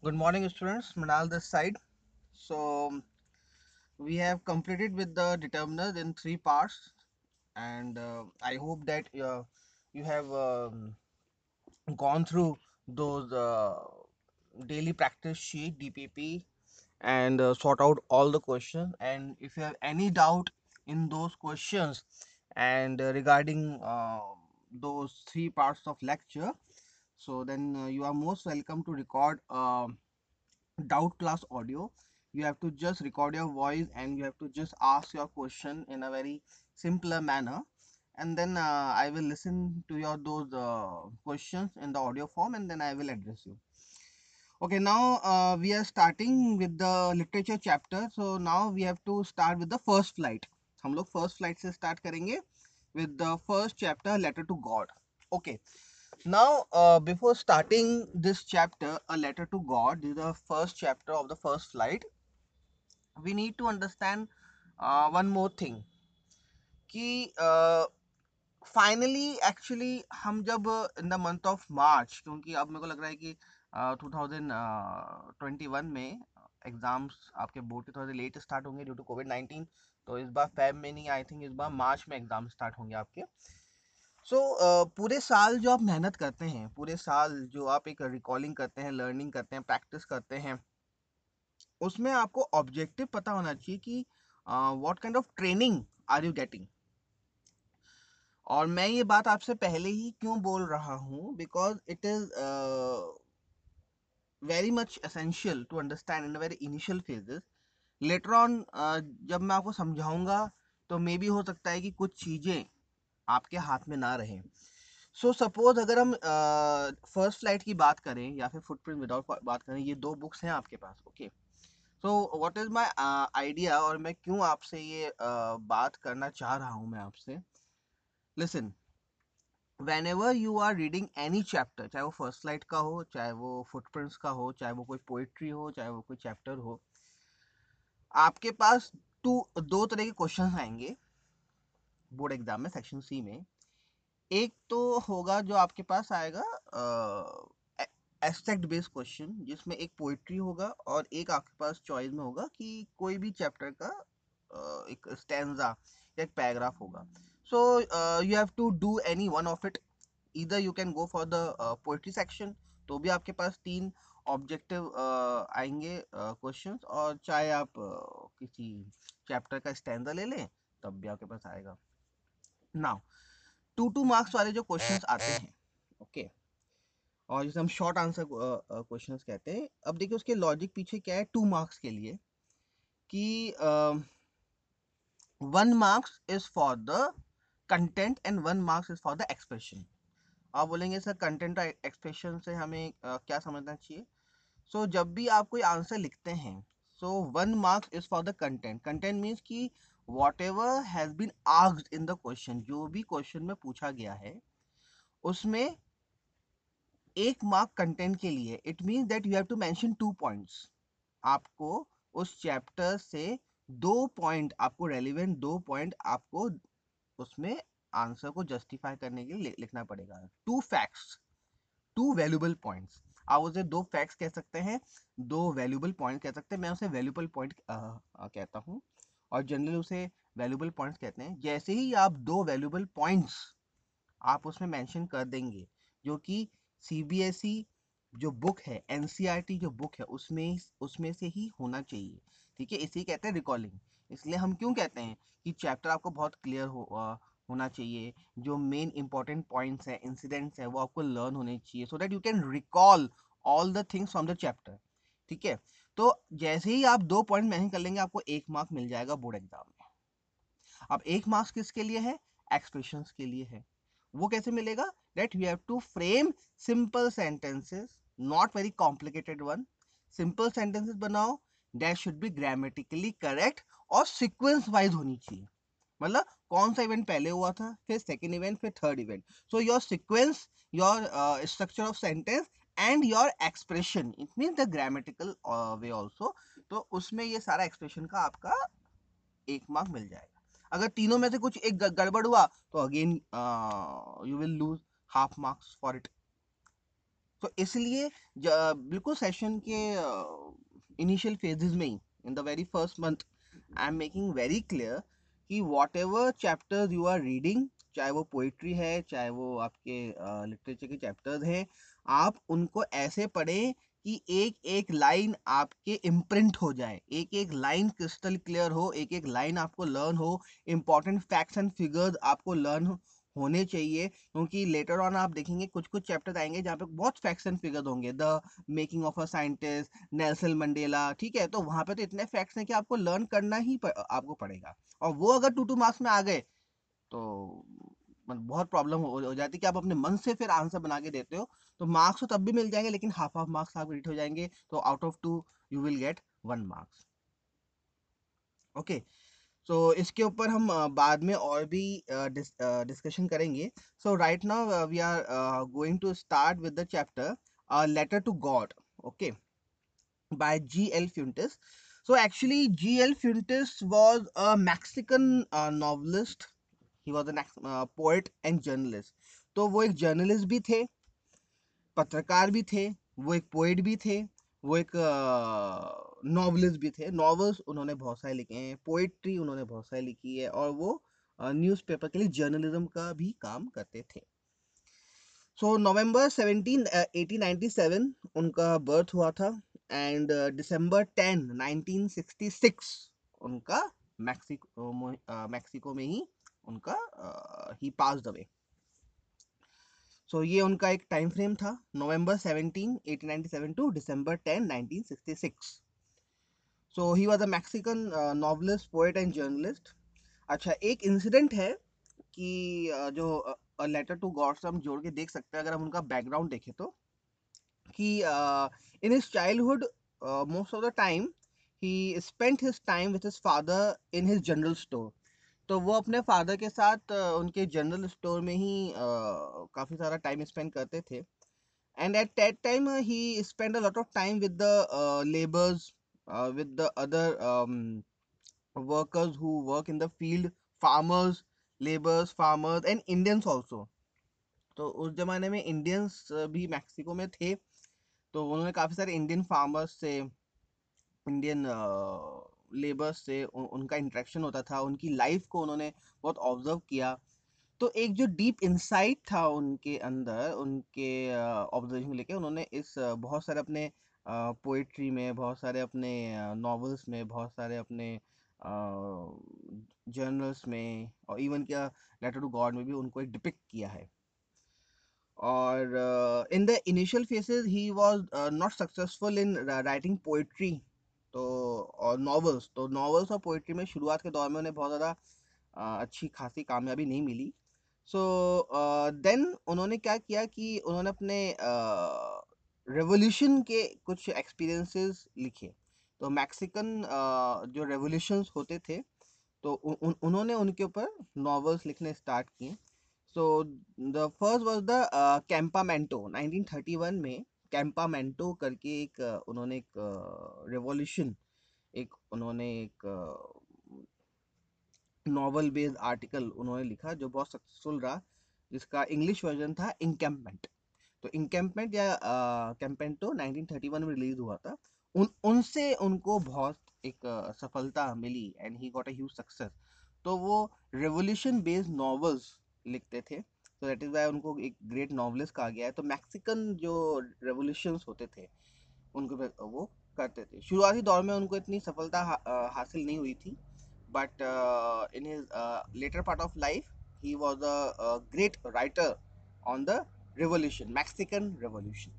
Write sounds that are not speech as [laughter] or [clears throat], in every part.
Good morning, students. Manal this side. So we have completed with the determiners in three parts, and uh, I hope that uh, you have um, gone through those uh, daily practice sheet DPP and uh, sort out all the questions. And if you have any doubt in those questions and uh, regarding uh, those three parts of lecture, so then uh, you are most welcome to record. um doubt class audio you have to just record your voice and you have to just ask your question in a very simpler manner and then uh, i will listen to your those uh, questions in the audio form and then i will address you okay now uh, we are starting with the literature chapter so now we have to start with the first flight हम लोग first flight से start करेंगे with the first chapter letter to god okay Now uh, before starting this chapter a letter to god this is the first chapter of the first flight we need to understand uh, one more thing. कि finally uh, actually हम जब in the month of March क्योंकि अब मेरे को लग रहा है कि टू थाउज़ेंड ट्वेंटी वन में एग्ज़ाम्स आपके बोर्ड के थोड़े लेट स्टार्ट होंगे ड्यू टू कोविड नाइन्टीन तो इस बार फेब में नहीं आई थिंक इस बार मार्च में एग्ज़ाम स्टार्ट होंगे आपके. सो so, पूरे साल जो आप मेहनत करते हैं पूरे साल जो आप एक रिकॉलिंग करते हैं लर्निंग करते हैं प्रैक्टिस करते हैं उसमें आपको ऑब्जेक्टिव पता होना चाहिए कि what kind of training are you getting और मैं ये बात आपसे पहले ही क्यों बोल रहा हूँ? Because it is very much essential to understand in very initial phases later on जब मैं आपको समझाऊँगा तो मे भी हो सकता है कि कुछ चीज़ें आपके हाथ में ना रहें। सो so, सपोज़ अगर हम फ़र्स्ट फ़्लाइट की बात करें या फिर फुटप्रिंट विदाउट बात करें ये दो बुक्स हैं आपके पास okay so what is my idea और मैं क्यों आपसे ये uh, बात करना चाह रहा हूँ मैं आपसे? Listen whenever you are reading any chapter चाहे वो फ़र्स्ट फ़्लाइट का हो चाहे वो फुटप्रिंट्स का हो चाहे वो कोई पोइट्री हो चाहे वो कोई चैप्टर हो आपके पास टू दो तरह के क्वेश्चन आएँगे। बोर्ड एग्ज़ाम में सेक्शन सी में। एक तो होगा जो आपके पास आएगा एस्टेक्ट बेस्ड क्वेश्चन जिसमें एक पोइट्री होगा और एक आपके पास चॉइस में होगा कि कोई भी चैप्टर का uh, एक स्टैंडा या एक पैराग्राफ होगा। So you have to do any one of it इधर you can go for the poetry section तो भी आपके पास तीन ऑब्जेक्टिव uh, आएँगे क्वेश्चंस uh, और चाहे आप uh, किसी चैप्टर का स्टैंडा ले लें तब भी आपके पास आएगा। नाउ टू टू मार्क्स वाले जो क्वेश्चंस आते हैं ओके okay. और जिसे हम शॉर्ट आंसर क्वेश्चंस कहते हैं अब देखिए उसके लॉजिक पीछे क्या है टू मार्क्स के लिए कि one marks is for the content and one marks is for the expression आप बोलेंगे सर कंटेंट और एक्सप्रेशन से हमें uh, क्या समझना चाहिए? सो so, जब भी आप कोई आंसर लिखते हैं so one marks is for the content content means कि whatever has been asked in the question जो भी क्वेश्चन में पूछा गया है, उसमें एक मार्क कंटेंट के लिए it mean that you have to mention two points आपको उस चैप्टर से दो पॉइंट आपको रेलिवेंट दो पॉइंट आपको उसमें आंसर को जस्टिफाई करने के लिए लिखना पड़ेगा। Two facts two valuable points आप उसे दो फैक्ट्स कह सकते हैं, दो वैल्यूबल पॉइंट कह सकते हैं, मैं उसे वैल्यूबल पॉइंट कहता हूँ। और जनरल उसे वैल्यूबल पॉइंट्स कहते हैं। जैसे ही आप दो वैल्यूबल पॉइंट्स आप उसमें मेंशन कर देंगे जो कि सीबीएसई e जो बुक है एनसीईआरटी e जो बुक है उसमें उसमें से ही होना चाहिए। ठीक है? इसी कहते हैं रिकॉलिंग इसलिए हम क्यों कहते हैं कि चैप्टर आपको बहुत क्लियर हो आ, होना चाहिए। जो मेन इंपॉर्टेंट पॉइंट्स हैं इंसिडेंट्स हैं वो आपको लर्न होने चाहिए। So that you can recall all the things from the chapter ठीक है? तो जैसे ही आप दो पॉइंट मेंशन कर लेंगे, आपको एक मार्क मिल जाएगा बोर्ड एग्ज़ाम में। अब एक मार्क्स किसके लिए है? एक्सप्रेशन के लिए है। वो कैसे मिलेगा? That we have to frame simple sentences, not very complicated one. Simple sentences बनाओ, that should be grammatically correct और sequence wise होनी चाहिए। मतलब कौन सा इवेंट पहले हुआ था, फिर सेकेंड इवेंट फिर third event so your sequence your structure of sentence and your expression it mean the grammatical way also तो उसमें ये सारा एक्सप्रेशन का आपका एक मार्क मिल जाएगा। अगर तीनों में से कुछ एक गड़बड़ हुआ तो again you will lose half marks for it. तो इसलिए बिल्कुल सेशन के इनिशियल फेजेस में ही in the very first month I am making very clear कि whatever chapters you are reading चाहे वो पोइट्री है, चाहे वो आपके लिटरेचर के चैप्टर्स हैं आप उनको ऐसे पढ़ें कि एक एक लाइन आपके इम्प्रिंट हो जाए। एक एक लाइन क्रिस्टल क्लियर हो एक एक लाइन आपको लर्न हो। इंपॉर्टेंट फैक्ट्स एंड फिगर्स आपको लर्न होने चाहिए। क्योंकि लेटर ऑन आप देखेंगे कुछ कुछ चैप्टर आएँगे जहाँ पे बहुत फैक्ट्स एंड फिगर्स होंगे। The making of a scientist Nelson Mandela ठीक है? तो वहाँ पे तो इतने फैक्ट्स हैं कि आपको लर्न करना ही प, आपको पड़ेगा। और वो अगर टू टू मार्क्स में आ गए तो मतलब बहुत प्रॉब्लम हो, हो जाती है कि आप अपने मन से फिर आंसर बना के देते हो। तो मार्क्स तो तब भी मिल जाएँगे लेकिन हाफ़ हाफ़ मार्क्स आप रिट हो जाएँगे तो out of two you will get one marks okay so इसके ऊपर हम बाद में और भी डिस्कशन करेंगे. So right now we are going to start with the chapter letter to God okay by G L Fuentes actually gl fuentes was a mexican uh, novelist. He was a uh, poet and journalist. तो वो एक journalist भी थे. पत्रकार भी थे, वो एक पोइट भी थे, वो एक नॉवलिस्ट भी थे। नॉवेल्स उन्होंने बहुत सारे लिखे हैं पोइट्री उन्होंने बहुत सारी लिखी है और वो न्यूज़पेपर के लिए जर्नलिज्म का भी काम करते थे। सो नवंबर 17 1897 उनका बर्थ हुआ था एंड दिसंबर 10 1966 उनका मैक्सिको मैक्सिको में ही उनका ही पास अवे सो ये उनका एक टाइम फ्रेम था November 17 1897 to December 10 1966 so he was a Mexican novelist poet and journalist अच्छा एक इंसिडेंट है कि uh, जो लेटर टू गॉड से हम जोड़ के देख सकते हैं अगर हम उनका बैकग्राउंड देखें तो कि in his childhood most of the time he spent his time with his father in his general store तो वो अपने फादर के साथ उनके जनरल स्टोर में ही काफ़ी सारा टाइम स्पेंड करते थे। And at that time he spend a lot of time with the labours with the other workers who work in the field, farmers, labours, farmers and Indians also तो उस जमाने में Indians भी Mexico में थे। तो उन्होंने काफ़ी सारे इंडियन फार्मर्स से, इंडियन लेबर्स से उनका इंट्रैक्शन होता था, उनकी लाइफ को उन्होंने बहुत ऑब्ज़र्व किया। तो एक जो डीप इंसाइट था उनके अंदर, उनके ऑब्जर्वेशन लेके उन्होंने इस बहुत सारे अपने पोइट्री में, बहुत सारे अपने नॉवेल्स में, बहुत सारे अपने जर्नल्स में और इवन क्या लेटर टू गॉड में भी उनको एक डिपिक्ट किया है। और in the initial phases he was not successful in writing poetry तो और नॉवेल्स तो नॉवेल्स और पोइट्री में शुरुआत के दौर में उन्हें बहुत ज़्यादा अच्छी खासी कामयाबी नहीं मिली। सो so, देन uh, उन्होंने क्या किया कि उन्होंने अपने रेवोल्यूशन uh, के कुछ एक्सपीरियंसेस लिखे। तो मैक्सिकन uh, जो रेवोल्यूशंस होते थे तो उ, उन्होंने उनके ऊपर नॉवेल्स लिखने स्टार्ट किए। So the first was the Campamento 1931 में कैंपामेंटो करके एक, उन्होंने एक रेवोल्यूशन एक उन्होंने एक नॉवल बेस्ड आर्टिकल उन्होंने लिखा जो बहुत सक्सेसफुल रहा, जिसका इंग्लिश वर्जन था इंकैम्पमेंट तो इंकैम्पमेंट या कैंपेंटो 1931 में रिलीज़ हुआ था। उन, उनसे उनको बहुत एक, सफलता मिली and he got a huge success तो वो रेवोल्यूशन बेस्ड नॉवेल्स लिखते थे। तो दैट इज़ वाई उनको एक ग्रेट नॉवलिस्ट कहा गया है। तो मैक्सिकन जो रेवोल्यूशंस होते थे उनको वो करते थे। शुरुआती दौर में उनको इतनी सफलता हा, हासिल नहीं हुई थी। But in his later part of life he was a great writer on the revolution Mexican revolution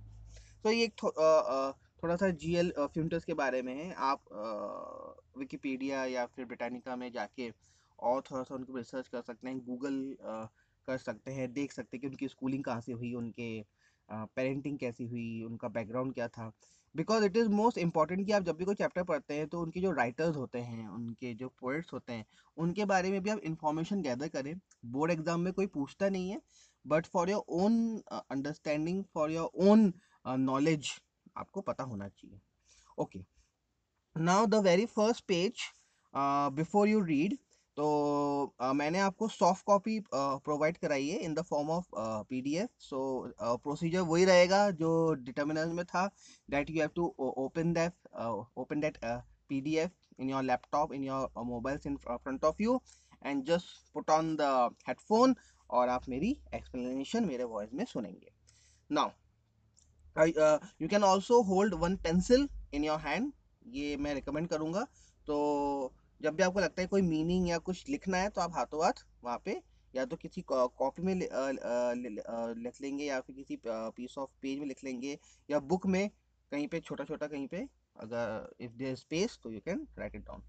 तो ये थो, uh, थोड़ा सा जी एल फिल्टर्स के बारे में है। आप विकीपीडिया uh, या फिर ब्रिटानिका में जाके और थोड़ा सा उनको रिसर्च कर सकते हैं। गूगल uh, कर सकते हैं, देख सकते हैं कि उनकी स्कूलिंग कहाँ से हुई, उनके पेरेंटिंग कैसी हुई, उनका बैकग्राउंड क्या था। Because it is most important कि आप जब भी कोई चैप्टर पढ़ते हैं तो उनके जो राइटर्स होते हैं, उनके जो पोइट्स होते हैं, उनके बारे में भी आप इंफॉर्मेशन गैदर करें। बोर्ड एग्ज़ाम में कोई पूछता नहीं है but for your own understanding for your own knowledge आपको पता होना चाहिए। Okay now the very first page before you read तो आ, मैंने आपको सॉफ्ट कॉपी प्रोवाइड कराई है in the form of PDF so procedure वही रहेगा जो डिटर्मिनल में था that you have to open that open that PDF in your laptop in your mobiles in front of you and just put on the headphone और आप मेरी explanation मेरे वॉइस में सुनेंगे। ना you can also hold one pencil in your hand ये मैं recommend करूँगा। तो जब भी आपको लगता है कोई मीनिंग या कुछ लिखना है तो आप हाथों हाथ वहाँ पे या तो किसी कॉपी में लिख लेंगे या फिर किसी पीस ऑफ़ पेज में लिख लेंगे या बुक में कहीं पे छोटा छोटा कहीं पे अगर इफ़ देर स्पेस तो you can write it down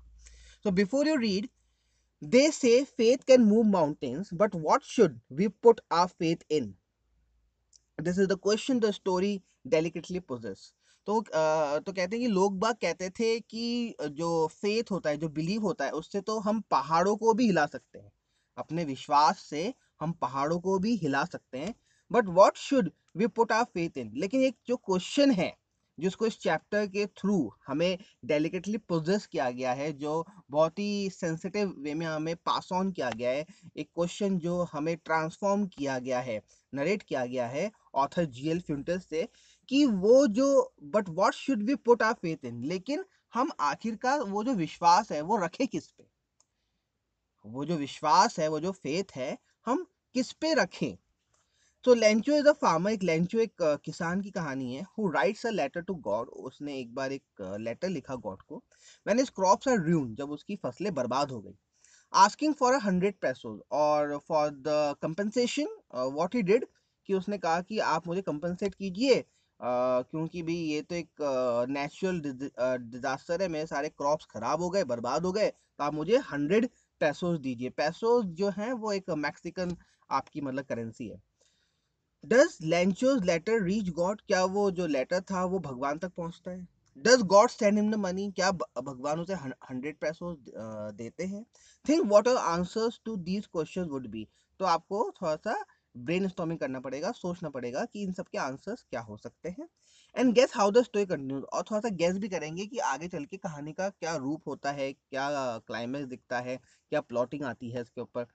so before you read they say faith can move mountains but what should we put our faith in this is the question the story delicately poses तो तो कहते हैं कि लोग बाग कहते थे कि जो फेथ होता है, जो बिलीव होता है, उससे तो हम पहाड़ों को भी हिला सकते हैं। अपने विश्वास से हम पहाड़ों को भी हिला सकते हैं। But what should we put our faith in लेकिन एक जो क्वेश्चन है, जिसको इस चैप्टर के थ्रू हमें डेलिकेटली प्रोजेस किया गया है, जो बहुत ही सेंसिटिव वे में हमें पास ऑन किया गया है, एक क्वेश्चन जो हमें ट्रांसफॉर्म किया गया है नरेट किया गया है ऑथर जीएल फ्यूंटस से कि वो जो but what should we put our faith in लेकिन हम आखिरकार वो जो विश्वास है, वो रखे किस पे? वो जो विश्वास है, वो जो फेथ है, हम किस पे रखें? तो लेंचो इज़ अ फार्मर एक लेंचो एक किसान की कहानी है who writes a letter to God उसने एक बार एक लेटर लिखा गॉड को। When his crops are ruined जब उसकी फ़सलें बर्बाद हो गई। Asking for a hundred pesos और for the compensation what he did कि उसने कहा कि आप मुझे कंपनसेट कीजिए क्योंकि भी ये तो एक नेचुरल डिजास्टर है, मेरे सारे क्रॉप्स खराब हो गए, बर्बाद हो गए तो आप मुझे हंड्रेड पैसोज दीजिए। पैसोज जो हैं, वो एक मैक्सिकन आपकी मतलब करेंसी है। Does Lencho's letter reach God क्या वो जो लेटर था, वो भगवान तक पहुँचता है? Does God send him the money क्या भगवान उसे हंड्रेड पैसों देते हैं? Think what are answers to these question would be तो आपको थोड़ा सा ब्रेन करना पड़ेगा, सोचना पड़ेगा कि इन सब के आंसर्स क्या हो सकते हैं। And guess how the story continues और थोड़ा सा गेस भी करेंगे कि आगे चल के कहानी का क्या रूप होता है, क्या क्लाइमेक्स दिखता है, क्या प्लॉटिंग आती है इसके ऊपर।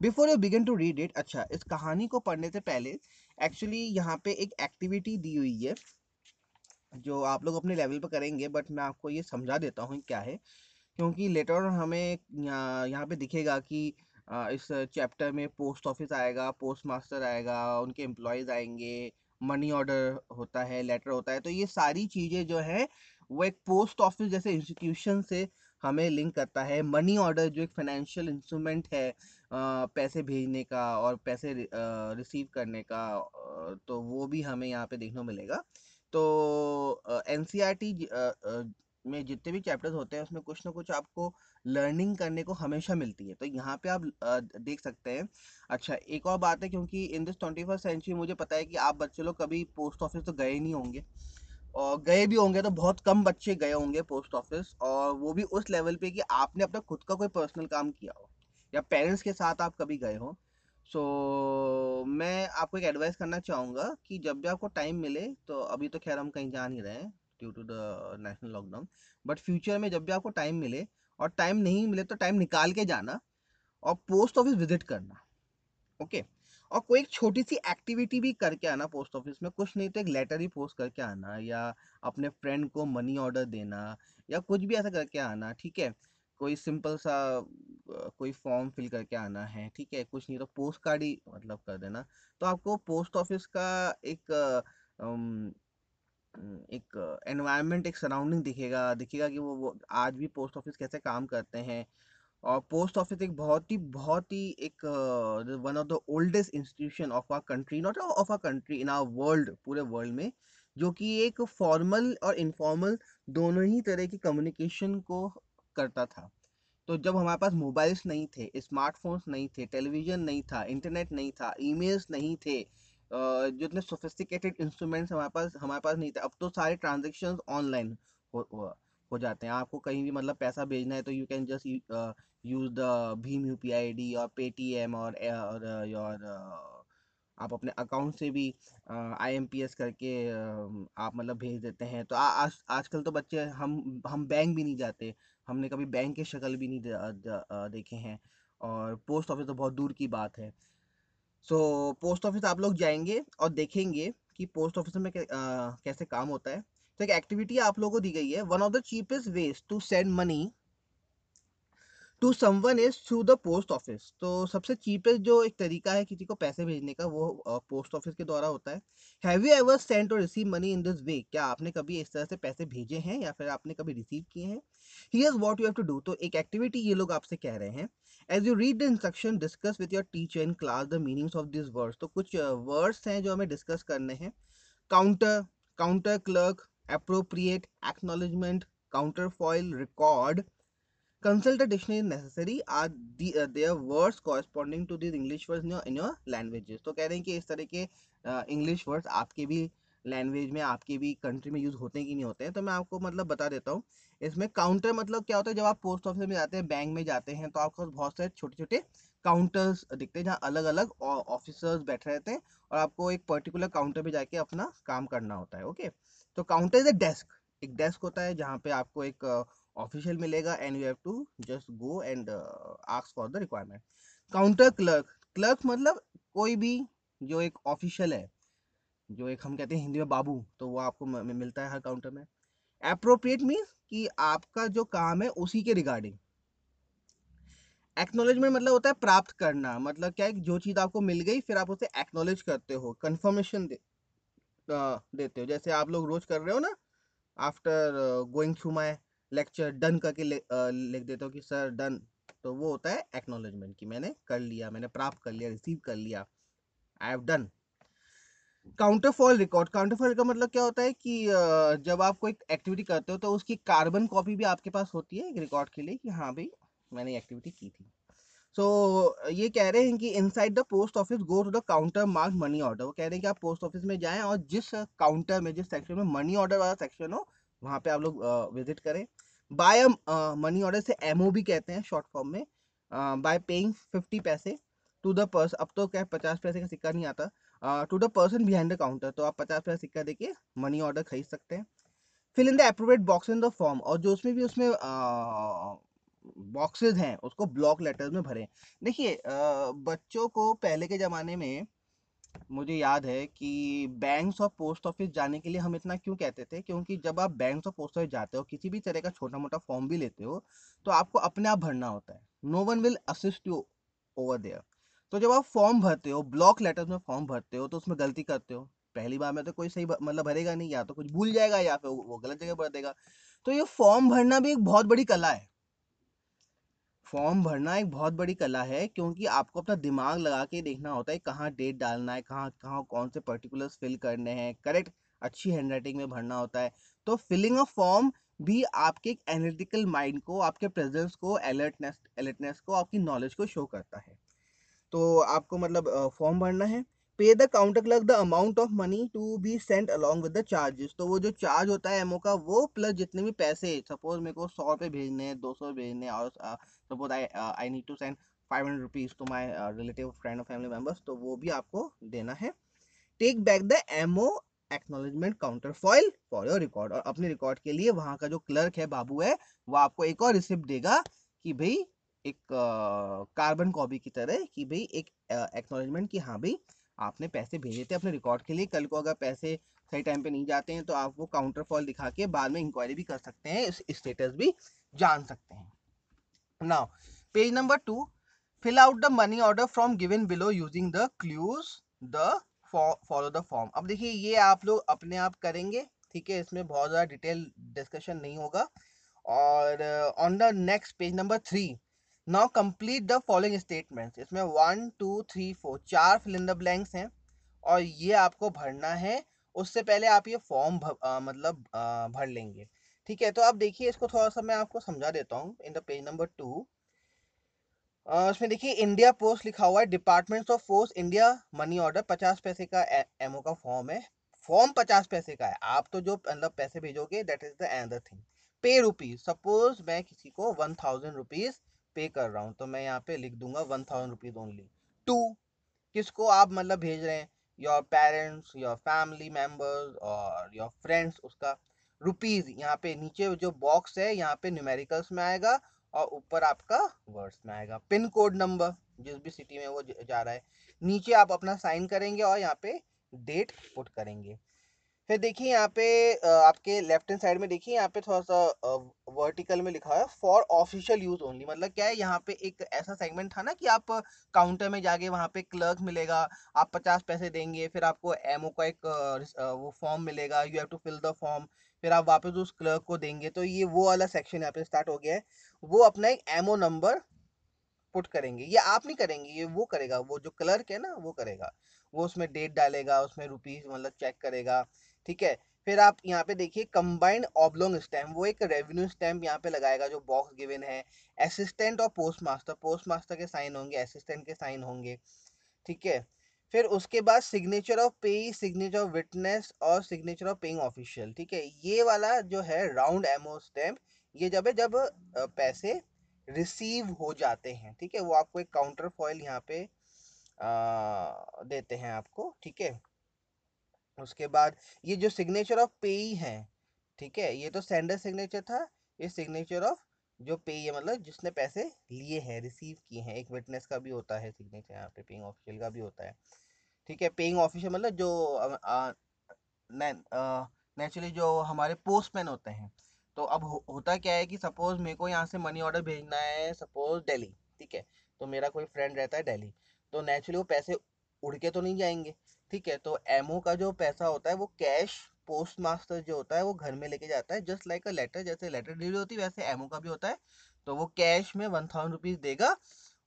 Before you begin to read it अच्छा इस कहानी को पढ़ने से पहले एक्चुअली यहाँ पे एक एक्टिविटी दी हुई है, जो आप लोग अपने लेवल पर करेंगे बट मैं आपको ये समझा देता हूँ क्या है। क्योंकि लेटर हमें यहाँ पे दिखेगा कि इस चैप्टर में पोस्ट ऑफ़िस आएगा पोस्ट मास्टर आएगा, उनके एम्प्लॉयज़ आएँगे, मनी ऑर्डर होता है, लेटर होता है तो ये सारी चीज़ें जो है, वो एक पोस्ट ऑफ़िस जैसे इंस्टीट्यूशन से हमें लिंक करता है। मनी ऑर्डर जो एक फाइनेंशियल इंस्ट्रूमेंट है पैसे भेजने का और पैसे रिसीव करने का तो वो भी हमें यहाँ पे देखने को मिलेगा। तो एन में जितने भी चैप्टर्स होते हैं उसमें कुछ ना कुछ आपको लर्निंग करने को हमेशा मिलती है। तो यहाँ पे आप देख सकते हैं। अच्छा एक और बात है क्योंकि in this twenty first century मुझे पता है कि आप बच्चे लोग कभी पोस्ट ऑफ़िस तो गए नहीं होंगे। और गए भी होंगे तो बहुत कम बच्चे गए होंगे पोस्ट ऑफ़िस और वो भी उस लेवल पे कि आपने अपना खुद का कोई पर्सनल काम किया हो या पेरेंट्स के साथ आप कभी गए हो। सो so, मैं आपको एक एडवाइस करना चाहूँगा कि जब भी आपको टाइम मिले तो अभी तो खैर हम कहीं जा नहीं रहे हैं। Due to the national lockdown but future में जब भी आपको टाइम मिले और टाइम नहीं मिले तो टाइम निकाल के जाना और पोस्ट ऑफ़िस विज़िट करना। Okay okay? और कोई एक छोटी सी एक्टिविटी भी करके आना पोस्ट ऑफ़िस में। कुछ नहीं तो एक लेटर ही पोस्ट करके आना या अपने फ्रेंड को मनी ऑर्डर देना या कुछ भी ऐसा करके आना, ठीक है? कोई सिंपल सा, कोई फॉर्म फिल करके आना है, ठीक है? कुछ नहीं तो पोस्ट कार्ड ही मतलब कर देना। तो आपको पोस्ट ऑफ़िस का एक एक एनवायरनमेंट एक सराउंडिंग दिखेगा दिखेगा कि वो, वो आज भी पोस्ट ऑफ़िस कैसे काम करते हैं और पोस्ट ऑफ़िस एक बहुत ही बहुत ही एक one of the oldest institution of our country not of our country in our world पूरे वर्ल्ड में जो कि एक फॉर्मल और इनफॉर्मल दोनों ही तरह की कम्युनिकेशन को करता था। तो जब हमारे पास मोबाइल्स नहीं थे स्मार्टफोन्स नहीं थे टेलीविज़न नहीं था इंटरनेट नहीं था ईमेल्स नहीं थे जो इतने सोफिस्टिकेटेड इंस्ट्रूमेंट्स हमारे पास हमारे पास नहीं थे। अब तो सारे ट्रांजेक्शन ऑनलाइन हो, हो हो जाते हैं। आपको कहीं भी मतलब पैसा भेजना है तो you can just use the Bhim U P I D और पेटीएम और योर आप अपने अकाउंट से भी आई एम पी एस करके आप मतलब भेज देते हैं। तो आ, आज आजकल तो बच्चे हम हम बैंक भी नहीं जाते। हमने कभी बैंक की शक्ल भी नहीं देखे हैं। और पोस्ट ऑफ़िस तो बहुत दूर की बात है। सो पोस्ट ऑफ़िस आप लोग जाएँगे और देखेंगे कि पोस्ट ऑफ़िस में कैसे काम होता है। तो एक एक्टिविटी आप लोगों को दी गई है। One of the cheapest ways to send money to someone is through the post office तो सबसे चीपेस्ट जो एक तरीका है किसी को पैसे भेजने का, वो पोस्ट ऑफ़िस के द्वारा होता है। हैव यू एवर सेंड और receive money in this way क्या आपने कभी इस तरह से पैसे भेजे हैं या फिर आपने कभी रिसीव किए हैं? Here's what you have to do तो एक एक्टिविटी ये लोग आपसे कह रहे हैं as you read the instruction discuss with your teacher in class the meanings of this words तो कुछ वर्ड्स हैं जो हमें डिस्कस करने हैं counter counter clerk appropriate acknowledgement counter foil record Consult a dictionary necessary. Are the uh, their words corresponding to these English words in your in? तो कह रहे हैं कि इस तरह के इंग्लिश uh, वर्ड्स आपके भी लैंग्वेज में आपके भी कंट्री में यूज़ होते हैं कि नहीं होते हैं तो मैं आपको मतलब बता देता हूँ। इसमें काउंटर मतलब क्या होता है, जब आप पोस्ट ऑफ़िस में जाते हैं, बैंक में जाते हैं तो आपको बहुत सारे छोटे छोटे काउंटर्स दिखते हैं, जहाँ अलग अलग ऑफिसर्स बैठे रहते हैं और आपको एक पर्टिकुलर काउंटर पे जाके अपना काम करना होता है, ओके? तो काउंटर इज़ अ डेस्क, एक डेस्क होता है, जहाँ पे आपको एक ऑफिशियल मिलेगा and you have to just go and ask for the requirement. Counter clerk clerk मतलब कोई भी जो एक ऑफिशियल है जो एक हम कहते हैं हिंदी में बाबू तो वो आपको मिलता है हर काउंटर में। अप्रोप्रिएट मीन्स कि आपका जो काम है उसी के रिगार्डिंग एक्नोलेजमेंट मतलब होता है प्राप्त करना मतलब क्या है जो चीज़ आपको मिल गई फिर आप उसे एक्नोलेज करते हो कन्फर्मेशन दे, देते हो। जैसे आप लोग रोज कर रहे हो ना after going through my lecture done करके लिख देते हो कि सर डन तो वो होता है एक्नोलेजमेंट कि मैंने कर लिया मैंने प्राप्त कर लिया रिसीव कर लिया। I have done counter foil record counter foil का मतलब क्या होता है कि जब आप कोई एक्टिविटी करते हो तो उसकी कार्बन कॉपी भी आपके पास होती है एक रिकॉर्ड के लिए कि हाँ भाई मैंने एक्टिविटी की थी। सो so, ये कह रहे हैं कि inside the post office go to the counter mark money order वो कह रहे हैं कि आप पोस्ट ऑफ़िस में जाएँ और जिस काउंटर में जिस सेक्शन में मनी ऑर्डर वाला सेक्शन हो वहाँ पे आप लोग विज़िट करें। बाय मनी ऑर्डर से एमओ भी कहते हैं शॉर्ट फॉर्म में। बाय पेइंग फिफ्टी पैसे टू द पर्स अब तो क्या पचास पैसे का सिक्का नहीं आता। To the person behind the counter तो आप पचास पैसे सिक्का देके मनी ऑर्डर खरीद सकते हैं। Fill in the appropriate box in the form और जो उसमें भी उसमें बॉक्सेस हैं, उसको ब्लॉक लेटर्स में भरें। देखिए बच्चों को पहले के ज़माने में मुझे याद है कि बैंक्स और पोस्ट ऑफ़िस जाने के लिए हम इतना क्यों कहते थे? क्योंकि जब आप बैंक्स और पोस्ट ऑफ़िस जाते हो, किसी भी तरह का छोटा मोटा फॉर्म भी लेते हो तो आपको अपने आप भरना होता है। No one will assist you over there तो जब आप फॉर्म भरते हो ब्लॉक लेटर्स में फॉर्म भरते हो तो उसमें गलती करते हो। पहली बार में तो कोई सही मतलब भरेगा नहीं, या तो कुछ भूल जाएगा, या फिर वो गलत जगह भर देगा। तो ये फॉर्म भरना भी एक बहुत बड़ी कला है। फॉर्म भरना एक बहुत बड़ी कला है, क्योंकि आपको अपना दिमाग लगा के देखना होता है कहाँ डेट डालना है, कहाँ कहाँ कौन से पर्टिकुलर्स फिल करने हैं। करेक्ट अच्छी हैंड राइटिंग में भरना होता है। तो फिलिंग ऑफ़ फॉर्म भी आपके एनालिटिकल माइंड को, आपके प्रेजेंस को अलर्टनेस अलर्टनेस को, आपकी नॉलेज को शो करता है। तो आपको मतलब फॉर्म भरना है। Pay the counter clerk the amount of money to be sent along with the charges तो वो जो चार्ज होता है एमओ का, वो प्लस जितने भी पैसे सपोज़ मेरे को सौ रुपये भेजने हैं, दो सौ भेजने हैं, और suppose I I need to send five hundred rupees to my relative friend और फैमिली मेंबर्स तो वो भी आपको देना है। Take back the MO acknowledgement counter foil for your record और अपने रिकॉर्ड के लिए वहाँ का जो क्लर्क है, बाबू है, वो आपको एक और रिसिप्ट देगा कि भाई एक कार्बन कॉपी की तरह कि भाई एक एक्नोलेजमेंट कि हाँ भाई आपने पैसे भेजे थे अपने रिकॉर्ड के लिए, कल को अगर पैसे सही टाइम पे नहीं जाते हैं तो आप वो काउंटर फॉल दिखा के बाद में इंक्वायरी भी कर सकते हैं स्टेटस भी जान सकते हैं। Now page number two fill out the money order from given below using the clues the follow the form अब देखिए ये आप लोग अपने आप करेंगे, ठीक है? इसमें बहुत ज़्यादा डिटेल डिस्कशन नहीं होगा। और on the next page number three now complete the following statements इसमें वन टू थ्री फोर चार फिल इन द ब्लैंक्स हैं और ये आपको भरना है। उससे पहले आप ये फॉर्म मतलब आ, भर लेंगे। ठीक है तो आप देखिए इसको थोड़ा सा मैं आपको समझा देता हूँ in the page number two उसमें देखिए इंडिया पोस्ट लिखा हुआ है department of post India money order पचास पैसे का एमओ का फॉर्म है। फॉर्म पचास पैसे का है। आप तो जो मतलब पैसे भेजोगे that is the another thing pay rupees suppose मैं किसी को वन थाउज़ेंड रुपीज़ पे कर रहा हूँ तो मैं यहाँ पे लिख दूँगा one thousand rupees only to किसको आप मतलब भेज रहे हैं? Your parents your family members और योर फ्रेंड्स उसका रुपीज़ यहाँ पे नीचे जो बॉक्स है, यहाँ पे न्यूमेरिकल्स में आएगा और ऊपर आपका वर्ड्स में आएगा. पिन कोड नंबर जिस भी सिटी में वो जा रहा है, नीचे आप अपना साइन करेंगे और यहाँ पे डेट पुट करेंगे. फिर देखिए यहाँ पे आपके लेफ़्ट हैंड साइड में देखिए यहाँ पे थोड़ा सा वर्टिकल में लिखा है फॉर ऑफिशियल यूज़ ओनली मतलब क्या है, यहाँ पे एक ऐसा सेगमेंट था ना कि आप काउंटर में जाके वहाँ पे क्लर्क मिलेगा, आप पचास पैसे देंगे, फिर आपको एमओ का एक वो फॉर्म मिलेगा you have to fill the form फिर आप वापस उस क्लर्क को देंगे तो ये वो वाला सेक्शन यहाँ पे स्टार्ट हो गया है, वो अपना एक एमओ नंबर पुट करेंगे, ये आप नहीं करेंगे, ये वो करेगा, वो जो क्लर्क है ना, वो करेगा, वो उसमें डेट डालेगा, उसमें रुपीज़ मतलब चेक करेगा ठीक है? फिर आप यहाँ पे देखिए कंबाइंड ऑबलोंग स्टैम्प वो एक रेवेन्यू स्टैम्प यहाँ पे लगाएगा जो बॉक्स गिवन है। असिस्टेंट और पोस्ट मास्टर पोस्ट मास्टर के साइन होंगे असिस्टेंट के साइन होंगे। ठीक है? फिर उसके बाद signature of pay signature of witness और सिग्नेचर ऑफ़ पेइंग ऑफिशियल ठीक है? ये वाला जो है राउंड एमओ स्टैम्प ये जब है जब पैसे रिसीव हो जाते हैं ठीक है? वो आपको एक काउंटर फॉइल यहाँ पे आ, देते हैं आपको ठीक है? उसके बाद ये जो सिग्नेचर ऑफ़ पे है ठीक है? ये तो सेंडर सिग्नेचर था ये सिग्नेचर ऑफ़ जो पे है मतलब जिसने पैसे लिए हैं रिसीव किए हैं एक विटनेस का भी होता है सिग्नेचर यहाँ पे पेइंग ऑफिशियल का भी होता है ठीक है? पेइंग ऑफिशियल मतलब जो नेचुरली जो हमारे पोस्टमैन होते हैं तो अब हो, होता क्या है कि सपोज़ मेरे को यहाँ से मनी ऑर्डर भेजना है सपोज़ दिल्ली ठीक है? तो मेरा कोई फ्रेंड रहता है दिल्ली तो नेचुरली वो पैसे उड़ के तो नहीं जाएँगे ठीक है तो एमओ का जो पैसा होता है, वो कैश पोस्ट मास्टर जो होता है, वो घर में लेके जाता है जस्ट लाइक अ लेटर जैसे लेटर डिलीवरी होती है, वैसे एमओ का भी होता है तो वो कैश में वन थाउज़ेंड रुपीज़ देगा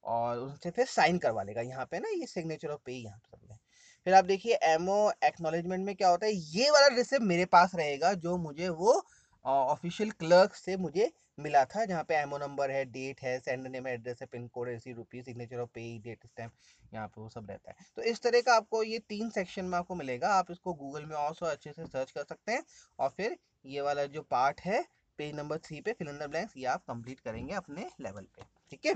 और उनसे फिर साइन करवा लेगा, यहाँ पे ना ये सिग्नेचर ऑफ़ पे यहाँ पे फिर आप देखिए एमओ एक्नोलेजमेंट में क्या होता है, ये वाला रिसिप्ट मेरे पास रहेगा, जो मुझे वो ऑफिशियल क्लर्क से मुझे मिला था, जहाँ पे एमओ नंबर है डेट है सेंडर नेम एड्रेस है पिन कोड है rupees signature of pay date stamp यहाँ पे वो सब रहता है। तो इस तरह का आपको ये तीन सेक्शन में आपको मिलेगा, आप इसको गूगल में और अच्छे से सर्च कर सकते हैं और फिर ये वाला जो पार्ट है पेज नंबर थ्री पे फिल इन ब्लैंक्स ये आप कंप्लीट करेंगे अपने लेवल पे, ठीक है?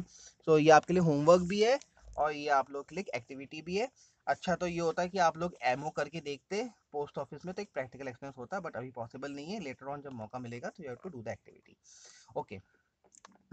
सो ये आपके लिए होमवर्क भी है और ये आप लोग के लिए एक्टिविटी भी है। अच्छा तो ये होता है कि आप लोग एमओ करके देखते पोस्ट ऑफ़िस में तो एक प्रैक्टिकल एक्सपीरियंस होता है बट अभी पॉसिबल नहीं है। लेटर ऑन जब मौका मिलेगा तो you have to do the activity okay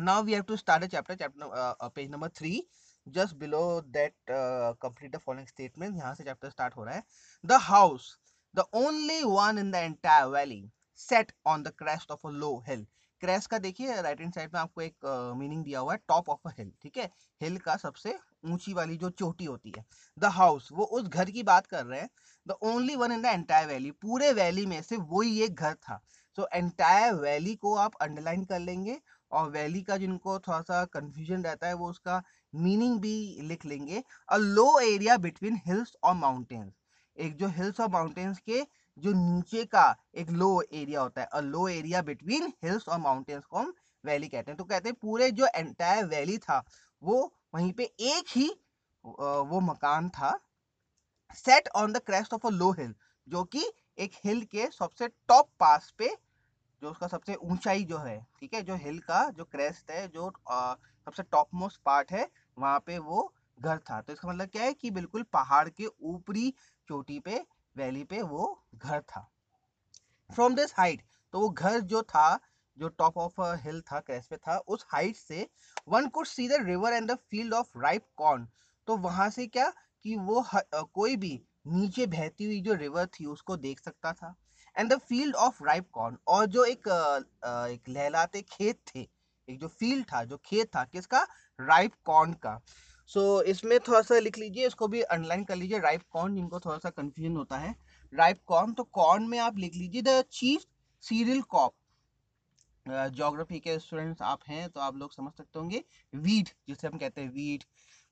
now we have to start a chapter chapter page number three just below that complete the following statement यहाँ से चैप्टर स्टार्ट हो रहा है. The house the only one in the entire valley set on the crest of a low hill crest का देखिए right hand side में आपको एक मीनिंग uh, दिया हुआ है टॉप ऑफ़ अ हिल ठीक है? हिल का सबसे ऊँची वाली जो चोटी होती है द हाउस वो उस घर की बात कर रहे हैं the only one in the entire valley पूरे वैली में से वही एक घर था। सो एंटायर वैली को आप अंडरलाइन कर लेंगे और वैली का जिनको थोड़ा सा कंफ्यूजन रहता है, वो उसका मीनिंग भी लिख लेंगे। A low area between hills और माउंटेन्स एक जो हिल्स और माउंटेन्स के जो नीचे का एक लो एरिया होता है a low area between hills और माउंटेन्स को हम वैली कहते हैं। तो कहते हैं पूरे जो एंटायर वैली था वो वहीं पे एक ही वो मकान था set on the crest of a low hill जो कि एक हिल के सबसे टॉप पास पे जो उसका सबसे ऊंचाई जो है ठीक है जो हिल का जो क्रेस्ट है जो आ, सबसे टॉप मोस्ट पार्ट है वहाँ पे वो घर था। तो इसका मतलब क्या है कि बिल्कुल पहाड़ के ऊपरी चोटी पे वैली पे वो घर था। फ्रॉम दिस हाइट तो वो घर जो था जो टॉप ऑफ़ हिल था क्रेस्ट पे था उस हाइट से one could see the river and the field of ripe corn तो वहाँ से क्या कि वो ह, कोई भी नीचे बहती हुई जो रिवर थी उसको देख सकता था। And the field of ripe corn और जो एक एक लहलाते खेत थे एक जो फ़ील्ड था जो खेत था किसका? राइप कॉर्न का। सो so, इसमें थोड़ा सा लिख लीजिए इसको भी अंडरलाइन कर लीजिए राइप कॉर्न जिनको थोड़ा सा कंफ्यूजन होता है। राइप कॉर्न तो कॉर्न में आप लिख लीजिए the chief cereal crop geography के स्टूडेंट्स आप हैं तो आप लोग समझ सकते होंगे। वीट जिसे हम कहते हैं वीट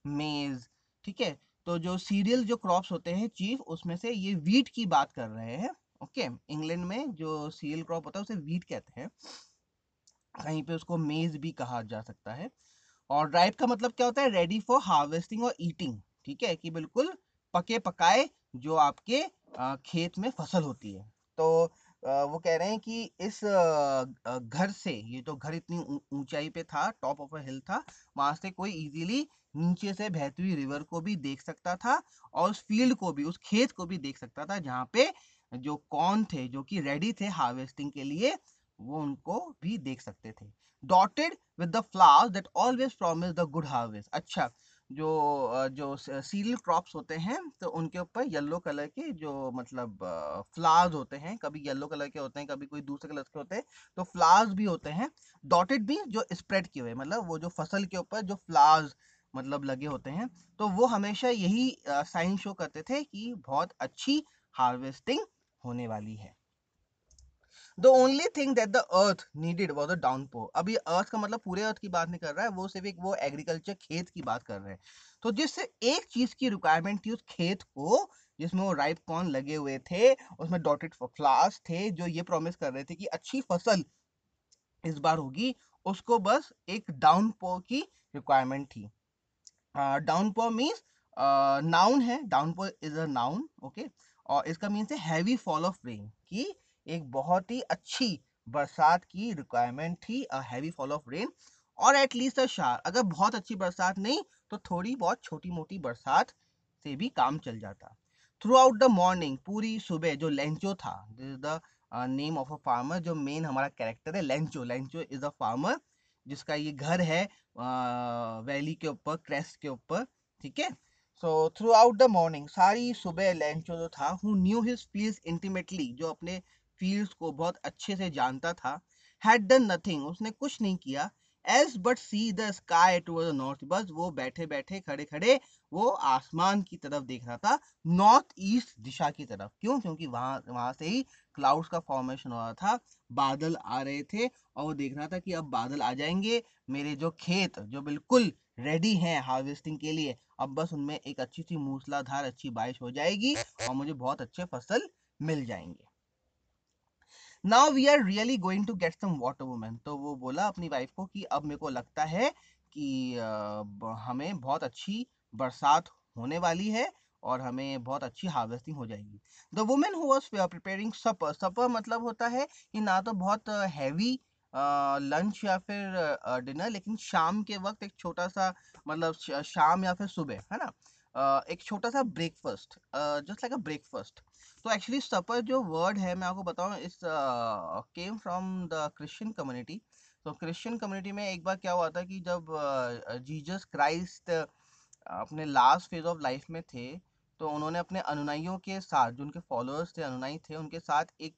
मेज ठीक है? तो जो सीरियल जो क्रॉप्स होते हैं चीफ उसमें से ये वीट की बात कर रहे हैं ओके इंग्लैंड में जो सीरियल क्रॉप होता है, उसे वीट कहते हैं। कहीं पे उसको मेज भी कहा जा सकता है। और ड्राइव का मतलब क्या होता है? रेडी फॉर हार्वेस्टिंग और ईटिंग ठीक है? कि बिल्कुल पके पकाए जो आपके खेत में फ़सल होती है। तो वो कह रहे हैं कि इस घर से, ये तो घर इतनी ऊंचाई पे था टॉप ऑफ़ अ हिल था, वहाँ से कोई इजीली नीचे से बहती हुई रिवर को भी देख सकता था और उस फ़ील्ड को भी, उस खेत को भी देख सकता था, जहाँ पे जो कॉर्न थे, जो कि रेडी थे हार्वेस्टिंग के लिए, वो उनको भी देख सकते थे। Dotted with the flowers that always promise the good harvest अच्छा जो जो सीरियल क्रॉप्स होते हैं तो उनके ऊपर येलो कलर के जो मतलब फ्लावर्स होते हैं, कभी येलो कलर के होते हैं, कभी कोई दूसरे कलर के होते हैं तो फ्लावर्स भी होते हैं, डॉटेड भी जो स्प्रेड किए हुए मतलब वो जो फ़सल के ऊपर जो फ्लावर्स मतलब लगे होते हैं तो वो हमेशा यही साइन शो करते थे कि बहुत अच्छी हार्वेस्टिंग होने वाली है। The only thing that the earth needed was a downpour अभी अर्थ का मतलब पूरे अर्थ की बात नहीं कर रहा है, वो सिर्फ़ एक वो एग्रीकल्चर खेत की बात कर रहे हैं। तो जिससे एक चीज़ की रिक्वायरमेंट थी उस खेत को, जिसमें वो राइप कॉर्न लगे हुए थे, उसमें डॉटेड फ्लावर्स थे, जो ये प्रॉमिस कर रहे थे कि अच्छी फ़सल इस बार होगी, उसको बस एक डाउनपोर की रिक्वायरमेंट थी। डाउनपोर मीन्स नाउन है downpour is a noun okay और इसका मीन्स है हैवी फॉल ऑफ़ रेन की एक बहुत ही अच्छी बरसात की रिक्वायरमेंट थी a heavy fall of rain और एटलीस्ट अ शार अगर बहुत अच्छी बरसात नहीं तो थोड़ी बहुत छोटी मोटी बरसात से भी काम चल जाता। थ्रू आउट द मॉर्निंग पूरी सुबह जो लेंचो था this is the name of a farmer जो मेन हमारा कैरेक्टर है Lencho Lencho is a farmer जिसका ये घर है वैली के ऊपर क्रेस्ट के ऊपर, ठीक है? So throughout the morning सारी सुबह लेंचो जो था who knew his fields intimately जो अपने फील्ड्स को बहुत अच्छे से जानता था। हैड डन नथिंग उसने कुछ नहीं किया। As but see the sky to the north बस वो बैठे बैठे खड़े खड़े वो आसमान की तरफ़ देख रहा था नॉर्थ ईस्ट दिशा की तरफ़। क्यों? क्योंकि वहाँ वहाँ से ही क्लाउड्स का फॉर्मेशन हो रहा था, बादल आ रहे थे और वो देख रहा था कि अब बादल आ जाएँगे, मेरे जो खेत जो बिल्कुल रेडी हैं हार्वेस्टिंग के लिए, अब बस उनमें एक अच्छी सी मूसलाधार, अच्छी बारिश हो जाएगी और मुझे बहुत अच्छे फ़सल मिल जाएँगे। Now we are really going to get some water woman तो वो बोला अपनी वाइफ को कि अब मेरे को लगता है कि हमें बहुत अच्छी बरसात होने वाली है और हमें बहुत अच्छी हार्वेस्टिंग हो जाएगी। The woman who was preparing supper supper मतलब होता है कि ना तो बहुत हैवी लंच या फिर डिनर लेकिन शाम के वक्त एक छोटा सा मतलब शाम या फिर सुबह, है ना? एक छोटा सा breakfast just like a breakfast तो एक्चुअली सपर जो वर्ड है, मैं आपको बताऊँ, इस came from the Christian community तो क्रिश्चियन कम्युनिटी में एक बार क्या हुआ था कि जब जीजस क्राइस्ट अपने लास्ट फ़ेज़ ऑफ़ लाइफ में थे तो उन्होंने अपने अनुनाइयों के साथ, जो उनके फॉलोअर्स थे अनुनाई थे, उनके साथ एक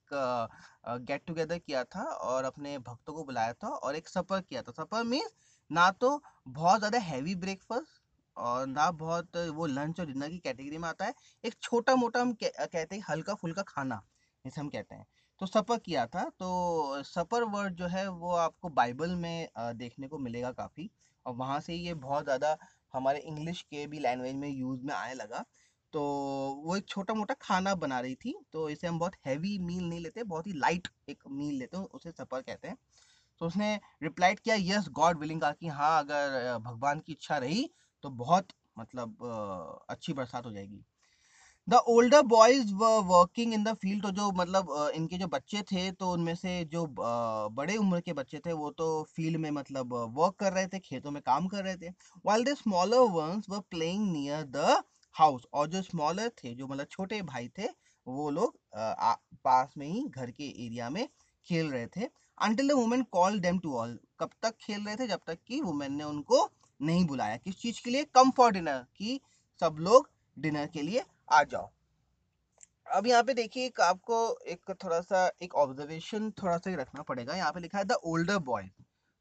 गेट टुगेदर किया था और अपने भक्तों को बुलाया था और एक सपर किया था। सपर मीन्स ना तो बहुत ज़्यादा हैवी ब्रेकफास्ट और ना बहुत वो लंच और डिनर की कैटेगरी में आता है, एक छोटा मोटा हम कहते हैं हल्का फुल्का खाना जैसे हम कहते हैं। तो सपर किया था तो सपर वर्ड जो है वो आपको बाइबल में देखने को मिलेगा काफ़ी, और वहाँ से ये बहुत ज़्यादा हमारे इंग्लिश के भी लैंग्वेज में यूज़ में आने लगा। तो वो एक छोटा मोटा खाना बना रही थी तो इसे हम बहुत हैवी मील नहीं लेते, बहुत ही लाइट एक मील लेते हैं, उसे सपर कहते हैं। तो उसने रिप्लाइड किया यस गॉड विलिंग कहा कि हाँ अगर भगवान की इच्छा रही तो बहुत मतलब अच्छी बरसात हो जाएगी। The older boys working in the field तो जो मतलब इनके जो बच्चे थे तो उनमें से जो बड़े उम्र के बच्चे थे वो तो फ़ील्ड में मतलब वर्क कर रहे थे, खेतों में काम कर रहे थे while the smaller ones were playing near the house और जो स्मॉलर थे, जो मतलब छोटे भाई थे, वो लोग पास में ही घर के एरिया में खेल रहे थे। Until the woman call them to all कब तक खेल रहे थे, जब तक कि वुमेन ने उनको नहीं बुलाया। किस चीज़ के लिए? कम फॉर डिनर कि सब लोग डिनर के लिए आ जाओ। अब यहाँ पे देखिए एक आपको एक थोड़ा सा एक ऑब्जर्वेशन थोड़ा सा रखना पड़ेगा। यहाँ पे लिखा है द ओल्डर बॉय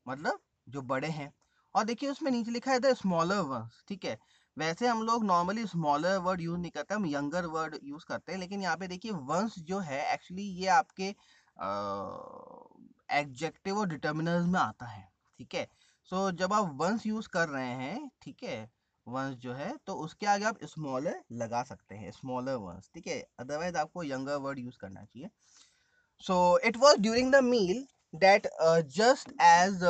मतलब जो बड़े हैं। और देखिए उसमें नीचे लिखा है द स्मॉलर वर्ड्स ठीक है? वैसे हम लोग नॉर्मली स्मॉलर वर्ड यूज़ नहीं करते, हम यंगर वर्ड यूज़ करते हैं, लेकिन यहाँ पे देखिए वंस जो है एक्चुअली ये आपके एग्जेक्टिव और डिटर्मिनर्स में आता है, ठीक है? सो so, जब आप वंस यूज़ कर रहे हैं ठीक है? वंस जो है तो उसके आगे आप स्मॉलर लगा सकते हैं स्मॉलर वंस ठीक है? अदरवाइज़ आपको यंगर वर्ड यूज़ करना चाहिए। So it was during the meal that just as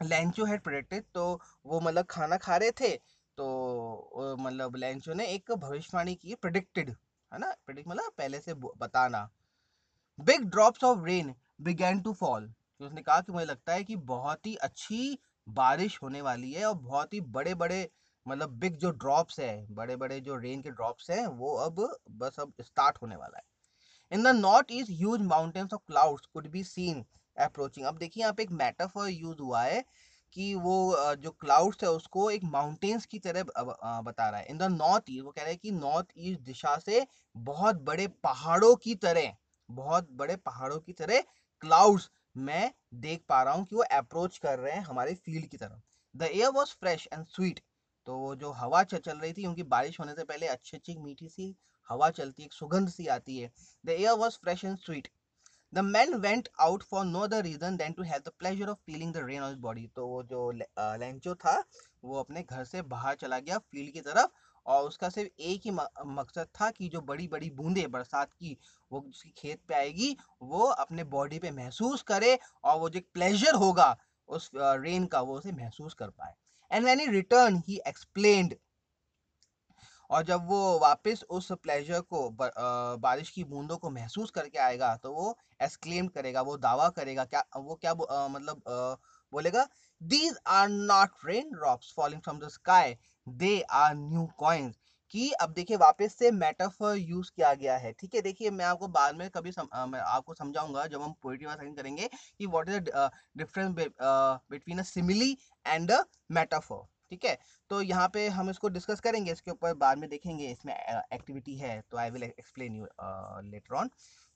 Lencho had predicted तो वो मतलब खाना खा रहे थे तो मतलब लेंचो ने एक भविष्यवाणी की प्रिडिक्टेड है ना? प्रिडिक्ट मतलब पहले से बताना। Big drops of rain began to fall उसने कहा कि मुझे लगता है कि बहुत ही अच्छी बारिश होने वाली है और बहुत ही बड़े बड़े मतलब बिग जो ड्रॉप्स है बड़े बड़े जो रेन के ड्रॉप्स हैं, वो अब बस अब स्टार्ट होने वाला है। In the north east huge mountains of clouds could be seen approaching अब देखिए, यहाँ पे एक मेटाफर यूज़ हुआ है कि वो जो क्लाउड्स है, उसको एक माउंटेन्स की तरह बता रहा है। इन द नॉर्थ ईस्ट वो कह रहे हैं कि नॉर्थ ईस्ट दिशा से बहुत बड़े पहाड़ों की तरह, बहुत बड़े पहाड़ों की तरह क्लाउड्स मैं देख पा रहा हूँ कि वो अप्रोच कर रहे हैं हमारे फ़ील्ड की तरफ़। The air was fresh and sweet तो वो जो हवा चल रही थी क्योंकि बारिश होने से पहले अच्छी अच्छी मीठी सी हवा चलती है एक सुगंध सी आती है। The air was fresh and sweet the man went out for no other reason than to have the pleasure of feeling the rain on body तो वो जो लेंचो था, वो अपने घर से बाहर चला गया फ़ील्ड की तरफ़। और उसका सिर्फ़ एक ही मकसद था कि जो बड़ी बड़ी बूंदे बरसात की वो उसकी खेत पे आएगी वो अपने बॉडी पे महसूस करे और वो जो प्लेजर होगा उस रेन का वो उसे महसूस कर पाए। And when he return he explained और जब वो वापस उस प्लेजर को बारिश की बूंदों को महसूस करके आएगा तो वो एक्सक्लेम करेगा वो दावा करेगा क्या वो क्या आ, मतलब आ, बोलेगा these are not rain drops falling from the sky they are new coins कि अब देखिए वापस से मेटाफर यूज़ किया गया है। ठीक है देखिए मैं आपको बाद में कभी सम, आ, मैं आपको समझाऊँगा जब हम पोइट्री वाला करेंगे कि what is the difference between a simile and a metaphor ठीक है तो यहाँ पे हम इसको डिस्कस करेंगे इसके ऊपर बाद में देखेंगे इसमें एक्टिविटी है तो I will explain you later on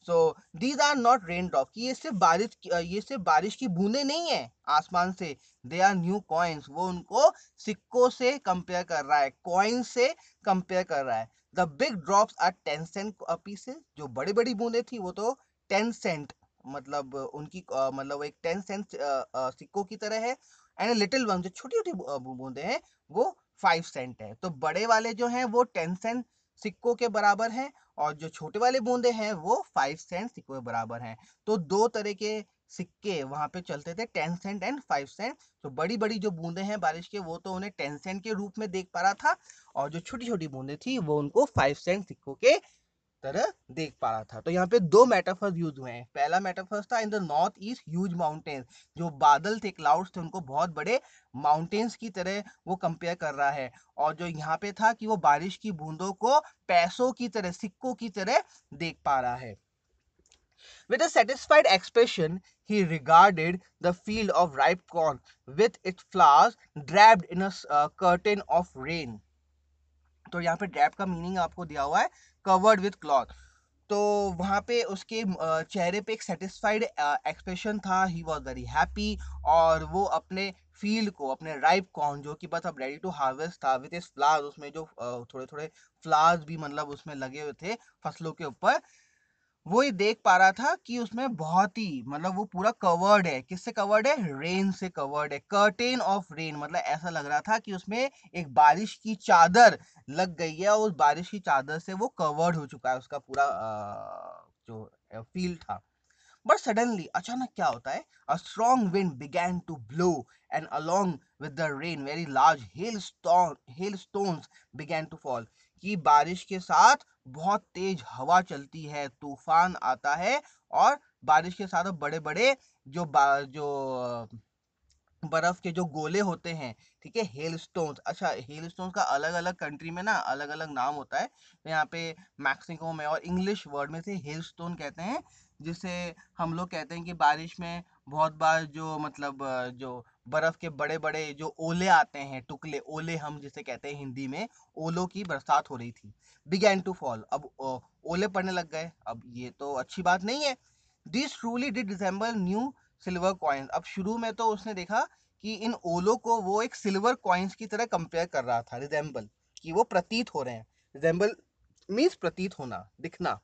so these are not rain drop ये सिर्फ़ बारिश ये सिर्फ़ बारिश की बूंदे नहीं है आसमान से। दे आर न्यू कॉइन्स वो उनको सिक्कों से कंपेयर कर रहा है कॉइन से कंपेयर कर रहा है। The big drops are ten cent pieces जो बड़ी बड़ी बूंदे थी, वो तो टेन सेंट मतलब उनकी मतलब एक टेन सेंट सिक्कों की तरह है। एंड लिटिल वन जो छोटी छोटी बूंदे हैं, वो फाइव सेंट है। तो बड़े वाले जो हैं, वो टेन सेंट सिक्कों के बराबर हैं और जो छोटे वाले बूंदे हैं, वो फाइव सेंट सिक्कों के बराबर हैं। तो दो तरह के सिक्के वहाँ पे चलते थे ten cent and five cent तो बड़ी बड़ी जो बूंदे हैं बारिश के, वो तो उन्हें टेन सेंट के रूप में देख पा रहा था और जो छोटी छोटी बूंदे थी, वो उनको फाइव सेंट सिक्कों के तरह देख पा रहा था। तो यहाँ पे दो मेटाफर्स यूज़ हुए हैं। पहला मेटाफर्स था in the north east huge mountains जो बादल थे क्लाउड्स थे उनको बहुत बड़े माउंटेन्स की तरह वो कंपेयर कर रहा है। और जो यहाँ पे था कि वो बारिश की बूंदों को पैसों की तरह सिक्कों की तरह देख पा रहा है। With a satisfied expression, he regarded the field of ripe corn with its flowers draped in a uh, curtain of rain. तो यहाँ पे ड्रैप का मीनिंग आपको दिया हुआ है कवर्ड विथ क्लॉथ तो वहाँ पे उसके चेहरे पे एक सेटिस्फाइड एक्सप्रेशन था। ही वॉज़ वेरी हैप्पी और वो अपने फ़ील्ड को, अपने राइप कॉर्न जो कि बस अब रेडी टू हार्वेस्ट था विथ इस फ्लावर्स उसमें जो थोड़े थोड़े फ्लावर्स भी मतलब उसमें लगे हुए थे फ़सलों के ऊपर। वो ये देख पा रहा था कि उसमें बहुत ही मतलब वो पूरा कवर्ड है। किससे कवर्ड है? रेन से कवर्ड है। कर्टेन ऑफ़ रेन मतलब ऐसा लग रहा था कि उसमें एक बारिश की चादर लग गई है और उस बारिश की चादर से वो कवर्ड हो चुका है, उसका पूरा जो फील था। बट सडनली अचानक क्या होता है? A strong wind began to blow and along with the rain, very large hailstone, hailstones began to fall. कि बारिश के साथ बहुत तेज हवा चलती है, तूफ़ान आता है और बारिश के साथ बड़े बड़े जो जो, बर्फ़ के जो गोले होते हैं, ठीक है हेल स्टोन्स अच्छा हेल स्टोन्स का अलग अलग कंट्री में ना अलग अलग नाम होता है। यहाँ पे मैक्सिको में और इंग्लिश वर्ड में से हेल स्टोन कहते हैं। जिसे हम लोग कहते हैं कि बारिश में बहुत बार जो मतलब जो बर्फ़ के बड़े बड़े जो ओले आते हैं, टुकले, ओले हम जिसे कहते हैं हिंदी में, ओलों की बरसात हो रही थी। बिगैन टू फॉल अब ओले पड़ने लग गए। अब ये तो अच्छी बात नहीं है। This truly did resemble new silver coin अब शुरू में तो उसने देखा कि इन ओलों को वो एक सिल्वर कॉइन्स की तरह कंपेयर कर रहा था रिजेंबल कि वो प्रतीत हो रहे हैं। रिजेंबल मीन्स प्रतीत होना, दिखना।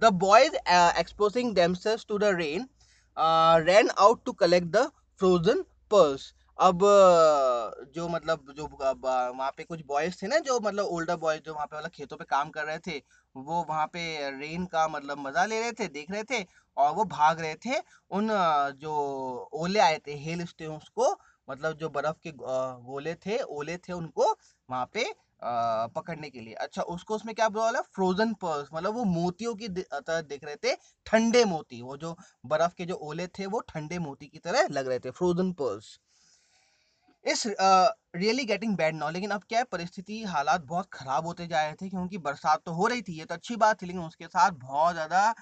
The boys exposing themselves to the rain ran out to collect the frozen pearls अब जो मतलब जो वहाँ पे कुछ बॉयज़ थे ना, जो मतलब ओल्डर बॉयज़ जो वहाँ पे मतलब खेतों पे काम कर रहे थे, वो वहाँ पे रेन का मतलब मज़ा ले रहे थे, देख रहे थे और वो भाग रहे थे उन जो ओले आए थे हेल स्टोन्स को मतलब जो बर्फ़ के गोले थे, ओले थे उनको वहाँ पे पकड़ने के लिए। अच्छा उसको उसमें क्या बोला फ्रोजन पर्ल्स मतलब वो मोतियों की तरह दिख रहे थे, ठंडे मोती। वो जो बर्फ़ के जो ओले थे, वो ठंडे मोती की तरह लग रहे थे frozen pearls is really getting bad now लेकिन अब क्या है, परिस्थिति, हालात बहुत खराब होते जा रहे थे, क्योंकि बरसात तो हो रही थी, ये तो अच्छी बात थी, लेकिन उसके साथ बहुत ज़्यादा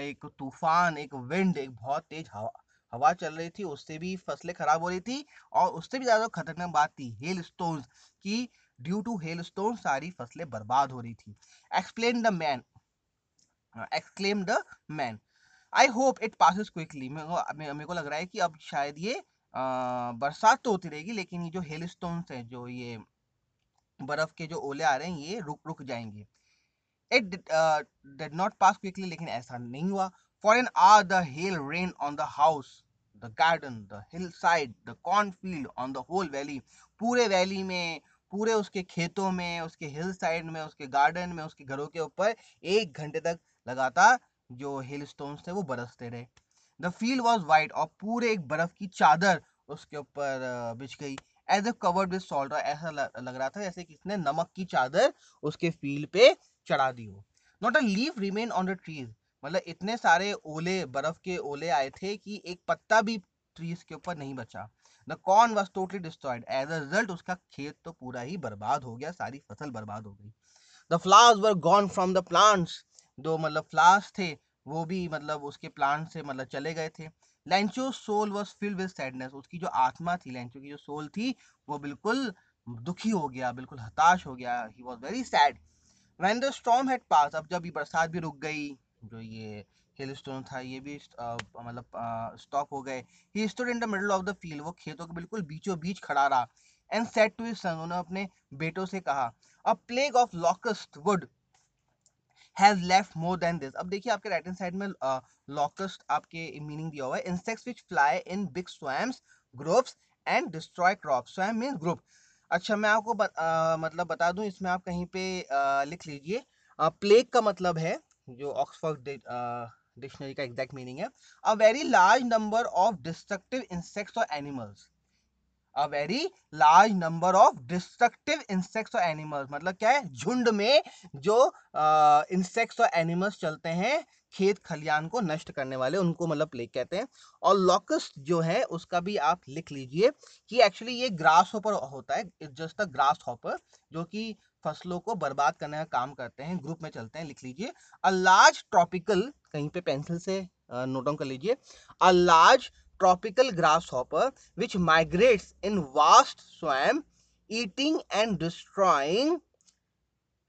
एक तूफ़ान, एक विंड एक बहुत तेज हवा हवा चल रही थी, उससे भी फ़सलें खराब हो रही थी, और उससे भी ज़्यादा खतरनाक बात थी हेल स्टोन्स की ड्यू टू हेल स्टोन सारी फ़सलें बर्बाद हो रही थी। Explain the man exclaim the man I hope it passes quickly मेरे को लग रहा है कि अब शायद ये बरसात तो होती रहेगी, लेकिन ये जो हेल स्टोन्स है, जो ये बर्फ़ के जो ओले आ रहे हैं, ये रुक रुक जाएँगे। It did not pass quickly लेकिन ऐसा नहीं हुआ। For an hour the hail rain on the house the garden the hillside the cornfield on the whole valley पूरे वैली में पूरे उसके खेतों में, उसके हिल साइड में, उसके गार्डन में, उसके घरों के ऊपर एक घंटे तक लगातार जो हिल स्टोन्स थे वो बरसते रहे। द फ़ील्ड वॉज़ वाइट और पूरे एक बर्फ़ की चादर उसके ऊपर बिछ गई। As a covered with salt और ऐसा लग रहा था जैसे किसने नमक की चादर उसके फ़ील्ड पे चढ़ा दी हो। Not a leaf remain on the trees. मतलब इतने सारे ओले, बर्फ़ के ओले आए थे कि एक पत्ता भी ट्रीज के ऊपर नहीं बचा। The corn was totally destroyed as a result उसका खेत तो पूरा ही बर्बाद हो गया, सारी फ़सल बर्बाद हो गई। The flowers were gone from the plants दो मतलब फ्लावर्स थे, वो भी मतलब उसके प्लांट से मतलब चले गए थे। Lencho soul was filled with sadness उसकी जो आत्मा थी लेंचो की जो सोल थी, वो बिल्कुल दुखी हो गया, बिल्कुल हताश हो गया। He was very sad when the storm had pass अब जब ये बरसात भी रुक गई, जो ये हिल स्टोन था ये भी मतलब स्टॉप हो गए। He stood in the middle of the field वो खेतों के बिल्कुल बीचों बीच खड़ा रहा एंड सेट टू सन उन्होंने अपने बेटों से कहा a plague of locust would has left more than this अब देखिए आपके राइट हैंड साइड में लॉकस्ट आपके मीनिंग दिया हुआ है। Insects which fly in big swarms groups and destroy crops swarm means group अच्छा मैं आपको बत, आ, मतलब बता दूँ इसमें आप कहीं पे आ, लिख लीजिए। प्लेग का मतलब है जो ऑक्सफोर्ड डिक्शनरी का एग्जैक्ट मीनिंग है। A very large number of destructive insects और animals a very large number of destructive insects और एनिमल्स मतलब क्या है? झुंड में जो इंसेक्ट्स और एनिमल्स चलते हैं, खेत खलियान को नष्ट करने वाले, उनको मतलब प्लेग कहते हैं। और लॉकस्ट जो है, उसका भी आप लिख लीजिए कि एक्चुअली ये ग्रास हॉपर होता है it's just a grasshopper जो कि फ़सलों को बर्बाद करने का काम करते हैं, ग्रुप में चलते हैं, लिख लीजिए। अ, लार्ज ट्रॉपिकल, कहीं पे पेंसिल से नोट डाउन कर लीजिए। A, large tropical grasshopper which migrates in vast swarms eating and destroying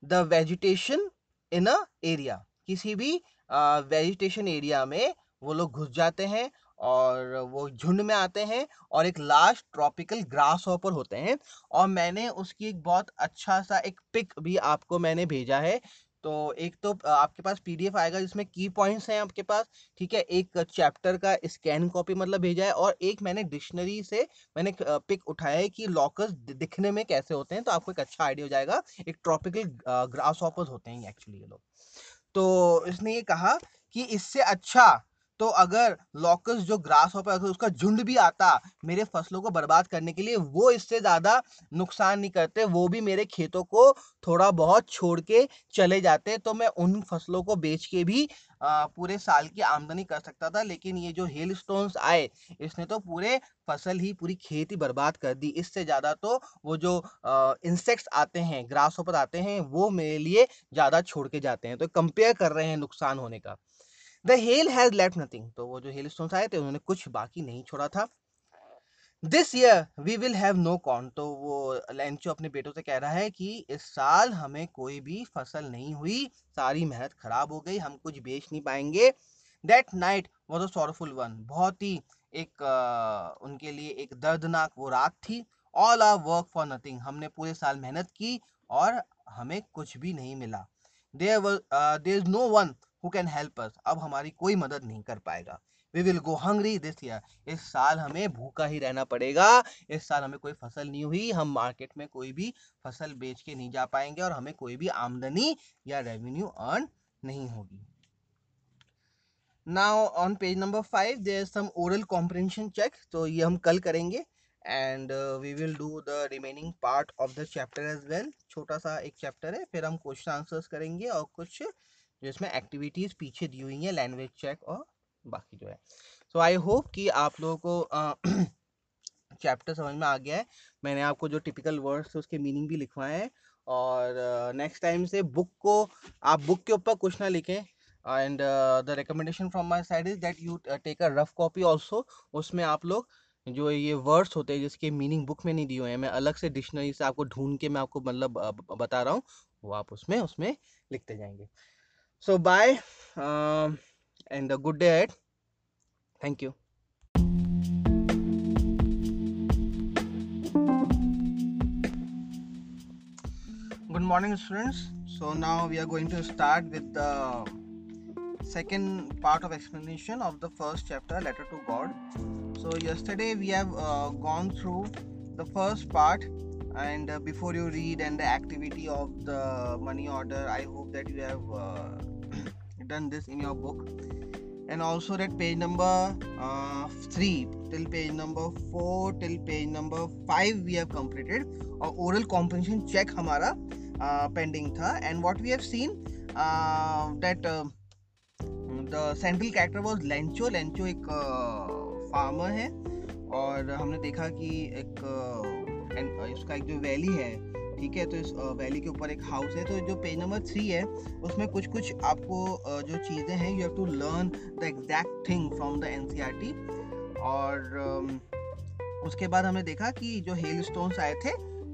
the vegetation in a area किसी भी वेजिटेशन एरिया में वो लोग घुस जाते हैं और वो झुंड में आते हैं और एक लास्ट ट्रॉपिकल ग्रास हॉपर होते हैं और मैंने उसकी एक बहुत अच्छा सा एक पिक भी आपको मैंने भेजा है। तो एक तो आपके पास पीडीएफ आएगा जिसमें की पॉइंट्स हैं आपके पास, ठीक है? एक चैप्टर का स्कैन कॉपी मतलब भेजा है और एक मैंने डिक्शनरी से मैंने पिक उठाया है कि लॉकर्स दिखने में कैसे होते हैं तो आपको एक अच्छा आइडिया हो जाएगा। एक ट्रॉपिकल ग्रास हॉपर्स होते हैं एक्चुअली ये लोग। तो इसने ये कहा कि इससे अच्छा तो अगर लॉकस जो ग्रास हॉपर अगर उसका झुंड भी आता मेरे फ़सलों को बर्बाद करने के लिए वो इससे ज़्यादा नुकसान नहीं करते वो भी मेरे खेतों को थोड़ा बहुत छोड़ के चले जाते तो मैं उन फ़सलों को बेच के भी आ, पूरे साल की आमदनी कर सकता था। लेकिन ये जो हेल स्टोन्स आए इसने तो पूरे फ़सल ही पूरी खेती बर्बाद कर दी। इससे ज़्यादा तो वो जो इंसेक्ट्स आते हैं ग्रास हॉपर आते हैं वो मेरे लिए ज़्यादा छोड़ के जाते हैं। तो कंपेयर कर रहे हैं नुकसान होने का। The hail has left nothing. तो वो जो हेल स्टोन्स आए थे उन्होंने कुछ बाकी नहीं छोड़ा था। This year we will have no corn. तो वो लेंचो अपने बेटों से कह रहा है कि इस साल हमें कोई भी फ़सल नहीं हुई सारी मेहनत खराब हो गई हम कुछ बेच नहीं पाएँगे। That night was a sorrowful one बहुत ही एक आ, उनके लिए एक दर्दनाक वो रात थी। All our work for nothing हमने पूरे साल मेहनत की और हमें कुछ भी नहीं मिला। There there is no one who can help us अब हमारी कोई मदद नहीं कर पाएगा। We will go hungry this year इस साल हमें भूखा ही रहना पड़ेगा। इस साल हमें कोई फ़सल नहीं हुई। हम मार्केट में कोई भी फ़सल बेच के नहीं जा पाएँगे और हमें कोई भी आमदनी या रेवेन्यू अर्न नहीं होगी। Now on page number five there some oral comprehension check तो ये हम कल करेंगे। And we will do the remaining part of the chapter as well छोटा सा एक चैप्टर है। फिर हम क्वेश्चन आंसर्स करेंगे और कुछ जिसमें एक्टिविटीज़ पीछे दी हुई हैं लैंग्वेज चेक और बाकी जो है। सो आई होप कि आप लोगों को चैप्टर [clears throat] समझ में आ गया है। मैंने आपको जो टिपिकल वर्ड्स उसके मीनिंग भी लिखवाए हैं। और नेक्स्ट uh, टाइम से बुक को आप बुक के ऊपर कुछ ना लिखें। And the recommendation from my side is that you take a rough copy also उसमें आप लोग जो ये वर्ड्स होते हैं जिसके मीनिंग बुक में नहीं दिए हुए हैं मैं अलग से डिक्शनरी से आपको ढूंढ के मैं आपको मतलब बता रहा हूँ। वो आप उसमें उसमें लिखते जाएँगे। so bye um, and a good day ahead. Thank you. Good morning students. So now we are going to start with the second part of explanation of the first chapter letter to god. So yesterday we have uh, gone through the first part and uh, before you read and the activity of the money order i hope that you have uh, done this in your book and also that page number uh, 3 till page number 4 till page number 5 we have completed और oral comprehension check हमारा pending uh, था and what we have seen that the central character was Lencho Lencho एक farmer uh, है और हमने देखा कि एक uh, उसका एक जो वैली है ठीक है तो इस वैली के ऊपर एक हाउस है तो जो पेज नंबर थ्री है, उसमें कुछ कुछ आपको जो चीज़ें हैं you have to learn the exact thing from the N और उसके बाद हमने देखा कि जो हेल स्टोन्स आए थे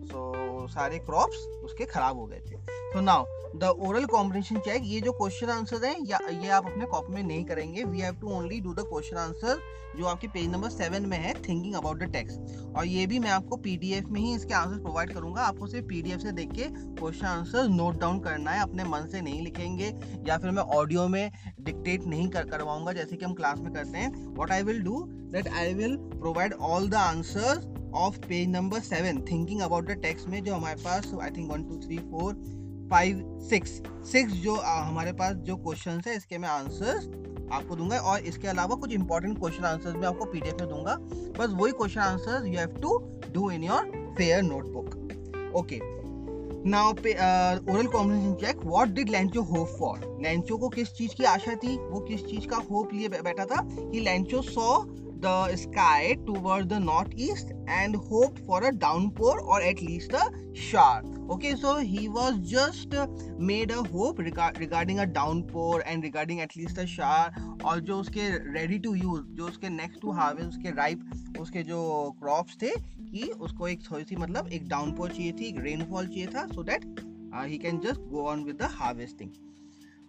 सो सारे क्रॉप्स उसके खराब हो गए थे। तो now the oral combination check ये जो क्वेश्चन आंसर है, या, ये आप अपने कॉपी में नहीं करेंगे we have to only do the question answer जो आपके पेज नंबर सेवन में है थिंकिंग अबाउट द टेक्स्ट और ये भी मैं आपको पीडीएफ में ही इसके आंसर प्रोवाइड करूँगा। आपको सिर्फ़ पीडीएफ से देख के क्वेश्चन आंसर नोट डाउन करना है। अपने मन से नहीं लिखेंगे या फिर मैं ऑडियो में डिक्टेट नहीं कर, करवाऊँगा जैसे कि हम क्लास में करते हैं। What I will do that I will provide all the answers of page number seven thinking about the text में जो हमारे पास I think one two three four five six six जो आ, हमारे पास जो क्वेश्चन है इसके मैं आंसर्स आपको दूँगा और इसके अलावा कुछ इंपॉर्टेंट क्वेश्चन आंसर्स भी आपको पीडीएफ में दूँगा। बस वही question answers you have to do in your fair notebook okay now oral combination check what did Lencho hope for Lencho को किस चीज़ की आशा थी? वो किस चीज़ का होप लिए बैठा था? कि Lencho saw the sky toward the north east and hope for a downpour or at least a shower okay so he was just made a hope regarding a downpour and regarding at least a shower और जो उसके ready to use जो उसके next to हावे उसके ripe उसके जो crops थे, कि उसको एक थोड़ी सी मतलब एक डाउन पोर चाहिए थी, एक रेनफॉल चाहिए था so that he can just go on with the harvesting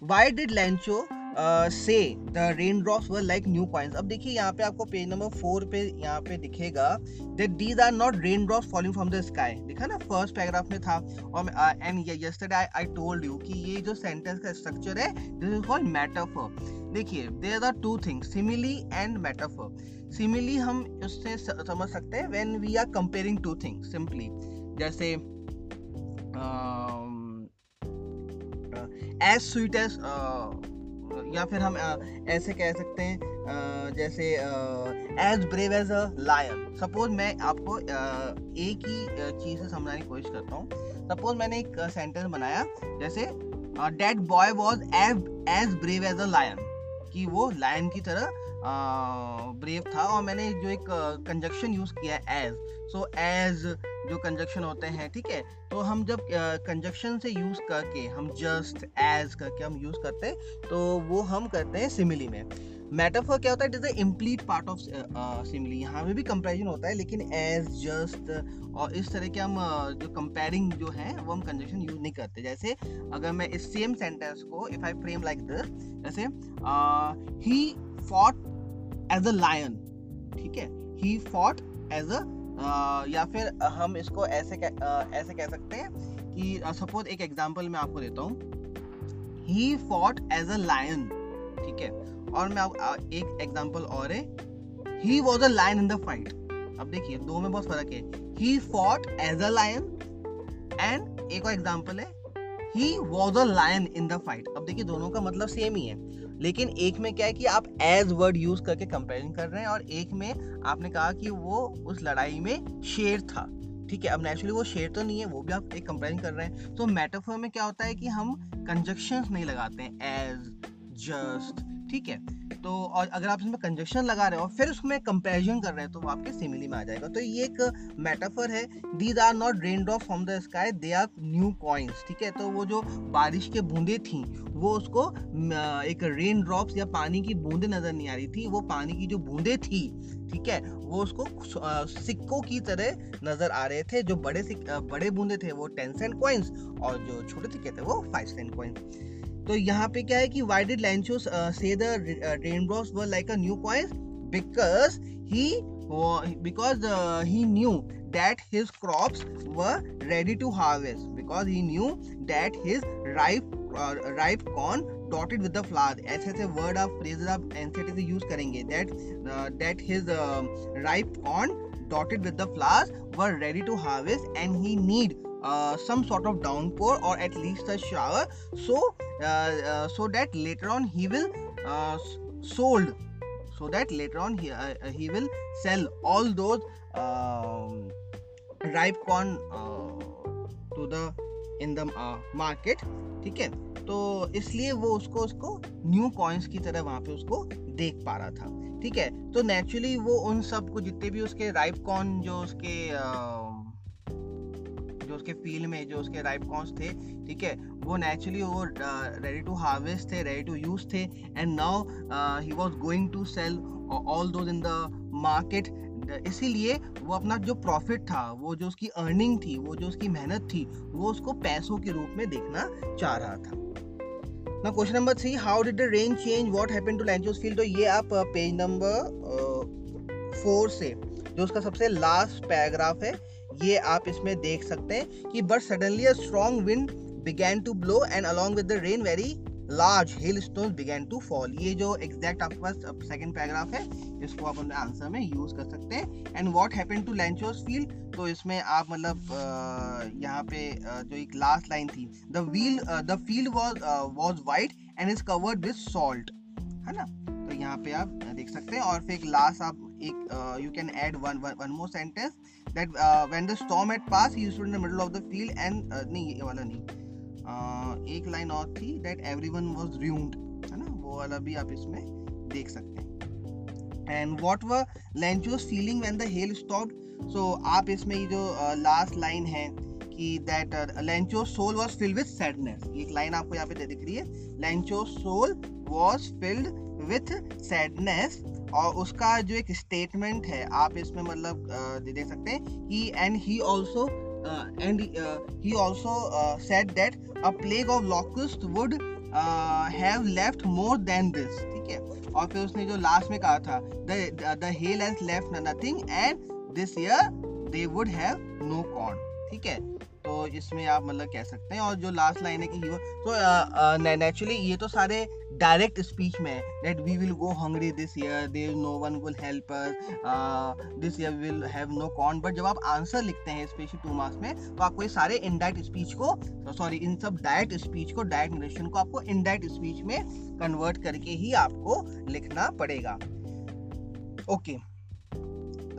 why did Lencho say the rain drops were like new coins अब देखिए यहाँ पे आपको पेज नंबर फोर पे यहाँ पे दिखेगा that these are not rain drops falling from the sky दिखा ना फ़र्स्ट पैराग्राफ में था। और and yesterday I told you कि ये जो सेंटेंस का स्ट्रक्चर है दिस इज़ कॉल्ड मेटाफर देखिए there are two things simile and metaphor simile हम उससे समझ सकते हैं when we are comparing two things simply जैसे एज स्वीट एज या फिर हम ऐसे कह सकते हैं जैसे as brave as a lion suppose मैं आपको एक ही चीज़ से समझाने की कोशिश करता हूँ। सपोज़ मैंने एक सेंटेंस बनाया, जैसे that boy was as as brave as a lion कि वो लायन की तरह ब्रेव था और मैंने जो एक कंजक्शन यूज़ किया एज सो एज जो कंजक्शन होते हैं, ठीक है? तो हम जब कंजक्शन से यूज़ करके, हम जस्ट एज करके हम यूज़ करते हैं तो वो हम करते हैं सिमिली में। मेटाफर क्या होता है? It is the implied part of simile यहाँ पे भी कंपेरिजन होता है, लेकिन एज जस्ट और इस तरह के हम जो कंपेयरिंग जो है, वो हम कंजक्शन यूज़ नहीं करते। जैसे अगर मैं इस सेम सेंटेंस को if I frame like this जैसे he fought as a lion ठीक है? ही फॉट एज अ या फिर हम इसको ऐसे कह, ऐसे कह सकते हैं कि सपोज़ एक एग्जांपल मैं आपको देता हूँ। He fought as a lion ठीक है? और मैं आप एक एग्जांपल और है। He was a lion in the fight अब देखिए दो में बहुत फ़र्क है। He fought as a lion and एक और एग्ज़ाम्पल है। He was a lion in the fight अब देखिए दोनों का मतलब सेम ही है। लेकिन एक में क्या है कि आप एज वर्ड यूज़ करके कंपेरिजन कर रहे हैं और एक में आपने कहा कि वो उस लड़ाई में शेर था। ठीक है, अब नेचुरली वो शेर तो नहीं है, वो भी आप एक कंपेरिजन कर रहे हैं। तो मेटाफोर में क्या होता है कि हम कंजक्शंस नहीं लगाते हैं एज जस्ट, ठीक है? तो और अगर आप इसमें कंजक्शन लगा रहे हो, फिर उसमें कंपेरिजन कर रहे हैं तो वो आपके सिमिली में आ जाएगा। तो ये एक मेटाफर है। These are not rain drop from the sky they are new coins ठीक है? तो वो जो बारिश के बूंदे थी, वो उसको एक रेन ड्रॉप्स या पानी की बूंदे नज़र नहीं आ रही थी, वो पानी की जो बूंदे थी, ठीक है? वो उसको सिक्कों की तरह नज़र आ रहे थे, जो बड़े बड़े बूंदे थे, वो टेन सेंट कॉइन्स और जो छोटे सिक्के थे, वो फाइव सेंट कॉइन्स तो यहाँ पे क्या है कि why did Lencho say the were like a new he because he knew that his crops were ready to harvest because he knew that his rife ripe corn dotted with the flower ऐसे ऐसे word आप phrase आप NCT से use करेंगे that that his ripe corn dotted with the flowers were ready to harvest and he need uh, some sort of downpour or at least a shower so uh, uh, so that later on he will uh, sold so that later on he, uh, he will sell all those um, ripe corn uh, to the in the market ठीक है तो इसलिए वो उसको उसको new coins की तरह वहाँ पे उसको देख पा रहा था ठीक है तो नेचुरली वो उन सबको जितने भी उसके राइप कॉर्न जो उसके जो उसके फ़ील्ड में, जो उसके राइप कॉर्न्स थे, ठीक है, वो नेचुरली वो रेडी टू हार्वेस्ट थे रेडी टू यूज़ थे and now he was going to sell all those in the market इसीलिए वो अपना जो प्रॉफिट था, वो जो उसकी अर्निंग थी, वो जो उसकी मेहनत थी, वो उसको पैसों के रूप में देखना चाह रहा था। ना question number three how did the rain change what happened to Lencho's field तो ये आप पेज नंबर फोर से, जो उसका सबसे लास्ट पैराग्राफ है ये आप इसमें देख सकते हैं कि but suddenly a strong wind began to blow and along with the rain very large hail stone began to fall ये जो एग्जैक्ट आपके पास सेकंड पैराग्राफ है, इसको आप अपने आंसर में यूज़ कर सकते हैं। And what happened to Lencho's field तो इसमें आप मतलब यहाँ पे जो एक लास्ट लाइन थी the whole the field was was white and is covered with salt है ना? तो यहाँ पे आप देख सकते हैं। और फिर एक लास्ट आप एक you can add one one more sentence that uh, when the storm had passed he stood in the middle of the field and uh, uh, एक लाइन और थी that everyone was ruined है ना वो वाला भी आप इसमें देख सकते हैं and what were Lencho's feeling when the hail stopped so आप इसमें ये जो लास्ट uh, लाइन है कि uh, Lencho's soul was filled with sadness एक लाइन आपको यहाँ पे दिख रही है Lencho's soul was filled with sadness और उसका जो एक स्टेटमेंट है, आप इसमें मतलब देख सकते हैं कि and he also and he also said that a plague of locust would have left more than this ठीक है? और फिर उसने जो लास्ट में कहा था the hail has left nothing and this year they would have no corn ठीक है? तो इसमें आप मतलब कह सकते हैं, और जो लास्ट लाइन है कि ही तो नेचुरली ये तो सारे डायरेक्ट स्पीच में that we will go hungry this year there no one will help this year will have no corn but जब आप आंसर लिखते हैं स्पेशली टू मार्क्स में तो आपको ये सारे इनडायरेक्ट स्पीच को सॉरी इन सब डायरेक्ट स्पीच को डायरेक्ट नरेशन को आपको इनडायरेक्ट स्पीच में कन्वर्ट करके ही आपको लिखना पड़ेगा। Okay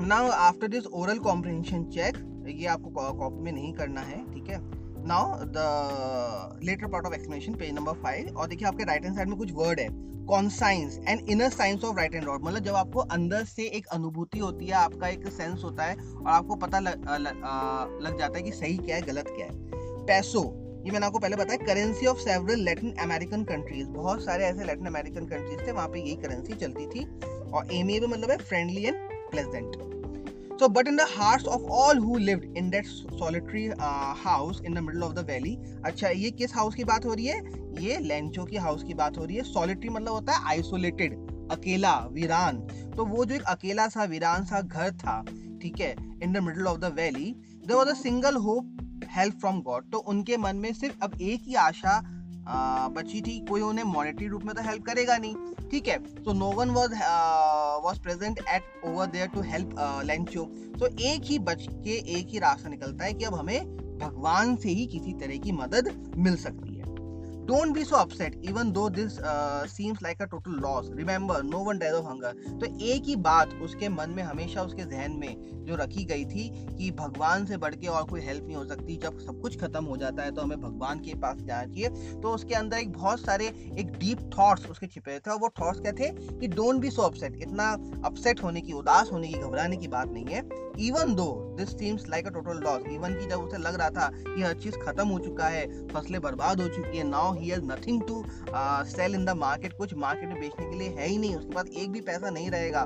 now after this oral comprehension check ये आपको कॉपी में नहीं करना है ठीक है? Now the latter part of explanation page number five और देखिए आपके राइट हैंड साइड में कुछ वर्ड है conscience and inner science of right and rod मतलब जब आपको अंदर से एक अनुभूति होती है आपका एक सेंस होता है और आपको पता लग, लग, लग जाता है कि सही क्या है गलत क्या है। पैसो ये मैंने आपको पहले बताया currency of several Latin American countries बहुत सारे ऐसे लैटिन अमेरिकन कंट्रीज़ थे वहाँ पे यही करेंसी चलती थी और एम मतलब है friendly and pleasant So, but in the hearts of all who lived in that solitary uh, house in the middle of the valley, अच्छा ये किस हाउस की बात हो रही है? ये लेंचो की हाउस की बात हो रही है। सॉलिटरी मतलब होता है आइसोलेटेड अकेला वीरान। तो वो जो एक अकेला सा वीरान सा घर था ठीक है in the middle of the valley there was a single hope help from God तो उनके मन में सिर्फ़ अब एक ही आशा बची थी कोई उन्हें मॉनेटरी रूप में तो हेल्प करेगा नहीं ठीक है। So no one was was present at over there to help Lencho तो एक ही बच के एक ही रास्ता निकलता है कि अब हमें भगवान से ही किसी तरह की मदद मिल सकती don't be so upset even though this seems like a total loss remember no one dies of hunger तो एक ही बात उसके मन में हमेशा उसके जहन में जो रखी गई थी कि भगवान से बढ़ के और कोई हेल्प नहीं हो सकती। जब सब कुछ खत्म हो जाता है तो हमें भगवान के पास जाना चाहिए। तो उसके अंदर एक बहुत सारे, एक डीप थॉट्स उसके छिपे थे। और वो थॉट्स क्या थे? कि डोंट बी सो अपसेट इतना अपसेट होने की, उदास होने की, घबराने की बात नहीं है। Even though this seems like a total loss even की जब उसे लग रहा था कि हर चीज़ खत्म हो चुका है, फ़सलें बर्बाद हो चुकी है now he has nothing to sell in the market कुछ मार्केट में बेचने के लिए है ही नहीं, उसके पास एक भी पैसा नहीं रहेगा।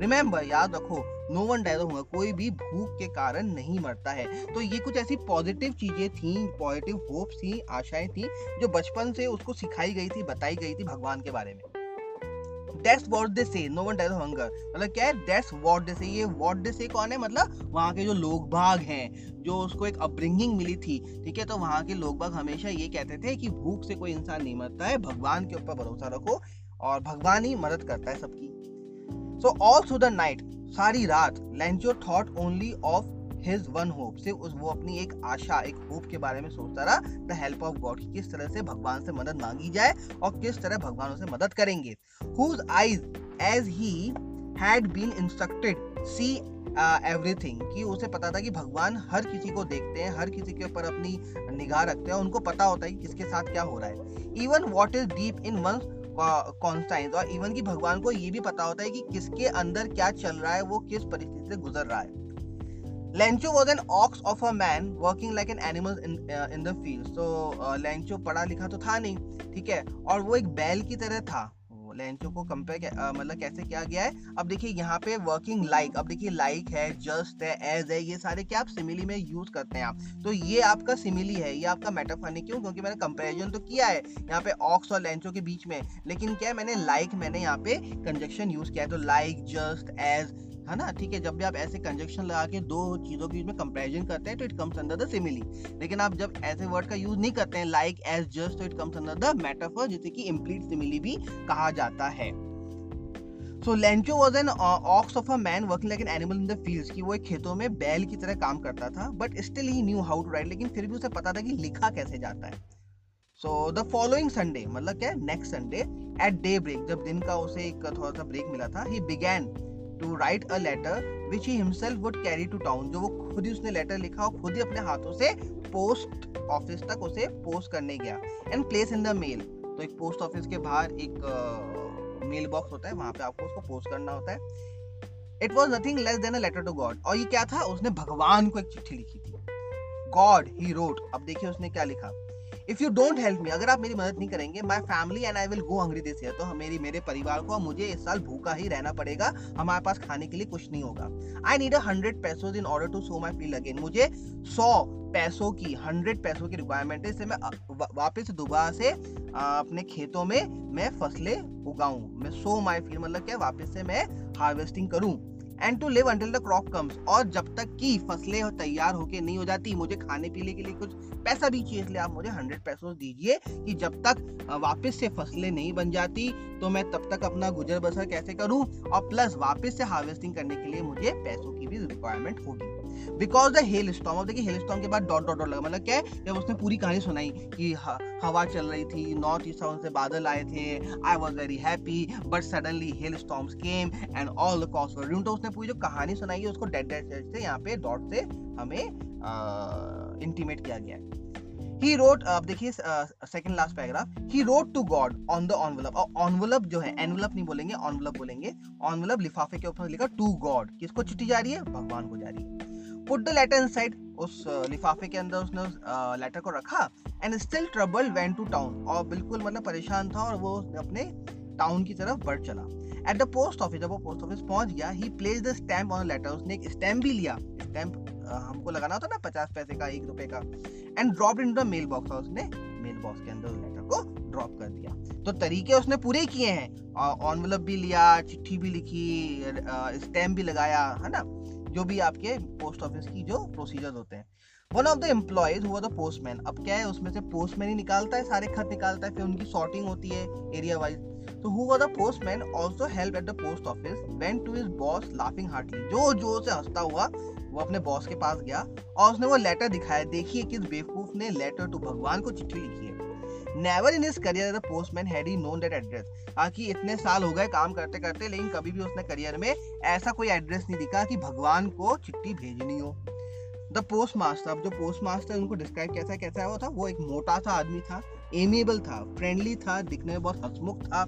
रिमेंबर याद रखो नो वन डायज होगा कोई भी भूख के कारण नहीं मरता है। तो ये कुछ ऐसी पॉजिटिव चीज़ें थी पॉजिटिव होप्स थी, आशाएँ थी, जो बचपन से उसको सिखाई गई थी, बताई गई थी भगवान के बारे में। दैट्स व्हाट दे से नो वन डाइज हंगर मतलब क्या है? दैट्स व्हाट दे से ये व्हाट दे से कौन है? मतलब वहाँ के जो लोग भाग हैं, जो उसको एक अपब्रिंगिंग मिली थी, ठीक है? तो वहाँ के लोग भाग हमेशा ये कहते थे कि भूख से कोई इंसान नहीं मरता है। भगवान के ऊपर भरोसा रखो और भगवान ही मदद करता है सबकी। So all through the night सारी रात Lencho thought only of his one hope से उस, वो अपनी एक आशा, एक होप के बारे में सोचता रहा द हेल्प ऑफ़ गॉड किस तरह से भगवान से मदद मांगी जाए और किस तरह भगवान उसे मदद करेंगे? Whose eyes as he had been instructed see everything कि उसे पता था कि भगवान हर किसी को देखते हैं, हर किसी के ऊपर अपनी निगाह रखते हैं, उनको पता होता है कि किसके साथ क्या हो रहा है। Even what is deep in one conscience और इवन की भगवान को ये भी पता होता है कि किसके अंदर क्या चल रहा है, वो किस परिस्थिति से गुजर रहा है। Ox of a man working like an animal in uh, in the field. So uh, Lencho पढ़ा लिखा तो था नहीं ठीक है? और वो एक बैल की तरह था। लेंचो को कंपेयर मतलब कैसे किया गया है? अब देखिए यहाँ पे वर्किंग लाइक अब देखिए लाइक है जस्ट है एज है ये सारे क्या आप सिमिली में यूज़ करते हैं आप। तो ये आपका सिमिली है ये आपका मेटाफर क्यों? क्योंकि मैंने कंपेरिजन तो किया है यहाँ पे ऑक्स और लेंचो के बीच में। लेकिन क्या मैंने लाइक like, मैंने यहाँ पे कंजक्शन यूज़ किया है? तो लाइक जस्ट एज है ना? ठीक है, जब भी आप ऐसे कंजक्शन लगा के दो चीज़ों के बीच में कंपैरिजन करते हैं तो it comes under the simile लेकिन आप जब ऐसे वर्ड का यूज़ नहीं करते हैं लाइक एज जस्ट तो it comes under the metaphor जिसे कि इम्प्लीट सिमिली भी कहा जाता है. So Lencho was an ox of a man working like an animal in the fields कि वो एक खेतों में बैल की तरह काम करता था but still he knew how to write लेकिन फिर भी उसे पता था कि लिखा कैसे जाता है. सो द फॉलोइंग संडे मतलब क्या next Sunday at daybreak जब दिन का उसे एक थोड़ा सा ब्रेक मिला था he began to write a letter which he himself would carry to town जो वो खुद ही उसने लेटर लिखा और खुद ही अपने हाथों से पोस्ट ऑफ़िस तक उसे पोस्ट करने गया। And place in the mail तो एक पोस्ट ऑफ़िस के बाहर एक मेल बॉक्स होता है, वहाँ पे आपको उसको पोस्ट करना होता है। It was nothing less than a letter to God और ये क्या था? उसने भगवान को एक चिट्ठी लिखी थी। गॉड ही रोट अब देखिए उसने क्या लिखा। If you don't help me अगर आप मेरी मदद नहीं करेंगे my family and I will go hungry this year तो मेरी, मेरे परिवार को मुझे इस साल भूखा ही रहना पड़ेगा। हमारे पास खाने के लिए कुछ नहीं होगा। I need a hundred pesos in order to sow my field again मुझे सौ पैसों की हंड्रेड पैसों की रिक्वायरमेंट है। इससे मैं वापस दोबारा से अपने खेतों में मैं फ़सलें उगाऊं। मैं सो माई फील मतलब क्या? वापस से मैं हार्वेस्टिंग करूँ। And to live until the crop comes और जब तक की फ़सलें तैयार होके नहीं हो जाती, मुझे खाने पीने के लिए कुछ पैसा भी चाहिए, इसलिए आप मुझे हंड्रेड पैसों दीजिए कि जब तक वापस से फ़सलें नहीं बन जाती तो मैं तब तक अपना गुजर बसर कैसे करूँ? और प्लस वापस से हार्वेस्टिंग करने के लिए मुझे पैसों की भी रिक्वायरमेंट होगी। बिकॉज़ द हेल स्टॉम अब देखिए हेल स्टॉम के बाद डॉट डॉट डॉट लगा। मतलब क्या है? जब उसने पूरी कहानी सुनाई कि हवा चल रही थी नॉर्थ ईस्ट से बादल आए थे I was very happy but suddenly hail storms came and all the cost were तो उसने पूरी जो कहानी सुनाई है, उसको डेड डेड से, यहाँ पे डॉट से हमें इंटीमेट किया गया है। ही रोट अब देखिए second last paragraph he wrote to God on the envelope और ऑनवलप जो है एनवलप नहीं बोलेंगे ऑनवलप बोलेंगे ऑनवलप लिफाफे के ऊपर लिखा टू गॉड किसको चिट्ठी जा रही है? भगवान को जा रही है। पुट द लेटर इनसाइड उस लिफाफे के अंदर उसने उस लेटर को रखा and still trouble went to town और बिल्कुल मतलब परेशान था और वो अपने टाउन की तरफ़ बढ़ चला। एट द पोस्ट ऑफ़िस जब वो पोस्ट ऑफ़िस पहुँच गया he place the stamp on letter उसने एक स्टैम्प भी लिया। स्टैम्प हमको लगाना होता ना पचास पैसे का, एक रुपए का। And drop in the mail box और उसने मेल बॉक्स के अंदर लेटर को ड्रॉप कर दिया। तो तरीके उसने पूरे किए हैं। ऑनवलप भी लिया, चिट्ठी भी लिखी स्टैम्प भी लगाया, है ना? जो भी आपके पोस्ट ऑफ़िस की जो प्रोसीजर होते हैं। One of the employees who the postman अब क्या है, उसमें से पोस्टमैन ही निकालता है, सारे खत निकालता है, फिर उनकी सॉर्टिंग होती है एरिया वाइज तो who the postman also help at the post office went to his boss laughing heartily जो ज़ोर से हंसता हुआ, वो अपने बॉस के पास गया और उसने वो लेटर दिखाया। देखिए किस बेवकूफ़ ने लेटर टू भगवान को चिट्ठी लिखी है। Never in his career as a postman had he known that address कि इतने साल हो गए काम करते करते लेकिन कभी भी उसने करियर में ऐसा कोई एड्रेस नहीं दिखा कि भगवान को चिट्ठी भेजनी हो। द पोस्ट मास्टर अब जो पोस्ट मास्टर उनको डिस्क्राइब कैसा कैसा हुआ था? वो एक मोटा सा आदमी था एमिएबल था फ्रेंडली था, दिखने में बहुत हसमुख था।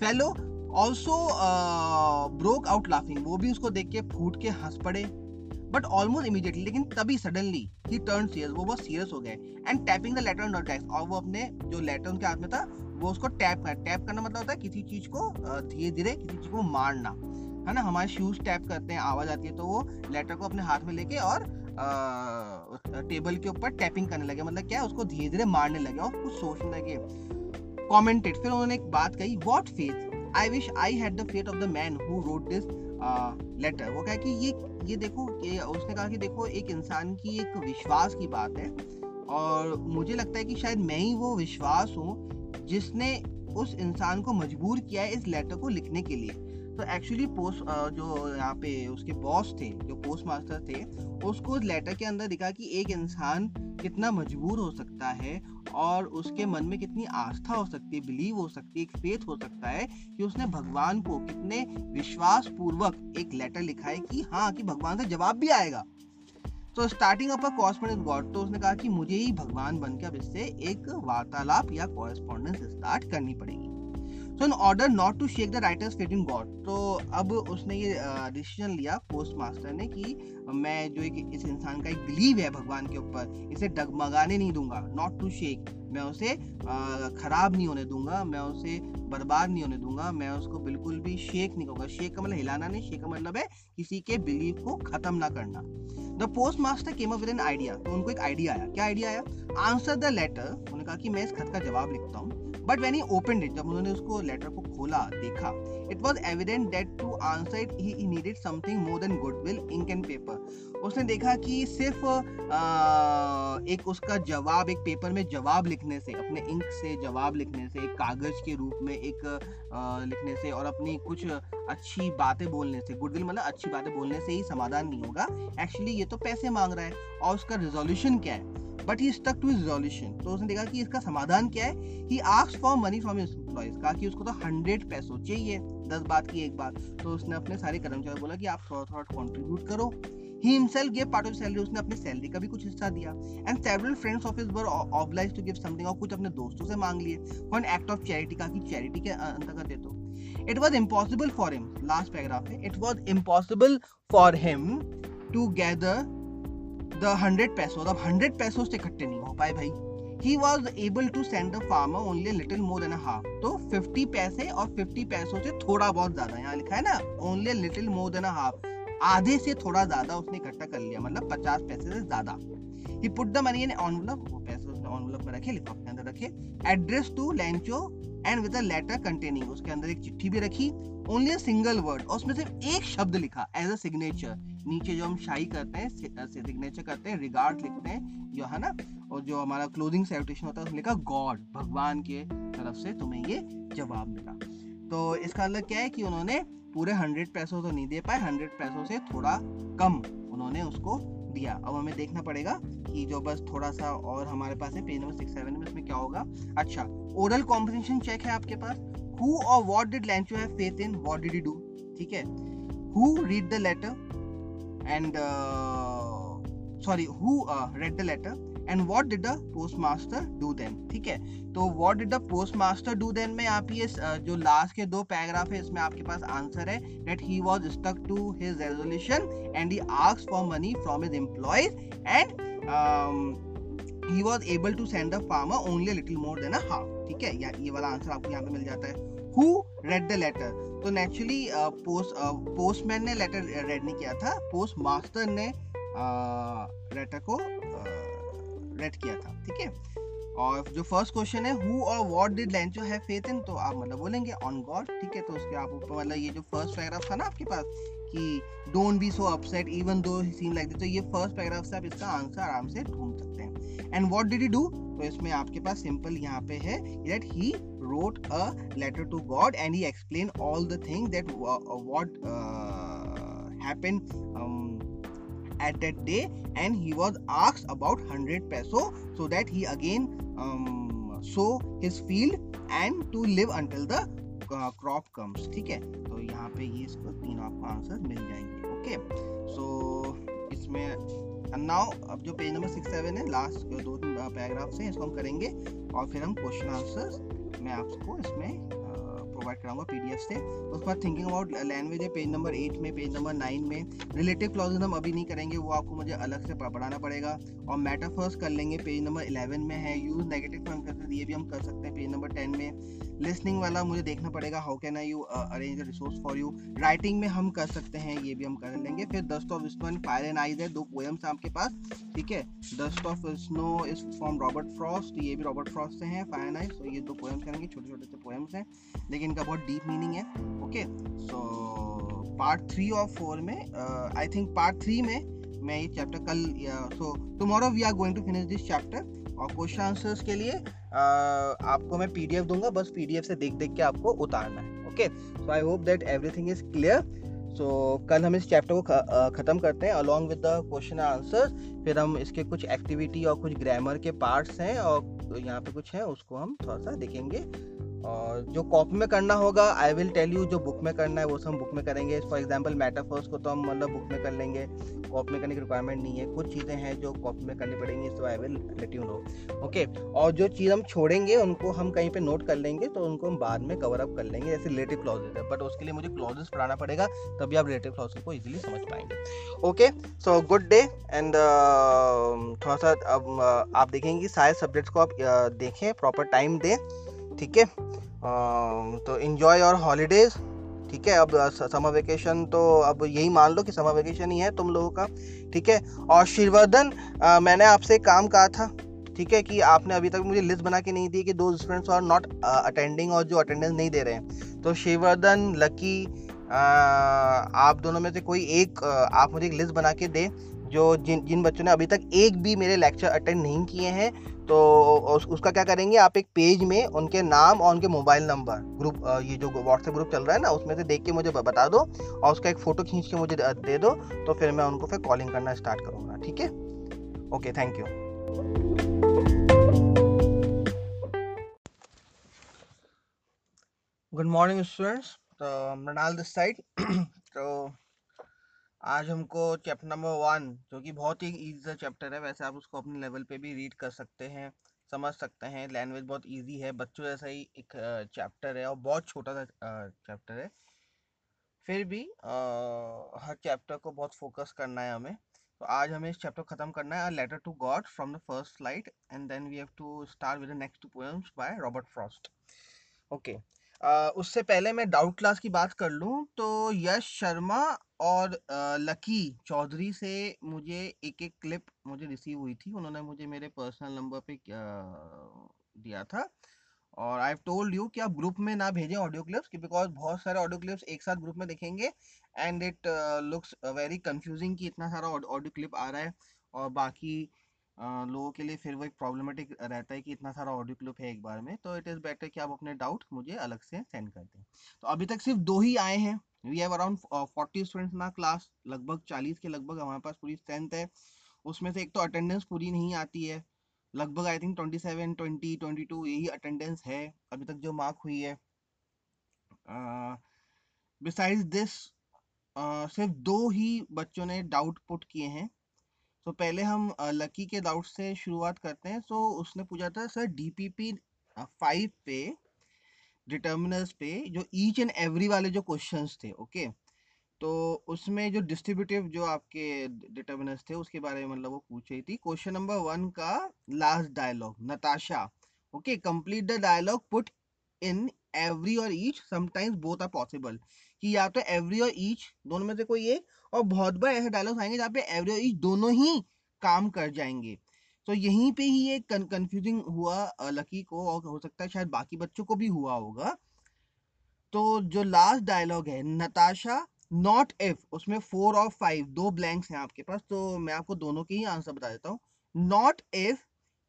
Fellow also broke out laughing वो भी उसको देख के फूट के हंस पड़े। बट ऑलमोस्ट इमीडिएटली लेकिन तभी सडनली ही टर्न सीरियस वो बहुत सीरियस हो गए। And tapping the letter on desk और वो अपने जो लेटर उनके हाथ में था वो उसको टैप कर टैप करना मतलब होता है किसी चीज़ को धीरे धीरे किसी चीज़ को मारना। है ना? हमारे शूज़ टैप करते हैं आवाज़ आती है तो वो लेटर को अपने हाथ में लेके और आ, टेबल के ऊपर टैपिंग करने लगे। मतलब क्या उसको धीरे धीरे मारने लगे और कुछ सोचने लगे। कॉमेंटेड फिर उन्होंने एक बात कही what faith I wish I had the faith of the man who wrote this letter वो कहा कि ये ये देखो, ये उसने कहा कि देखो, एक इंसान की एक विश्वास की बात है और मुझे लगता है कि शायद मैं ही वो विश्वास हूँ जिसने उस इंसान को मजबूर किया है इस लेटर को लिखने के लिए। तो एक्चुअली पोस्ट जो यहाँ पे उसके बॉस थे, जो पोस्ट मास्टर थे, उसको उस लेटर के अंदर दिखा कि एक इंसान कितना मजबूर हो सकता है और उसके मन में कितनी आस्था हो सकती है बिलीव हो सकती है, एक फेथ हो सकता है कि उसने भगवान को कितने विश्वास पूर्वक एक लेटर लिखा है कि हाँ कि भगवान से जवाब भी आएगा। तो स्टार्टिंग अप कॉरेस्पॉन्डेंस गॉड तो उसने कहा कि मुझे ही भगवान बनकर अब इससे एक वार्तालाप या कॉरेस्पॉन्डेंस स्टार्ट करनी पड़ेगी। So in order not to shake the writer's faith in God तो अब उसने ये डिसीज़न लिया पोस्ट मास्टर ने कि मैं जो एक, इस इंसान का एक बिलीव है भगवान के ऊपर, इसे डगमगाने नहीं दूँगा। नॉट टू शेक मैं उसे खराब नहीं होने दूँगा, मैं उसे बर्बाद नहीं होने दूँगा, मैं उसको बिल्कुल भी शेक नहीं करूँगा। शेक का मतलब हिलाना नहीं शेक का मतलब है किसी के बिलीव को खत्म ना करना। The postmaster came up with an idea तो उनको एक आइडिया आया। क्या आइडिया आया? आंसर द लेटर उन्होंने कहा कि मैं इस खत का जवाब लिखता हूँ। But when he open it जब उन्होंने उसको लेटर को खोला देखा it was evident that to answer it he needed something more than goodwill ink and paper उसने देखा कि सिर्फ़ एक उसका जवाब, एक पेपर में जवाब लिखने से, अपने इंक से जवाब लिखने से, एक कागज़ के रूप में, एक लिखने से और अपनी कुछ अच्छी बातें बोलने से गुडविल मतलब अच्छी बातें बोलने से ही समाधान नहीं होगा। एक्चुअली ये तो पैसे मांग रहा है और उसका रिजोल्यूशन क्या है? But he stuck to resolution तो उसने देखा कि इसका समाधान क्या है? He ask for money from his कहा कि उसको तो हंड्रेड पैसों चाहिए। दस बात की, एक बात। तो उसने अपने सारे कर्मचारी बोला कि आप थोड़ा थोड़ा कॉन्ट्रीब्यूट करो he himself give part of salary उसने अपनी सैलरी का भी कुछ हिस्सा दिया। And several friends of his were oblige to give something और कुछ अपने दोस्तों से मांग लिए। एन एक्ट ऑफ़ चैरिटी का कि चैरिटी के अंतर्गत दे दो। It was impossible for him last paragraph है it was impossible for him to gather the hundred pesos अब हंड्रेड पैसो से इकट्ठे नहीं हो पाए भाई। He was able to send the farmer only little more than half तो 50 पैसे और 50 पैसों से थोड़ा बहुत ज़्यादा, यहाँ लिखा है ना only little more than half आधे से थोड़ा ज़्यादा उसने इकट्ठा कर लिया मतलब 50 पैसे से ज़्यादा. He put the money in envelope वो पैसे उसने एनवलप में रखे लिफाफे के अंदर रखे. Address to Lencho and with a letter containing उसके अंदर एक चिट्ठी भी रखी. ओनली अ सिंगल वर्ड और उसमें सिर्फ़ एक शब्द लिखा एज अ सिग्नेचर नीचे जो हम शाही करते हैं सिग्नेचर करते हैं रिगार्ड लिखते हैं, जो है ना, और जो हमारा क्लोजिंग सैल्यूटेशन होता है, उसमें लिखा गॉड भगवान के तरफ़ से तुम्हें ये जवाब मिला। तो इसका मतलब क्या है कि उन्होंने पूरे हंड्रेड पैसों तो नहीं दे पाए हंड्रेड पैसों से थोड़ा कम उन्होंने उसको दिया। अब हमें देखना पड़ेगा कि जो बस थोड़ा सा और हमारे पास है पेज नंबर सिक्स सेवन में, इसमें क्या होगा। अच्छा ओरल कॉम्पिटिशन चेक है आपके पास। हु और what did Lencho have faith in what did he do ठीक है? Who read the letter and sorry who read the letter and what did the postmaster do then ठीक है? तो what did the postmaster do then में आप ये जो last के दो पैराग्राफ है, इसमें आपके पास आंसर है that he was stuck to his resolution and he asked for money from his employees and he was able to send the farmer only little more than a half ठीक है? या ये वाला आंसर आपको यहाँ पे मिल जाता है। हु रेड द लेटर तो नेचुरली पोस्ट पोस्टमैन ने लेटर रेड नहीं किया था। पोस्ट मास्टर ने लेटर uh, को रेड किया था। ठीक है? और जो फ़र्स्ट क्वेश्चन है हु और what did Lencho have faith in तो आप मतलब बोलेंगे ऑन गॉड ठीक है? तो उसके आप ऊपर मतलब ये जो फ़र्स्ट पैराग्राफ था ना आपके पास कि don't be so upset even though he seem like this तो ये फ़र्स्ट पैराग्राफ से आप इसका आंसर आराम से ढूंढ सकते हैं and what did he do तो इसमें आपके पास सिंपल यहाँ पे है that he God and he explained all the things that uh, what uh, happened um, at that day and he was asked about 100 peso so that he again um, sow his field and to live until the crop comes ठीक है? तो यहाँ पे ये इसको तीनों आपको answer मिल जाएँगे ओके सो इसमें नाउ अब जो पेज नंबर सिक्स सेवन है लास्ट दो तीन पैराग्राफ से इसको हम करेंगे, और फिर हम क्वेश्चन आंसर्स मैं आपको इसमें प्रोवाइड कराऊँगा पीडीएफ से। उसके बाद थिंकिंग अबाउट लैंग्वेज है पेज नंबर एट में पेज नंबर नाइन में रिलेटिव क्लॉजेज हम अभी नहीं करेंगे, वो आपको मुझे अलग से पढ़ाना पड़ेगा, और मेटाफर्स कर लेंगे पेज नंबर इलेवन में है यूज़ नेगेटिव फ़ंक्शन ये भी हम कर सकते हैं पेज नंबर टेन में। लिसनिंग वाला मुझे देखना पड़ेगा how can I you arrange resource for you writing में हम कर सकते हैं, ये भी हम कर लेंगे। फिर dust of snow fire and ice है, दो पोएम्स आपके पास, ठीक है? Dust of snow is from Robert Frost ये भी रॉबर्ट फ्रॉस्ट से हैं फायर एंड आइज़ तो ये दो पोएम्स करेंगे छोटे छोटे से पोएम्स हैं, लेकिन इनका बहुत डीप मीनिंग है ओके सो पार्ट थ्री और फोर में आई थिंक पार्ट थ्री में मैं ये चैप्टर कल so tomorrow we are going to finish this chapter और क्वेश्चन आंसर्स के लिए आ, आपको मैं पीडीएफ दूँगा बस पीडीएफ से देख देख के आपको उतारना है okay so I hope that everything is clear so कल हम इस चैप्टर को ख़त्म करते हैं along with the question answers फिर हम इसके कुछ एक्टिविटी और कुछ ग्रामर के पार्ट्स हैं और यहाँ पे कुछ हैं उसको हम थोड़ा सा देखेंगे। और जो कॉपी में करना होगा आई विल टेल यू जो बुक में करना है वो सब बुक में करेंगे। फॉर एग्ज़ाम्पल मेटाफर्स को तो हम मतलब बुक में कर लेंगे। कॉपी में करने की रिक्वायरमेंट नहीं है। कुछ चीज़ें हैं जो कॉपी में करनी पड़ेंगी so I will let you know okay और जो चीज़ हम छोड़ेंगे उनको हम कहीं पर नोट कर लेंगे तो उनको हम बाद में कवर अप कर लेंगे जैसे रिलेटिव क्लॉजेज है। बट उसके लिए मुझे क्लॉजेज पढ़ाना पड़ेगा तभी आप रिलेटिव क्लॉजेज को इजीली समझ पाएँगे। Okay so good day and थोड़ा सा अब uh, आप देखेंगे सारे सब्जेक्ट्स को आप uh, देखें प्रॉपर टाइम दें। ठीक है? तो इन्जॉय और हॉलीडेज ठीक है? अब समर वेकेशन तो अब यही मान लो कि समर वेकेशन ही है तुम लोगों का, ठीक है? और शिववर्धन मैंने आपसे काम कहा था, ठीक है? कि आपने अभी तक मुझे लिस्ट बना के नहीं दी कि दो स्टूडेंट्स आर नॉट अटेंडिंग और जो अटेंडेंस नहीं दे रहे हैं। तो शिववर्धन लकी आप दोनों में से कोई एक आप मुझे एक लिस्ट बना के दे, जो जिन जिन बच्चों ने अभी तक एक भी मेरे लेक्चर अटेंड नहीं किए हैं तो उस, उसका क्या करेंगे आप एक पेज में उनके नाम और उनके मोबाइल नंबर ग्रुप ये जो व्हाट्सएप ग्रुप चल रहा है ना उसमें से देख के मुझे बता दो और उसका एक फ़ोटो खींच के मुझे दे दो तो फिर मैं उनको फिर कॉलिंग करना स्टार्ट करूँगा ठीक है? Okay thank you good morning students तो मृणाल दिस साइड [clears throat] तो आज हमको चैप्टर नंबर वन जो कि बहुत ही ईजी सा चैप्टर है वैसे आप उसको अपने लेवल पे भी रीड कर सकते हैं समझ सकते हैं। लैंग्वेज बहुत इजी है बच्चों जैसा ही एक चैप्टर है और बहुत छोटा सा चैप्टर है। फिर भी आ, हर चैप्टर को बहुत फोकस करना है हमें। तो आज हमें इस चैप्टर ख़त्म करना है। Letter to God from the first slide and then we have to start with the next two poems by Robert Frost okay उससे पहले मैं डाउट क्लास की बात कर लूँ तो यश शर्मा और लकी चौधरी से मुझे एक एक क्लिप मुझे रिसीव हुई थी। उन्होंने मुझे मेरे पर्सनल नंबर पे दिया था। और आई टोल्ड यू कि आप ग्रुप में ना भेजें ऑडियो क्लिप्स, कि बिकॉज़ बहुत सारे ऑडियो क्लिप्स एक साथ ग्रुप में देखेंगे and it looks very confusing कि इतना सारा ऑडियो क्लिप आ रहा है और बाकी लोगों के लिए फिर वो एक प्रॉब्लमेटिक रहता है कि इतना सारा ऑडियो क्लिप है एक बार में तो इट इज़ बेटर कि आप अपने डाउट मुझे अलग से सेंड कर दें। तो अभी तक सिर्फ़ दो ही आए हैं। We have around forty students ना क्लास लगभग चालीस के लगभग हमारे पास पूरी स्ट्रेंथ है। उसमें से एक तो अटेंडेंस पूरी नहीं आती है। लगभग I think twenty seven twenty twenty two यही अटेंडेंस है अभी तक जो मार्क हुई है। बिसाइड्स दिस सिर्फ़ दो ही बच्चों ने डाउट पुट किए हैं। तो पहले हम लकी के डाउट से शुरुआत करते हैं। तो उसने पूछा था, सर डीपीपी फाइव पे डिटर्मिनर्स पे, जो ईच एंड एवरी वाले जो क्वेश्चंस थे ओके तो उसमें जो डिस्ट्रीब्यूटिव जो आपके डिटर्मिनर्स थे, उसके बारे में मतलब वो पूछ रही थी। क्वेश्चन नंबर वन का last dialogue Natasha okay complete the dialogue put in every or each sometimes both are possible कि या तो एवरी और ईच दोनों में से कोई एक और बहुत बार ऐसे डायलॉग्स आएँगे जहाँ पे एवरी और ईच दोनों ही काम कर जाएँगे। तो यहीं पे ही एक कंफ्यूजिंग हुआ लकी को और हो सकता है शायद बाकी बच्चों को भी हुआ होगा। तो जो लास्ट डायलॉग है नताशा नॉट इफ़ उसमें फोर और फाइव दो ब्लैंक्स हैं आपके पास तो मैं आपको दोनों के ही आंसर बता देता हूँ। Not if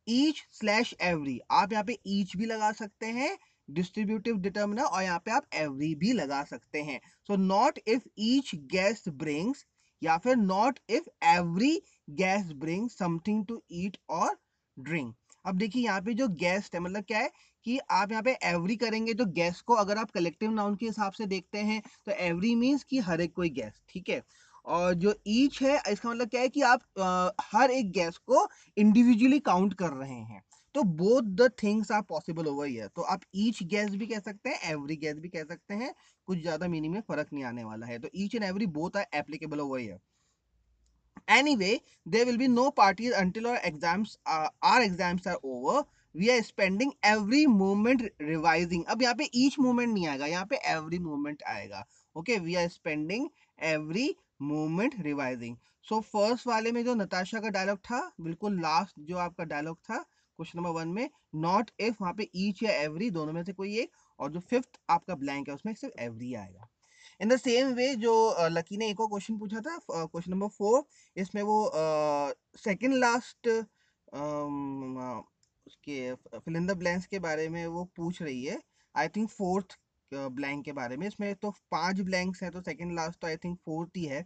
each slash every आप यहाँ पे ईच भी लगा सकते हैं डिस्ट्रीब्यूटिव डिटर्मिनर और यहाँ पे आप एवरी भी लगा सकते हैं। So not if each guest brings या फिर not if every guest bring something to eat or drink अब देखिए यहाँ पे जो गेस्ट है मतलब क्या है कि आप यहाँ पे एवरी करेंगे तो गेस्ट को अगर आप कलेक्टिव नाउन के हिसाब से देखते हैं तो एवरी मीन्स कि हर एक कोई गेस्ट ठीक है? और जो ईच है इसका मतलब क्या है कि आप आ, हर एक गेस्ट को इंडिविजुअली काउंट कर रहे हैं। तो both the things are possible over here तो आप ईच गैस भी कह सकते हैं एवरी गैस भी कह सकते हैं, कुछ ज़्यादा मीनिंग में फ़र्क नहीं आने वाला है। तो each and every both are applicable over here anyway there will be no parties until our exams are exams are over we are spending every moment revising अब यहाँ पे ईच मोमेंट नहीं आएगा, यहाँ पे एवरी मोमेंट आएगा। Okay we are spending every moment revising so first वाले में जो नताशा का डायलॉग था, बिल्कुल लास्ट जो आपका डायलॉग था क्वेश्चन नंबर वन में नॉट इफ़ वहाँ पे ईच या एवरी दोनों में से कोई एक और जो फिफ्थ आपका ब्लैंक है उसमें सिर्फ़ एवरी आएगा। इन द सेम वे जो लकी ने एक और क्वेश्चन पूछा था क्वेश्चन नंबर फोर इसमें वो सेकंड लास्ट उसके फिल इन ब्लैंक्स के बारे में वो पूछ रही है। आई थिंक फोर्थ ब्लैंक के बारे में। इसमें तो पाँच ब्लैंक्स हैं तो सेकंड लास्ट तो आई थिंक फोर्थ ही है।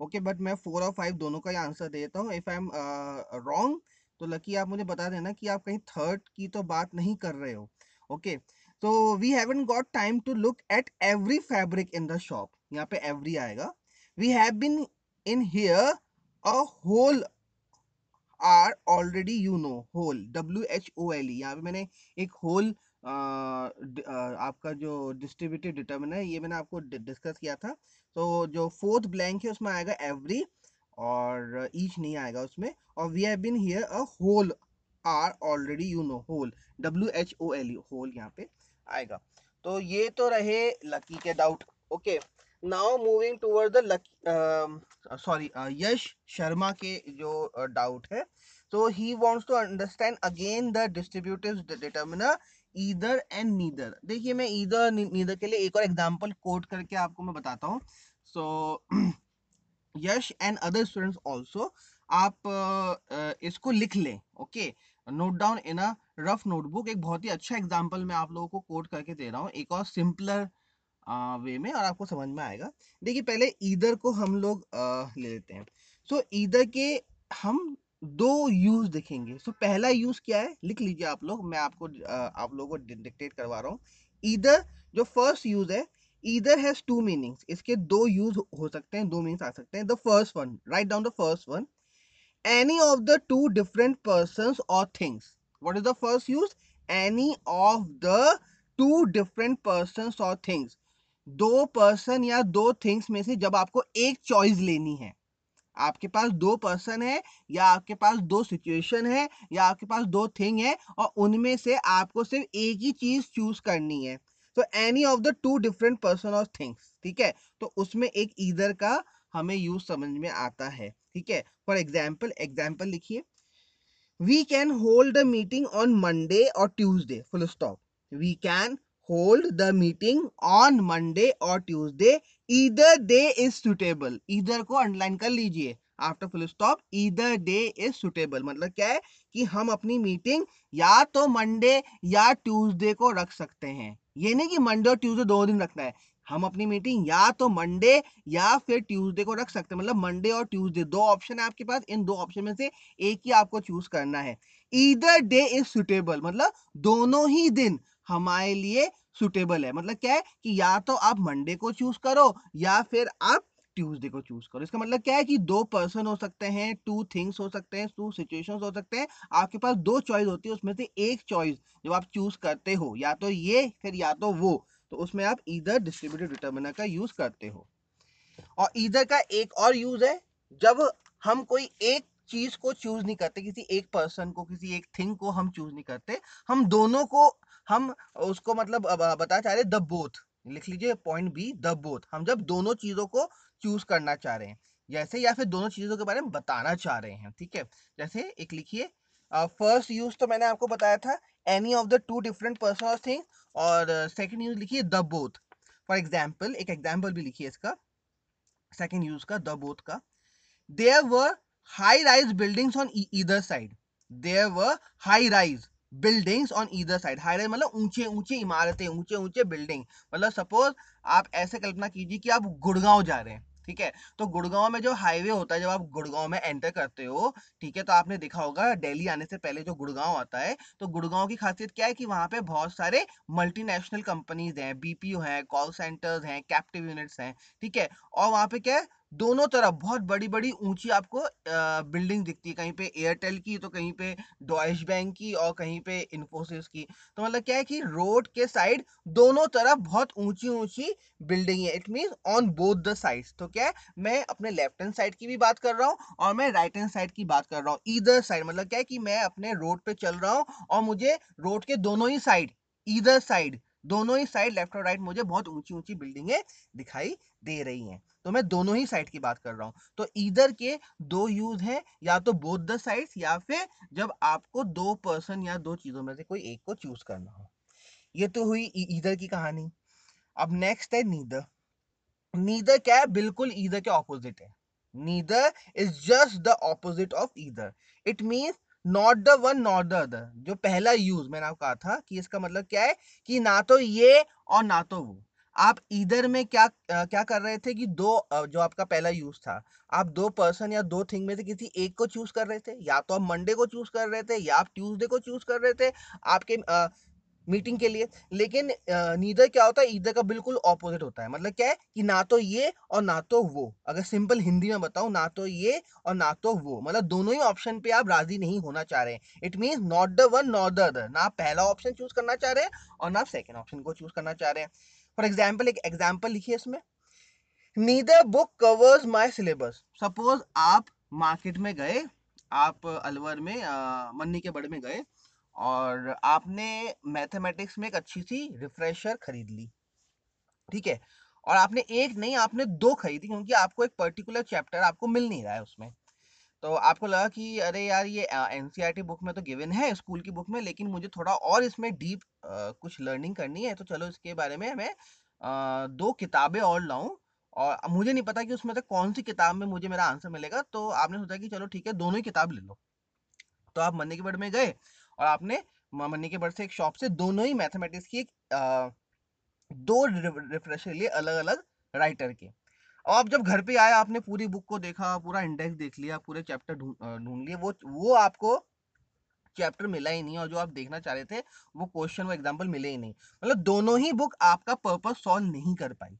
ओके okay, बट मैं फोर और फाइव दोनों का ही आंसर देता हूँ। इफ़ आई एम रॉन्ग तो लकी आप मुझे बता देना कि आप कहीं थर्ड की तो बात नहीं कर रहे हो ओके तो we haven't got time to look at every fabric in the shop यहाँ पे एवरी आएगा। We have been in here a whole hour already you know whole W H O L E यहाँ पे मैंने एक whole आपका जो distributive determiner है, ये मैंने आपको डिस्कस किया था। तो जो फोर्थ ब्लैंक है, उसमें आएगा एवरी और ईच नहीं आएगा उसमें। और we have been here a whole are already you know whole W H O L whole यहाँ पे आएगा। तो ये तो रहे लकी के doubt okay now moving toward the Lucky sorry Yash Sharma के जो डाउट uh, है तो he wants to understand again the distributive determiner either and neither देखिए मैं ईदर नीदर के लिए एक और एग्ज़ाम्पल कोट करके आपको मैं बताता हूँ। So so, [clears throat] Yash and other students also आप इसको लिख लें okay note down in a rough notebook एक बहुत ही अच्छा एग्ज़ाम्पल मैं आप लोगों को कोट करके दे रहा हूँ एक और सिंपलर वे में और आपको समझ में आएगा। देखिए पहले ईदर को हम लोग ले लेते हैं। सो so, ईदर के हम दो यूज़ देखेंगे। सो so, पहला यूज़ क्या है? लिख लीजिए आप लोग मैं आपको आप लोगों को डिक्टेट करवा रहा हूँ। ईदर जो फ़र्स्ट यूज़ है either has two meanings. इसके दो यूज़ हो सकते हैं, दो मीनिंग्स आ सकते हैं. The first one write down the first one any of the two different persons or things. What is the first use? Any of the two different persons or things. दो person या दो things में से जब आपको एक choice लेनी है, आपके पास दो पर्सन है, या आपके पास दो सिचुएशन है, या आपके पास दो थिंग है, और उनमें से आपको सिर्फ़ एक ही चीज़ चूज़ करनी है तो any of the two different person or things ठीक है? तो उसमें एक ईदर का हमें यूज़ समझ में आता है, ठीक है? फॉर एग्ज़ाम्पल एग्ज़ाम्पल लिखिए। We can hold the meeting on Monday or Tuesday full stop we can hold the meeting on Monday or Tuesday either day is suitable either को अंडरलाइन कर लीजिए। After full stop either day is suitable मतलब क्या है? कि हम अपनी meeting या तो मंडे या ट्यूसडे को रख सकते हैं। ये नहीं कि मंडे और ट्यूसडे दो दिन रखना है। हम अपनी मीटिंग या तो मंडे या फिर ट्यूसडे को रख सकते हैं। मतलब मंडे और ट्यूसडे, दो ऑप्शन है आपके पास, इन दो ऑप्शन में से एक ही आपको चूज़ करना है। ईदर डे इज़ सुटेबल मतलब दोनों ही दिन हमारे लिए सुटेबल है। मतलब क्या है कि या तो आप मंडे को चूज़ करो या फिर आप ट्यूसडे को चूज़ करो। इसका मतलब क्या है कि दो पर्सन हो सकते हैं टू थिंग्स हो सकते हैं टू सिचुएशन हो सकते हैं। आपके पास दो चॉइस होती है, उसमें से एक चॉइस जो आप चूज़ करते हो, या तो ये, फिर या तो वो तो उसमें आप इधर डिस्ट्रीब्यूटिव डिटर्मिनर का यूज़ करते हो। और इधर का एक और यूज़ है, जब हम कोई एक चीज़ को चूज़ नहीं करते, किसी एक पर्सन को, किसी एक थिंग को हम चूज़ नहीं करते, हम दोनों को, हम उसको मतलब बता चाह रहे द बोथ लिख लीजिए पॉइंट बी द बोथ हम जब दोनों चीज़ों को चूज़ करना चाह रहे हैं। जैसे या फिर दोनों चीज़ों के बारे में बताना चाह रहे हैं, ठीक है? जैसे एक लिखिए फ़र्स्ट यूज़ तो मैंने आपको बताया था any of the two different person or thing और सेकेंड यूज़ लिखिए द बोथ फॉर एग्ज़ाम्पल एक एग्ज़ाम्पल भी लिखिए इसका सेकंड यूज़ का द बोथ का। There were high rise buildings on either side there were high rise buildings on either side high rise मतलब ऊँचे ऊँचे इमारतें, ऊँचे ऊँचे बिल्डिंग मतलब सपोज़ आप ऐसे कल्पना कीजिए कि आप गुड़गांव जा रहे हैं। ठीक है? तो गुड़गांव में जो हाईवे होता है, जब आप गुड़गांव में एंटर करते हो, ठीक है तो आपने देखा होगा, दिल्ली आने से पहले जो गुड़गांव आता है तो गुड़गांव की खासियत क्या है कि वहाँ पे बहुत सारे मल्टीनेशनल कंपनीज़ हैं बीपीओ हैं कॉल सेंटर्स हैं कैप्टिव यूनिट्स हैं, ठीक है? और वहाँ पे क्या है? दोनों तरफ़ बहुत बड़ी बड़ी ऊँची आपको बिल्डिंग दिखती है, कहीं पे एयरटेल की तो कहीं पे डॉइश बैंक की और कहीं पे इन्फोसिस की। तो मतलब क्या है कि रोड के साइड दोनों तरफ़ बहुत ऊँची ऊँची बिल्डिंग है। It mean on both the sides. तो क्या है, मैं अपने लेफ़्ट हैंड साइड की भी बात कर रहा हूँ और मैं राइट हैंड साइड की बात कर रहा हूँ। इधर साइड मतलब क्या है कि मैं अपने रोड पे चल रहा हूँ और मुझे रोड के दोनों ही साइड इधर साइड, दोनों ही साइड, लेफ़्ट और राइट, मुझे बहुत ऊँची ऊँची बिल्डिंगें दिखाई दे रही हैं। तो मैं दोनों ही साइड की बात कर रहा हूँ। तो इधर के दो यूज़ है, या तो बोथ द साइड्स या फिर जब आपको दो पर्सन या दो चीज़ों में से कोई एक को चूज़ करना हो। ये तो हुई इधर की कहानी। अब नेक्स्ट है नीदर नीदर क्या है? बिल्कुल ईदर के ऑपोजिट है। Neither is just the opposite of either it means not the one not the other जो पहला यूज़ मैंने आपको कहा था कि इसका मतलब क्या है? कि ना तो ये और ना तो वो। आप इधर में क्या क्या कर रहे थे कि दो जो आपका पहला यूज़ था आप दो पर्सन या दो थिंग में से किसी एक को चूज़ कर रहे थे? या तो आप मंडे को चूज़ कर रहे थे या आप ट्यूसडे को चूज़ कर रहे थे आपके आ, मीटिंग के लिए? लेकिन नीदर क्या होता है ईदर का बिल्कुल ऑपोजिट होता है। मतलब क्या है कि ना तो ये और ना तो वो। अगर सिंपल हिंदी में बताऊँ ना तो ये और ना तो वो। मतलब दोनों ही ऑप्शन पे आप राज़ी नहीं होना चाह रहे हैं। It mean not the one not the other ना आप पहला ऑप्शन चूज़ करना चाह रहे हैं और ना आप सेकेंड ऑप्शन को चूज़ करना चाह रहे हैं। फॉर एग्ज़ाम्पल एक एग्ज़ाम्पल लिखिए इसमें। Neither book covers my syllabus suppose आप मार्केट में गए, आप अलवर में मन्नी के बड़े में गए, और आपने मैथमेटिक्स में एक अच्छी सी रिफ्रेशर खरीद ली। ठीक है? और आपने एक नहीं, आपने दो खरीदी, क्योंकि आपको एक पर्टिकुलर चैप्टर आपको मिल नहीं रहा है उसमें। तो आपको लगा कि, अरे यार, ये एनसीईआरटी बुक में तो गिवन है, स्कूल की बुक में, लेकिन मुझे थोड़ा और इसमें डीप कुछ लर्निंग करनी है तो चलो इसके बारे में मैं दो किताबें और लाऊं। और मुझे नहीं पता कि उसमें से कौन सी किताब में मुझे मेरा आंसर मिलेगा तो आपने सोचा कि चलो ठीक है, दोनों ही किताब ले लो। तो आप मन्नी के बड़ में गए और आपने मनी के बर्ड से एक शॉप से दोनों ही मैथमेटिक्स की एक दो रिफ्रेशर लिए अलग अलग राइटर के। आप जब घर पे आए आपने पूरी बुक को देखा, पूरा इंडेक्स देख लिया, पूरे चैप्टर ढूंढ लिए, वो वो आपको चैप्टर मिला ही नहीं और जो आप देखना चाह रहे थे, वो क्वेश्चन वो एग्ज़ाम्पल मिले ही नहीं। मतलब दोनों ही बुक आपका पर्पज सॉल्व नहीं कर पाई।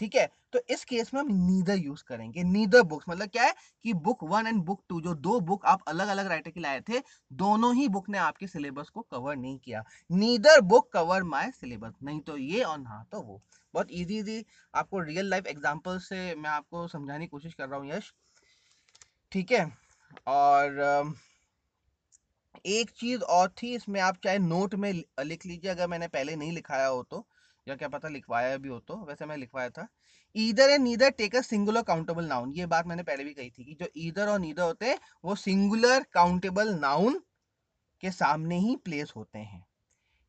ठीक है? तो इस केस में हम नीदर यूज़ करेंगे। नीदर बुक्स मतलब क्या है कि book one and book two जो दो बुक आप अलग अलग राइटर के लाए थे, दोनों ही बुक ने आपके सिलेबस को कवर नहीं किया। Neither book cover my syllabus नहीं तो ये और ना तो वो। बहुत इजी इजी आपको रियल लाइफ एग्जांपल से मैं आपको समझाने की कोशिश कर रहा हूँ, यश। ठीक है? और एक चीज़ और थी, इसमें आप चाहे नोट में लिख लीजिए, अगर मैंने पहले नहीं लिखाया हो तो। या क्या पता लिखवाया भी हो तो वैसे मैं लिखवाया था। Either and neither take a singular countable noun ये बात मैंने पहले भी कही थी कि जो ईदर और नीदर होते हैं, वो सिंगुलर काउंटेबल नाउन के सामने ही प्लेस होते हैं।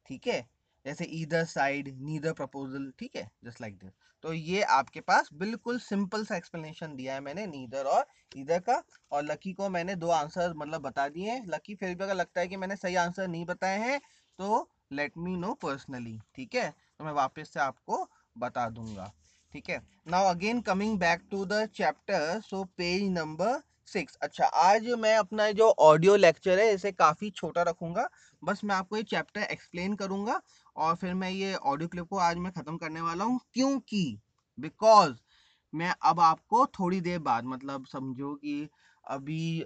ठीक है? जैसे ईदर साइड नीदर प्रपोजल ठीक है? जस्ट लाइक दिस तो ये आपके पास बिल्कुल सिंपल सा एक्सप्लेनेशन दिया है मैंने नीदर और ईदर का। और लकी को मैंने दो आंसर मतलब बता दिए लकी फिर भी अगर लगता है कि मैंने सही आंसर नहीं बताए हैं तो लेट मी नो पर्सनली ठीक है? तो मैं वापस से आपको बता दूँगा, ठीक है? Now again coming back to the chapter so page number six अच्छा आज मैं अपना जो ऑडियो लेक्चर है, इसे काफ़ी छोटा रखूँगा। बस मैं आपको ये चैप्टर एक्सप्लेन करूँगा और फिर मैं ये ऑडियो क्लिप को आज मैं ख़त्म करने वाला हूँ। क्योंकि बिकॉज़ मैं अब आपको थोड़ी देर बाद मतलब समझो कि अभी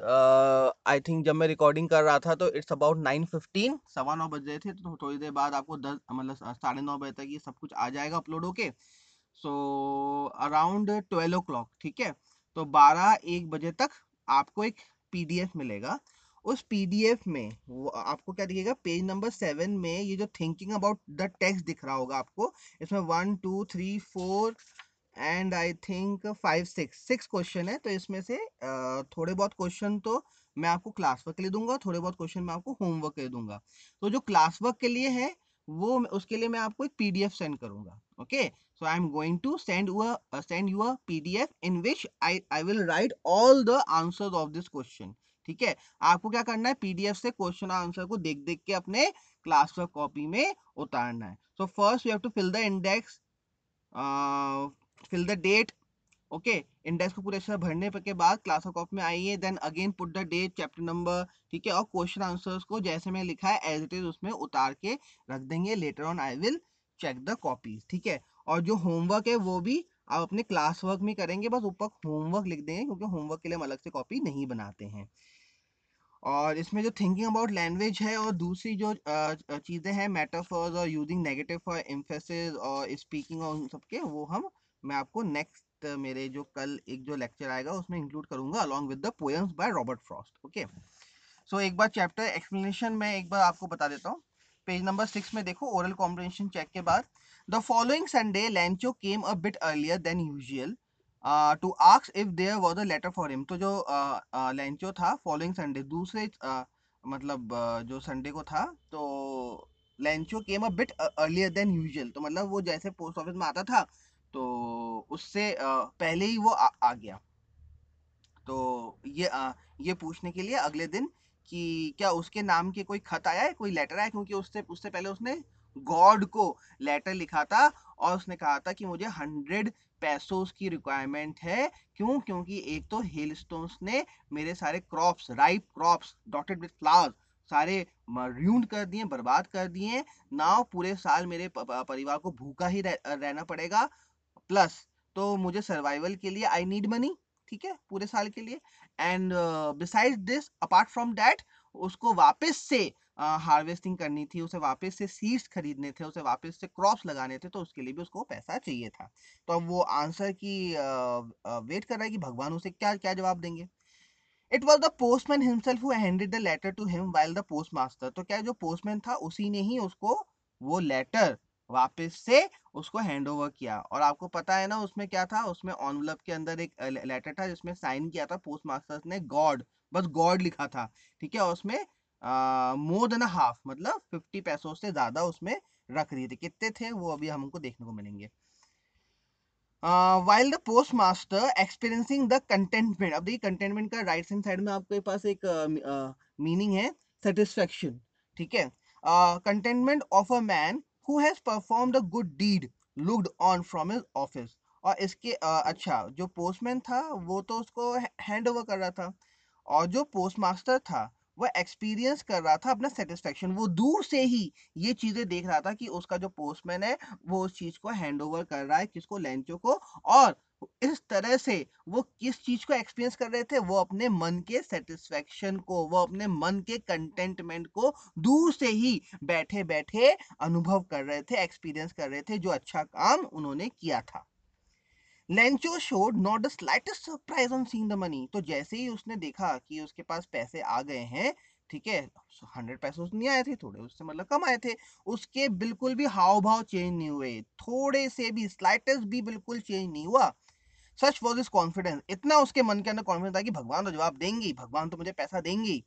आई थिंक जब मैं रिकॉर्डिंग कर रहा था तो इट्स अबाउट नाइन फिफ्टीन सवा नौ बज रहे थे तो थोड़ी देर बाद आपको दस मतलब साढ़े नौ बजे तक ये सब कुछ आ जाएगा अपलोड होके। So around twelve o'clock ठीक है? तो बारह एक बजे तक आपको एक पीडीएफ मिलेगा। उस पीडीएफ में, वो आपको क्या दिखेगा? पेज नंबर सेवन में ये जो थिंकिंग अबाउट द टेक्स्ट दिख रहा होगा आपको, इसमें one two three four and I think five six six question है तो इसमें से थोड़े बहुत क्वेश्चन तो मैं आपको क्लास वर्क के लिए दूँगा थोड़े बहुत क्वेश्चन मैं आपको होमवर्क के दूँगा। तो जो क्लास वर्क के लिए है, वो उसके लिए मैं आपको एक पीडीएफ सेंड करूँगा okay so I am going to send send you a PDF in which I I will write all the answers of this question ठीक है? आपको क्या करना है? पीडीएफ से क्वेश्चन आंसर को देख देख के अपने क्लास वर्क कॉपी में उतारना है। So first you have to fill the index fill the date okay index को पूरे अच्छे भरने के बाद क्लास ऑफ़ में आइए then again put the date chapter number ठीक है, और क्वेश्चन आंसर्स को जैसे मैं लिखा है एज इट इज़ उसमें उतार के रख देंगे later on I will check the copy ठीक है, और जो होमवर्क है, वो भी आप अपने क्लास वर्क में करेंगे, बस ऊपर होमवर्क लिख देंगे, क्योंकि होमवर्क के लिए हम अलग से कॉपी नहीं बनाते हैं, और इसमें जो थिंकिंग अबाउट लैंग्वेज है, और दूसरी जो चीज़ें हैं मेटाफर्स और यूजिंग नेगेटिव फॉर एम्फेसिस और स्पीकिंग और उन सबके वो हम मैं आपको नेक्स्ट मेरे जो कल एक जो लेक्चर आएगा उसमें इंक्लूड करूँगा along with the poems by Robert Frost okay so एक बार चैप्टर एक्सप्लेनेशन में एक बार आपको बता देता हूँ। पेज नंबर सिक्स में देखो ओरल कॉम्प्रिहेंशन चेक के बाद the following Sunday Lencho came a bit earlier than usual to ask if there was a letter for him तो जो लेंचो uh, uh, था फॉलोइंग संडे दूसरे uh, मतलब जो संडे को था तो Lencho came a bit earlier than usual तो मतलब वो जैसे पोस्ट ऑफ़िस में आता था तो उससे पहले ही वो आ, आ गया। तो ये आ, ये पूछने के लिए अगले दिन कि क्या उसके नाम के कोई खत आया है कोई लेटर आया क्योंकि उससे उससे पहले उसने गॉड को लेटर लिखा था और उसने कहा था कि मुझे हंड्रेड पैसों की रिक्वायरमेंट है। क्यों? क्योंकि एक तो हेल ने मेरे सारे crops ripe crops dotted with flowers सारे र्यूंड कर दिए बर्बाद कर दिए। ना पूरे साल मेरे परिवार को भूखा ही रह, रहना पड़ेगा। प्लस तो मुझे सर्वाइवल के लिए आई नीड मनी ठीक है पूरे साल के लिए। And beside this apart from that उसको वापस से हार्वेस्टिंग uh, करनी थी उसे वापस से सीड्स खरीदने थे उसे वापस से क्रॉप्स लगाने थे तो उसके लिए भी उसको पैसा चाहिए था। तो अब वो आंसर की वेट कर रहा है कि भगवान उसे क्या क्या जवाब देंगे। It was the postman himself handed the letter to him while the post master तो क्या जो पोस्टमैन था उसी ने ही उसको वो लेटर वापस से उसको हैंड ओवर किया। और आपको पता है ना उसमें क्या था? उसमें ऑनवलप के अंदर एक लेटर था जिसमें साइन किया था पोस्ट मास्टर ने गॉड बस गॉड लिखा था ठीक है? उसमें मोर देन हाफ़ मतलब फिफ्टी पैसों से ज़्यादा उसमें रख रही थी। कितने थे? वो अभी हमको देखने को मिलेंगे। While the post master experiencing the contentment अब देखिए कंटेंटमेंट का राइट हैंड साइड में आपके पास एक मीनिंग uh, uh, है सेटिस्फेक्शन ठीक है? Contentment of a man who has perform a good deed looked on from his office और इसके आ, अच्छा जो पोस्टमैन था वो तो उसको हैंड ओवर कर रहा था। और जो पोस्ट मास्टर था वह एक्सपीरियंस कर रहा था अपना सेटिस्फेक्शन वो दूर से ही ये चीज़ें देख रहा था कि उसका जो पोस्टमैन है वो उस चीज़ को हैंड ओवर कर रहा है किसको लेंचो को। और इस तरह से वो किस चीज़ को एक्सपीरियंस कर रहे थे, वो अपने मन के सेटिस्फेक्शन को, वो अपने मन के कंटेंटमेंट को दूर से ही बैठे बैठे अनुभव कर रहे थे, एक्सपीरियंस कर रहे थे, जो अच्छा काम उन्होंने किया था। Lencho showed not the slightest surprise on seeing the money तो जैसे ही उसने देखा कि उसके पास पैसे आ गए हैं, ठीक है हंड्रेड पैसे नहीं आए थे, थोड़े उससे मतलब कम आए थे, उसके बिल्कुल भी हाव भाव चेंज नहीं हुए। थोड़े से भी स्लाइटेस्ट भी बिल्कुल चेंज नहीं हुआ। सच वॉज़ इज़ कॉन्फिडेंस इतना उसके मन के अंदर कॉन्फिडेंस था कि भगवान तो जवाब देंगे भगवान तो मुझे पैसा देंगे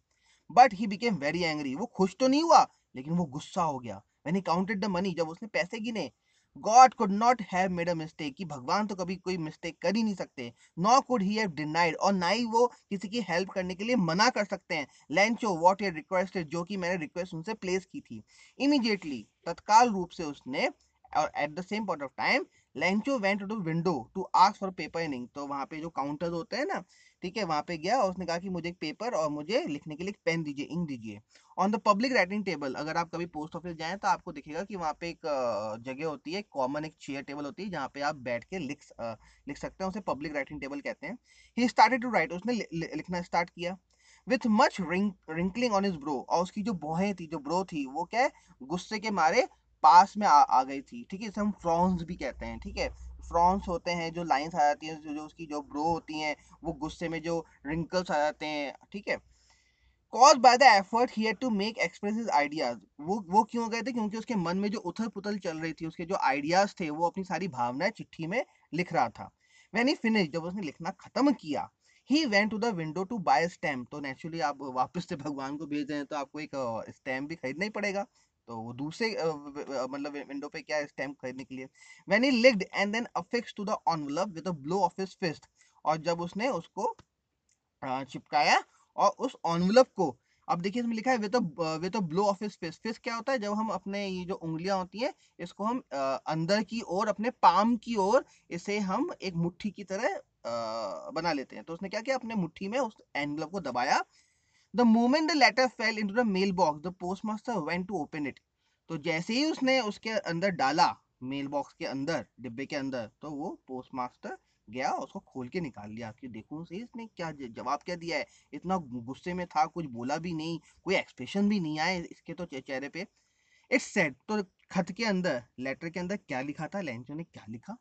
but he became very angry वो खुश तो नहीं हुआ, लेकिन वो गुस्सा हो गया। ही काउंटेड द मनी जब उसने पैसे गिने God could not have made a mistake कि भगवान तो कभी कोई मिस्टेक कर ही नहीं सकते। नॉ कुड ही हैव डिनाइड और ना ही वो किसी की हेल्प करने के लिए मना कर सकते हैं। लेंचो व्हाट ये रिक्वेस्ट जो कि मैंने रिक्वेस्ट उनसे प्लेस की थी। इमीडिएटली तत्काल रूप से उसने, और at the same point of time Lencho went to window to ask for paper inning तो वहाँ पे जो काउंटर्स होते हैं ना, ठीक है, वहाँ पे गया और उसने कहा कि मुझे एक पेपर और मुझे लिखने के लिए एक पेन दीजिए, इंक दीजिए। On the public writing table अगर आप कभी पोस्ट ऑफ़िस जाएँ तो आपको दिखेगा कि वहाँ पे एक जगह होती है कॉमन एक चेयर टेबल होती है, जहाँ पे आप बैठ के लिख लिख सकते हैं, उसे पब्लिक राइटिंग टेबल कहते हैं। ही स्टार्टेड टू राइट उसने लिखना स्टार्ट किया। With much wrinkling on his brow और उसकी जो बोहें थी, जो ब्रो थी, वो क्या गुस्से के मारे पास में आ, आ गई थी ठीक है? इसे हम फ्रॉन्स भी कहते हैं ठीक है? फ्रॉन्स होते हैं जो लाइंस आ जाती हैं जो, जो उसकी जो ब्रो होती हैं वो गुस्से में जो रिंकल्स आ जाते हैं ठीक है? Cause by the effort he to make express ideas वो वो क्यों गए थे? क्योंकि उसके मन में जो उथल पुथल चल रही थी उसके जो आइडियाज़ थे वो अपनी सारी भावनाएँ चिट्ठी में लिख रहा था। व्हेन ही फिनिश जब उसने लिखना खत्म किया he went to the window to buy stamp तो नेचुरली आप वापस से भगवान को भेज रहे हैं तो आपको एक स्टैम्प भी खरीदना ही पड़ेगा। तो वो दूसरे मतलब विंडो पे क्या स्टैम्प खरीदने के लिए? When he licked and then affix to the envelope with blow of his fist और जब उसने उसको चिपकाया और उस एनवलप को, अब देखिए इसमें लिखा है with with blow of his fist fist क्या होता है? जब हम अपने ये जो उंगलियाँ होती हैं, इसको हम अंदर की ओर, अपने पाम की ओर, इसे हम एक मुट्ठी की तरह बना लेते हैं। तो उसने क्या किया? अपने मुट्ठी में उस एनवलप को दबाया the moment the letter fell into the mail box the post master went to open it तो जैसे ही उसने उसके अंदर डाला मेल बॉक्स के अंदर, डिब्बे के अंदर तो वो पोस्ट मास्टर गया उसको खोल के निकाल लिया कि देखो सही इसने क्या जवाब क्या दिया है? इतना गुस्से में था, कुछ बोला भी नहीं, कोई एक्सप्रेशन भी नहीं आया इसके तो चेहरे पे। इट्स सेड तो खत के अंदर लेटर के अंदर क्या लिखा था? लेंचो ने क्या लिखा?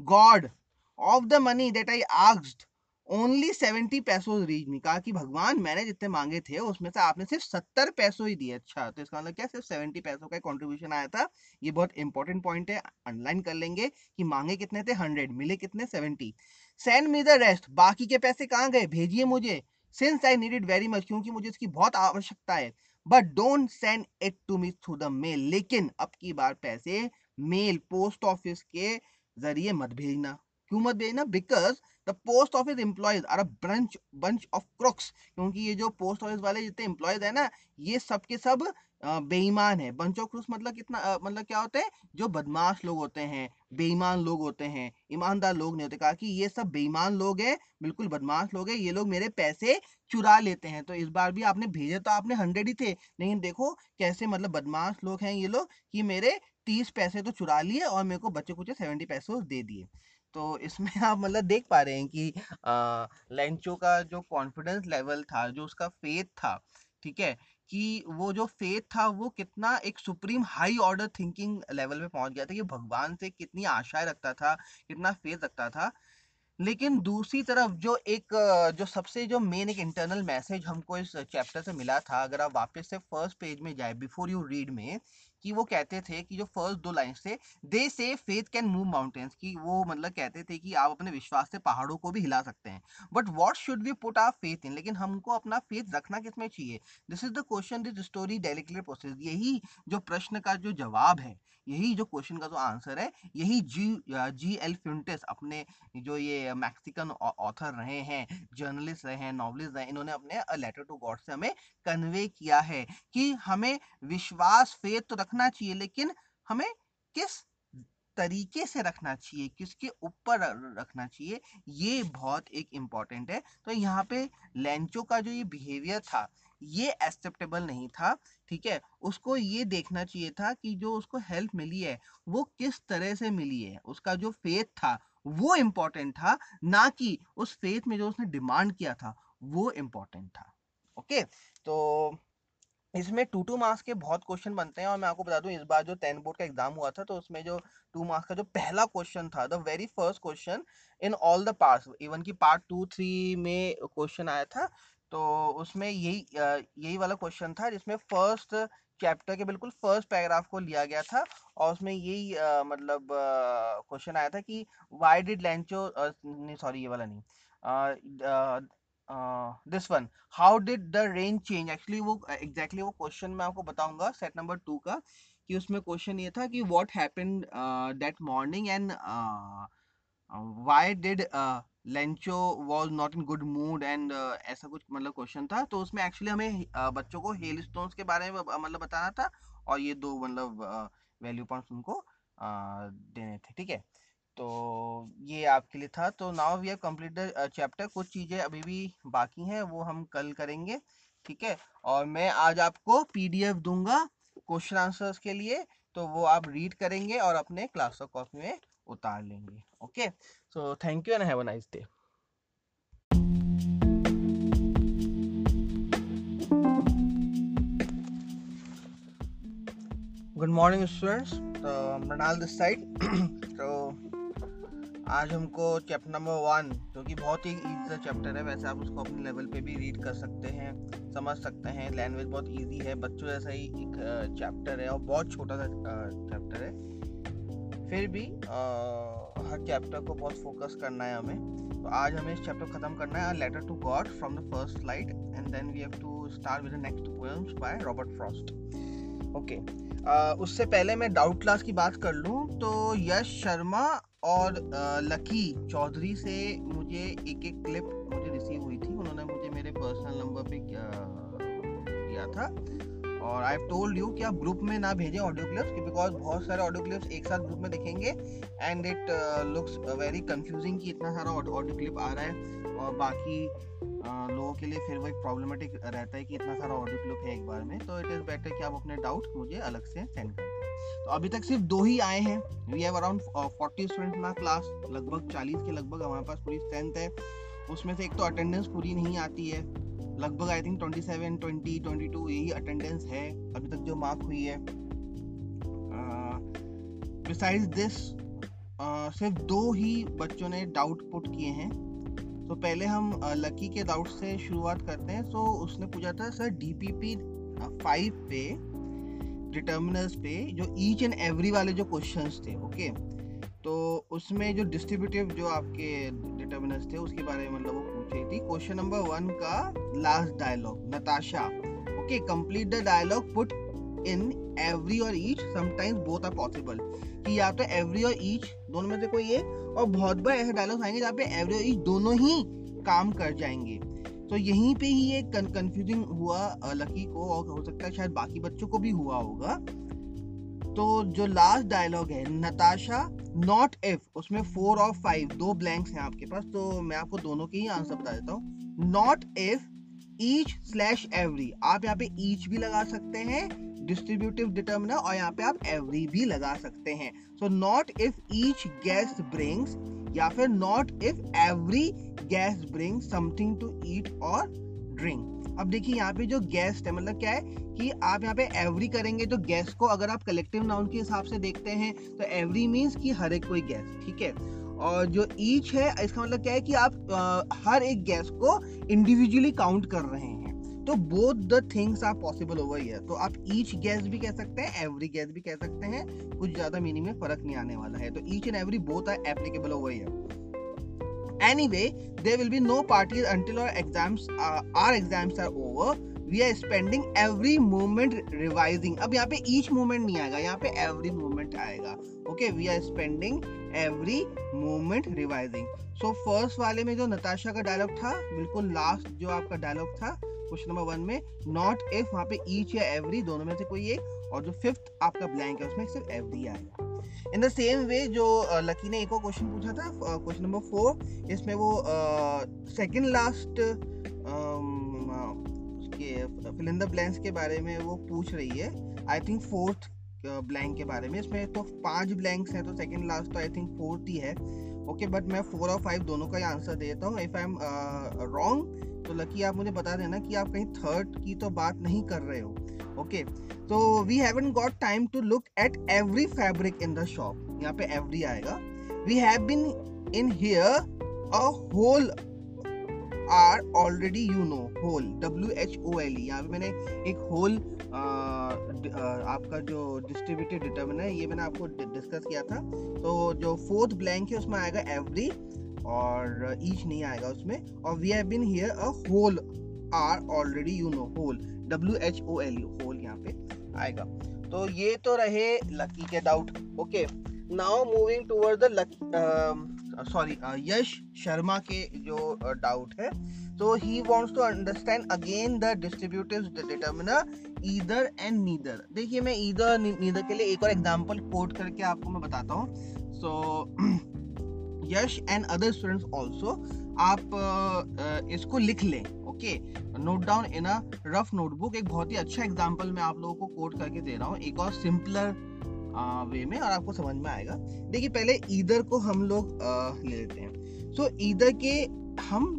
God of the money that I asked only seventy पैसों रीच मी कहा कि, भगवान, मैंने जितने मांगे थे, उसमें से आपने सिर्फ़ सत्तर पैसों ही दिए। अच्छा तो इसका मतलब क्या, सिर्फ़ सेवेंटी पैसों का कंट्रीब्यूशन आया था। ये बहुत इंपॉर्टेंट पॉइंट है। अनलाइन कर लेंगे कि मांगे कितने थे? हंड्रेड मिले कितने? Seventy send me the rest बाकी के पैसे कहाँ गए? भेजिए मुझे। Since I need it very much क्योंकि मुझे इसकी बहुत आवश्यकता है। But don't send it to me through the mail लेकिन अब की बार पैसे मेल पोस्ट ऑफ़िस के ज़रिए मत भेजना। क्यों मत भेजना? Because the post office employees are a brunch bunch of crooks क्योंकि ये जो पोस्ट ऑफ़िस वाले जितने एम्प्लॉयज़ है ना, ये सब के सब बेईमान है। बंच ऑफ़ क्रुक्स मतलब कितना मतलब क्या होते हैं? जो बदमाश लोग होते हैं, बेईमान लोग होते हैं, ईमानदार लोग नहीं होते। कहा कि ये सब बेईमान लोग हैं, बिल्कुल बदमाश लोग हैं, ये लोग मेरे पैसे चुरा लेते हैं। तो इस बार भी आपने भेजे तो आपने हंड्रेड ही थे, लेकिन देखो कैसे मतलब बदमाश लोग हैं ये लोग कि मेरे तीस पैसे तो चुरा लिए और मेरे को बच्चे कुछ सेवेंटी पैसे दे दिए। तो इसमें [laughs] आप मतलब देख पा रहे हैं कि लेंचो का जो कॉन्फिडेंस लेवल था, जो उसका फेथ था, ठीक है, कि वो जो फेथ था, वो कितना एक supreme high order thinking level पे पहुँच गया था कि भगवान से कितनी आशाएँ रखता था, कितना फेथ रखता था। लेकिन दूसरी तरफ़ जो एक, जो सबसे जो मेन एक इंटरनल मैसेज हमको इस चैप्टर से मिला था, अगर आप वापस से फ़र्स्ट पेज में जाए बिफोर यू रीड में कि वो कहते थे कि जो फ़र्स्ट दो लाइन थे दे say faith can move mountains कि वो मतलब कहते थे कि आप अपने विश्वास से पहाड़ों को भी हिला सकते हैं। But what should we put our faith in लेकिन हमको अपना फेथ रखना किसमें चाहिए? This is the question this story डेलिकुलर process यही जो प्रश्न का जो जवाब है, यही जो क्वेश्चन का जो आंसर है, यही जी जी एल फिंटेस अपने जो ये मैक्सिकन ऑथर रहे हैं जर्नलिस्ट रहे हैं नॉवलिस्ट रहे हैं, इन्होंने अपने लेटर टू गॉड से हमें कन्वे किया है कि हमें विश्वास फेथ तो रखना चाहिए, लेकिन हमें किस तरीके से रखना चाहिए, किसके ऊपर रखना चाहिए, ये बहुत एक इंपॉर्टेंट है। तो यहाँ पे लेंचो का जो ये बिहेवियर था, ये एक्सेप्टेबल नहीं था, ठीक है? उसको ये देखना चाहिए था कि जो उसको हेल्प मिली है, वो किस तरह से मिली है? उसका जो फेथ था, वो इम्पोर्टेंट था, ना कि उस फेथ में जो उसने डिमांड किया था, वो इम्पोर्टेंट था ओके तो इसमें टू टू मार्क्स के बहुत क्वेश्चन बनते हैं और मैं आपको बता दूँ, इस बार जो टेन बोर्ड का एग्ज़ाम हुआ था तो उसमें जो टू मार्क्स का जो पहला क्वेश्चन था, the very first question in all the parts, even की पार्ट टू, थ्री में क्वेश्चन आया था तो उसमें यही यही वाला क्वेश्चन था जिसमें फ़र्स्ट चैप्टर के बिल्कुल फ़र्स्ट पैराग्राफ को लिया गया था और उसमें यही मतलब क्वेश्चन आया था कि वाई डिड लैंचो सॉरी ये वाला नहीं this one how did the range change actually वो एग्जैक्टली exactly वो क्वेश्चन मैं आपको बताऊँगा सेट नंबर टू का कि उसमें क्वेश्चन ये था कि what happened that morning and why did Lencho was not in good mood and ऐसा कुछ मतलब क्वेश्चन था। तो उसमें एक्चुअली हमें uh, बच्चों को हेल स्टोन्स के बारे में मतलब बताना था और ये दो मतलब वैल्यू uh, पॉइंट्स उनको uh, देने थे ठीक है? तो ये आपके लिए था। तो now we have complete the chapter. कुछ चीज़ें अभी भी बाकी हैं, वो हम कल करेंगे, ठीक है? और मैं आज आपको पीडीएफ दूँगा क्वेश्चन आंसर्स के लिए तो वो आप रीड करेंगे और अपने क्लास ऑफ़ कॉपी में उतार लेंगे, okay? So thank you and have a nice day good morning students तो मृणाल दिस साइड तो आज हमको चैप्टर नंबर वन जो कि बहुत ही ईजी सा चैप्टर है वैसे आप उसको अपने लेवल पे भी रीड कर सकते हैं समझ सकते हैं लैंग्वेज बहुत ईजी है बच्चों जैसा ही एक चैप्टर है और बहुत छोटा सा चैप्टर है। फिर भी आ, हर चैप्टर को बहुत फोकस करना है हमें। तो आज हमें इस चैप्टर खत्म करना है। Letter to God from the first slide and then we have to start with the next poems by Robert Frost okay उससे पहले मैं डाउट क्लास की बात कर लूँ तो यश शर्मा और लकी चौधरी से मुझे एक एक क्लिप मुझे रिसीव हुई थी। उन्होंने मुझे मेरे पर्सनल नंबर पे किया था। और आई टोल्ड यू कि आप ग्रुप में ना भेजें ऑडियो क्लिप्स बिकॉज़ बहुत सारे ऑडियो क्लिप्स एक साथ ग्रुप में देखेंगे and it looks very confusing कि इतना सारा ऑडियो क्लिप आ रहा है और बाकी uh, लोगों के लिए फिर वो एक प्रॉब्लमेटिक रहता है कि इतना सारा ऑडियो क्लिप है एक बार में तो इट इज़ बेटर कि आप अपने डाउट मुझे अलग से सेंड करें तो अभी तक सिर्फ़ दो ही आए हैं we have around forty student ना क्लास लगभग चालीस के लगभग हमारे पास पूरी स्ट्रेंथ है उसमें से एक तो अटेंडेंस पूरी नहीं आती है लगभग I think twenty seven twenty twenty two यही अटेंडेंस है, अभी तक जो मार्क हुई है। बिसाइड्स दिस सिर्फ़ दो ही बच्चों ने डाउट पुट किए हैं। तो पहले हम लकी के डाउट से शुरुआत करते हैं। तो उसने पूछा था sir D P P five पे डिटर्मिनर्स पे, जो ईच एंड एवरी वाले जो क्वेश्चंस थे ओके तो उसमें जो डिस्ट्रीब्यूटिव जो आपके डिटर्मिनर्स थे, उसके बारे में मतलब वो पूछ थी क्वेश्चन नंबर वन का last dialogue Natasha. Okay complete the dialogue put in every और each sometimes both are possible कि या तो एवरी और ईच दोनों में से कोई एक, और बहुत बार ऐसे डायलॉग आएँगे जहाँ पे एवरी और ईच दोनों ही काम कर जाएँगे। तो यहीं पे ही एक कंफ्यूजिंग हुआ लकी को, और हो सकता है शायद बाकी बच्चों को भी हुआ होगा। तो जो लास्ट डायलॉग है, नताशा नॉट इफ़ उसमें फोर और फाइव दो ब्लैंक्स हैं आपके पास तो मैं आपको दोनों के ही आंसर बता देता हूँ। Not if each slash every आप यहाँ पे ईच भी लगा सकते हैं डिस्ट्रीब्यूटिव डिटर्मिनर और यहाँ पे आप एवरी भी लगा सकते हैं। So not if each guest brings या फिर not if every guest bring something to eat और ड्रिंक अब देखिए यहाँ पे जो गेस्ट है मतलब क्या है कि आप यहाँ पे एवरी करेंगे तो गेस्ट को अगर आप कलेक्टिव नाउन के हिसाब से देखते हैं तो एवरी मीन्स कि हर एक कोई गेस्ट ठीक है? और जो ईच है इसका मतलब क्या है कि आप आ, हर एक गेस्ट को इंडिविजुअली काउंट कर रहे हैं। तो both the things are possible over here तो आप ईच गैस भी कह सकते हैं एवरी गैस भी कह सकते हैं कुछ ज़्यादा मीनिंग में फ़र्क नहीं आने वाला है। तो each and every both are applicable over here Anyway, there will be no parties until our exams uh, our exams are over. We are spending every moment revising. अब यहाँ पे each moment नहीं आएगा यहाँ पे every moment आएगा Okay, we are spending every moment revising. So first वाले में जो नताशा का डायलॉग था बिल्कुल लास्ट जो आपका डायलॉग था क्वेश्चन नंबर वन में नॉट इफ़ वहाँ पे ईच या एवरी दोनों में से कोई एक और जो फिफ्थ आपका ब्लैंक है, उसमें सिर्फ़ एवरी आएगा इन द सेम वे जो लकी ने एक और क्वेश्चन पूछा था क्वेश्चन नंबर फोर इसमें वो सेकंड लास्ट उसके फिलिंदर ब्लैंक्स के बारे में वो पूछ रही है। आई थिंक फोर्थ ब्लैंक के बारे में। इसमें तो पाँच ब्लैंक्स हैं तो सेकंड लास्ट तो आई थिंक फोर्थ ही है। ओके बट मैं फोर और फाइव दोनों का ही आंसर देता हूँ। इफ़ आई एम रॉन्ग तो लकी आप मुझे बता देना कि आप कहीं थर्ड की तो बात नहीं कर रहे हो। ओके तो we haven't got time to look at every fabric in the shop यहाँ पे एवरी आएगा। We have been in here a whole hour already you know whole W H O L यहाँ पे मैंने एक होल आपका जो डिस्ट्रीब्यूटेड डिटर्मिनर है, ये मैंने आपको डिस्कस किया था। तो जो फोर्थ ब्लैंक है, उसमें आएगा एवरी और ईच नहीं आएगा उसमें। और we have been here a whole hour already you know whole W H O L you whole यहाँ पे आएगा। तो ये तो रहे लकी के doubt okay now moving toward the Lucky sorry Yash Sharma के जो डाउट uh, है तो he wants to understand again the distributive determiner either and neither देखिए मैं ईदर नीदर के लिए एक और एग्ज़ाम्पल कोट करके आपको मैं बताता हूँ। So Yash and other students also आप इसको लिख लें okay? Note down in a rough notebook एक बहुत ही अच्छा एग्जांपल मैं आप लोगों को कोट करके दे रहा हूँ एक और सिंपलर वे में और आपको समझ में आएगा। देखिए पहले ईदर को हम लोग ले लेते हैं। सो so, ईदर के हम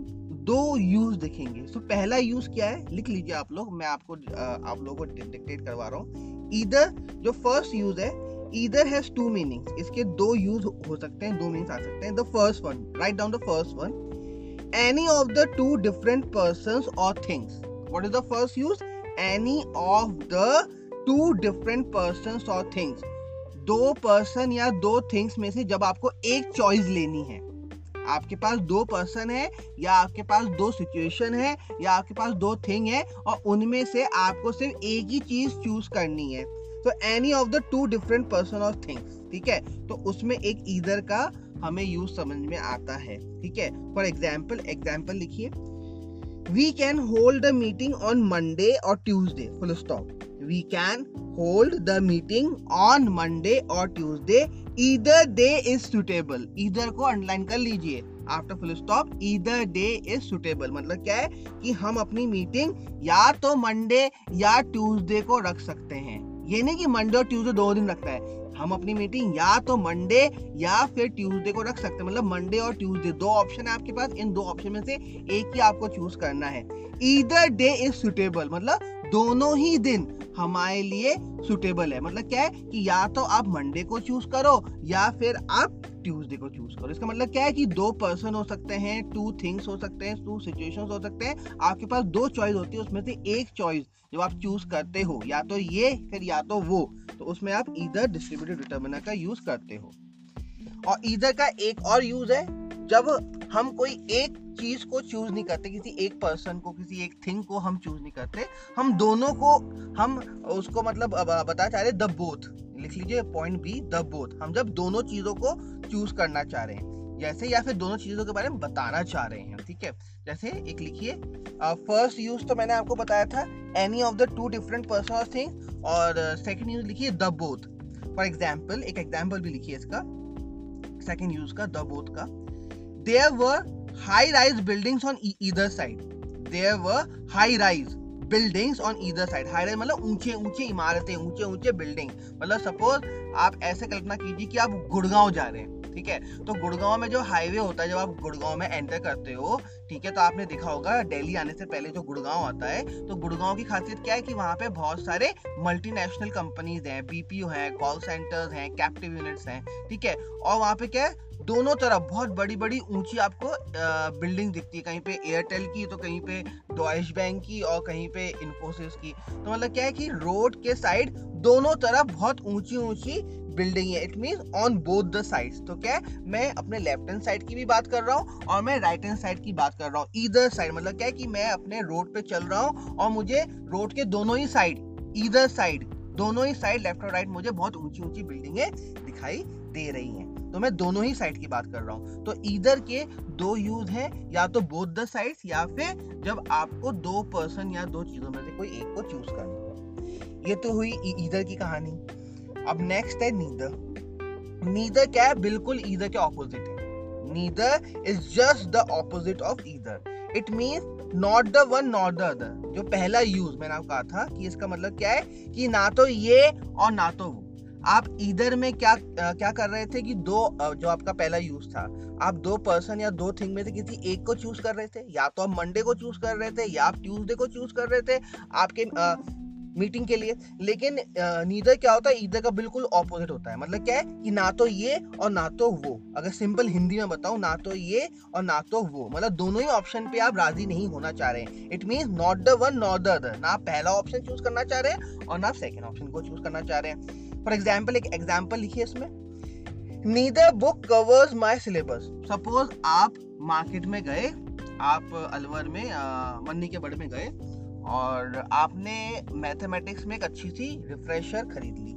दो यूज़ देखेंगे। सो so, पहला यूज़ क्या है? लिख लीजिए आप लोग मैं आपको आप लोगों को डिक्टेट करवा रहा हूँ। ईदर जो फ़र्स्ट यूज़ है ईदर हैज़ टू मीनिंग्स इसके दो यूज़ हो सकते हैं दो मीनिंग्स आ सकते हैं। The first one write down the first one any of the two different persons or things. What is the first use? Any of the two different persons or things. दो person या दो things में से जब आपको एक choice लेनी है, आपके पास दो पर्सन है, या आपके पास दो सिचुएशन है, या आपके पास दो थिंग है, और उनमें से आपको सिर्फ़ एक ही चीज़ चूज़ करनी है तो any of the two different person और थिंग्स ठीक है तो उसमें एक ईदर का हमें यूज़ समझ में आता है, ठीक है? फॉर एग्ज़ाम्पल एग्ज़ाम्पल लिखिए। We can hold a meeting on Monday और Tuesday full stop we can hold the meeting on Monday or Tuesday. Either day is suitable. Either को अंडरलाइन कर लीजिए। After full stop either day is suitable मतलब क्या है? कि हम अपनी मीटिंग या तो मंडे या ट्यूसडे को रख सकते हैं। ये नहीं कि मंडे और ट्यूसडे दो दिन रखता है। हम अपनी मीटिंग या तो मंडे या फिर ट्यूसडे को रख सकते हैं। मतलब मंडे और ट्यूसडे दो ऑप्शन है आपके पास। इन दो ऑप्शन में से एक ही आपको चूज़ करना है। ईदर डे इज़ सुटेबल मतलब दोनों ही दिन हमारे लिए सुटेबल है। मतलब क्या है कि या तो आप मंडे को चूज़ करो या फिर आप ट्यूसडे को चूज़ करो। इसका मतलब क्या है कि दो पर्सन हो सकते हैं टू थिंग्स हो सकते हैं टू सिचुएशन हो सकते हैं। आपके पास दो चॉइस होती है, उसमें से एक चॉइस जो आप चूज़ करते हो, या तो ये, फिर या तो वो। तो उसमें आप इधर डिस्ट्रीब्यूटिव डिटर्मिनर का यूज़ करते हो। और इधर का एक और यूज़ है, जब हम कोई एक चीज़ को चूज़ नहीं करते, किसी एक पर्सन को, किसी एक थिंग को हम चूज़ नहीं करते। हम दोनों को, हम उसको मतलब बता चाह रहे द बोथ लिख लीजिए पॉइंट बी द बोथ हम जब दोनों चीज़ों को चूज़ करना चाह रहे हैं, जैसे या फिर दोनों चीज़ों के बारे में बताना चाह रहे हैं, ठीक है? जैसे एक लिखिए फ़र्स्ट यूज़ तो मैंने आपको बताया था any of the two different person और थिंग और सेकेंड यूज़ लिखिए द बोथ फॉर एग्ज़ाम्पल एक एग्ज़ाम्पल भी लिखिए इसका सेकेंड यूज़ का द बोथ का। There were high rise buildings on either side there were high rise buildings on either side high rise मतलब ऊँचे ऊँचे इमारतें, ऊँचे ऊँचे बिल्डिंग मतलब सपोज़ आप ऐसे कल्पना कीजिए कि आप गुड़गांव जा रहे हैं, ठीक है? तो गुड़गांव में जो हाईवे होता है, जब आप गुड़गांव में एंटर करते हो ठीक है तो आपने देखा होगा, दिल्ली आने से पहले जो गुड़गांव आता है तो गुड़गांव की खासियत क्या है कि वहाँ पे बहुत सारे मल्टीनेशनल कंपनीज़ हैं बीपीओ हैं कॉल सेंटर्स हैं कैप्टिव यूनिट्स हैं, ठीक है? और वहाँ पे क्या है, दोनों तरफ़ बहुत बड़ी बड़ी ऊँची आपको बिल्डिंग दिखती है, कहीं पे एयरटेल की तो कहीं पे डॉइश बैंक की और कहीं पे इन्फोसिस की। तो मतलब क्या है कि रोड के साइड दोनों तरफ़ बहुत ऊँची ऊँची बिल्डिंग है it mean on both the sides तो क्या है? मैं अपने लेफ़्ट हैंड साइड की भी बात कर रहा हूँ और मैं राइट हैंड साइड की बात कर रहा हूँ। इधर साइड मतलब क्या है कि मैं अपने रोड पे चल रहा हूँ और मुझे रोड के दोनों ही साइड इधर साइड दोनों ही साइड लेफ़्ट और राइट मुझे बहुत ऊँची ऊँची बिल्डिंगें दिखाई दे रही हैं। तो मैं दोनों ही साइड की बात कर रहा हूँ। तो इधर के दो यूज़ है, या तो बोथ द साइड्स या फिर जब आपको दो पर्सन या दो चीज़ों में से कोई एक को चूज़ करना है। ये तो हुई इधर की कहानी। अब नेक्स्ट है नीदर नीदर क्या है? बिल्कुल ईदर के ऑपोजिट है. Neither is just the opposite of either it mean not the one not the other जो पहला यूज़ मैंने आपको कहा था कि इसका मतलब क्या है? कि ना तो ये और ना तो वो. आप इधर में क्या आ, क्या कर रहे थे कि दो जो आपका पहला यूज़ था आप दो पर्सन या दो थिंग में से किसी एक को चूज़ कर रहे थे? या तो आप मंडे को चूज़ कर रहे थे या आप ट्यूसडे को चूज़ कर रहे थे आपके मीटिंग के लिए, लेकिन नीदर क्या होता है ईदर का बिल्कुल ऑपोजिट होता है। मतलब क्या है कि ना तो ये और ना तो वो। अगर सिंपल हिंदी में बताऊँ, ना तो ये और ना तो वो। मतलब दोनों ही ऑप्शन पे आप राज़ी नहीं होना चाह रहे हैं। It mean not the one not the other ना आप पहला ऑप्शन चूज़ करना चाह रहे हैं और ना सेकेंड ऑप्शन को चूज़ करना चाह रहे हैं। फॉर एग्ज़ाम्पल एक एग्ज़ाम्पल लिखिए इसमें। Neither book covers my syllabus suppose आप मार्केट में गए, आप अलवर में मन्नी के बड़े में गए और आपने मैथमेटिक्स में एक अच्छी सी रिफ्रेशर खरीद ली।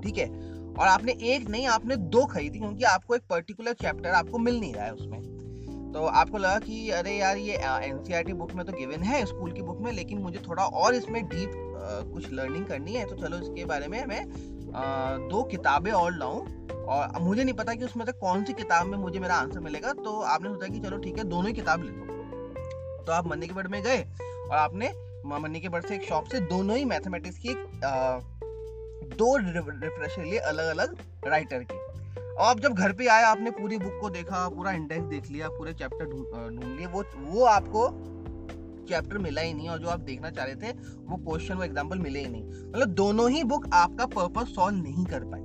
ठीक है? और आपने एक नहीं आपने दो खरीदी क्योंकि आपको एक पर्टिकुलर चैप्टर आपको मिल नहीं रहा है उसमें। तो आपको लगा कि अरे यार ये एनसीईआरटी बुक में तो गिवन है स्कूल की बुक में लेकिन मुझे थोड़ा और इसमें डीप कुछ लर्निंग करनी है तो चलो इसके बारे में मैं आ, दो किताबें और लाऊं। और मुझे नहीं पता कि उसमें से कौन सी किताब में मुझे मेरा आंसर मिलेगा तो आपने सोचा कि चलो ठीक है दोनों ही किताब ले लो। तो आप मंदी के बड़ में गए और आपने मनी के बर्ड से एक शॉप से दोनों ही मैथमेटिक्स की दो रिफ्रेशर लिए अलग अलग राइटर के। और आप जब घर पे आए, आपने पूरी बुक को देखा, पूरा इंडेक्स देख लिया, पूरे चैप्टर ढूंढ लिए, वो वो आपको चैप्टर मिला ही नहीं और जो आप देखना चाह रहे थे, वो क्वेश्चन वो एग्ज़ाम्पल मिले ही नहीं। मतलब दोनों ही बुक आपका पर्पज सॉल्व नहीं कर पाई।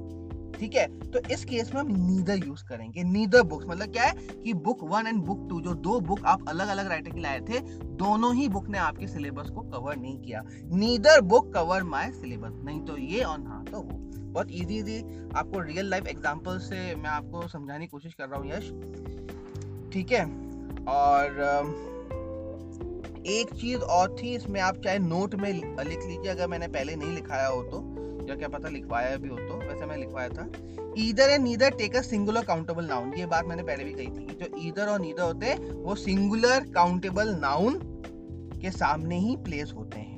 ठीक है? तो इस केस में हम नीदर यूज़ करेंगे। नीदर बुक्स मतलब क्या है कि book one and book two जो दो बुक आप अलग अलग राइटर के लाए थे, दोनों ही बुक ने आपके सिलेबस को कवर नहीं किया। Neither book cover my syllabus नहीं तो ये और हाँ तो वो। बहुत इजी इजी आपको रियल लाइफ एग्ज़ाम्पल से मैं आपको समझाने की कोशिश कर रहा हूँ, यश। ठीक है? और एक चीज़ और थी, इसमें आप चाहे नोट में लिख लीजिए, अगर मैंने पहले नहीं लिखाया हो तो। या क्या पता लिखवाया भी हो तो। वैसे मैं लिखवाया था either and neither take a singular countable noun. ये बात मैंने पहले भी कही थी जो ईदर और नीदर होते हैं, वो सिंगुलर काउंटेबल नाउन के सामने ही प्लेस होते हैं।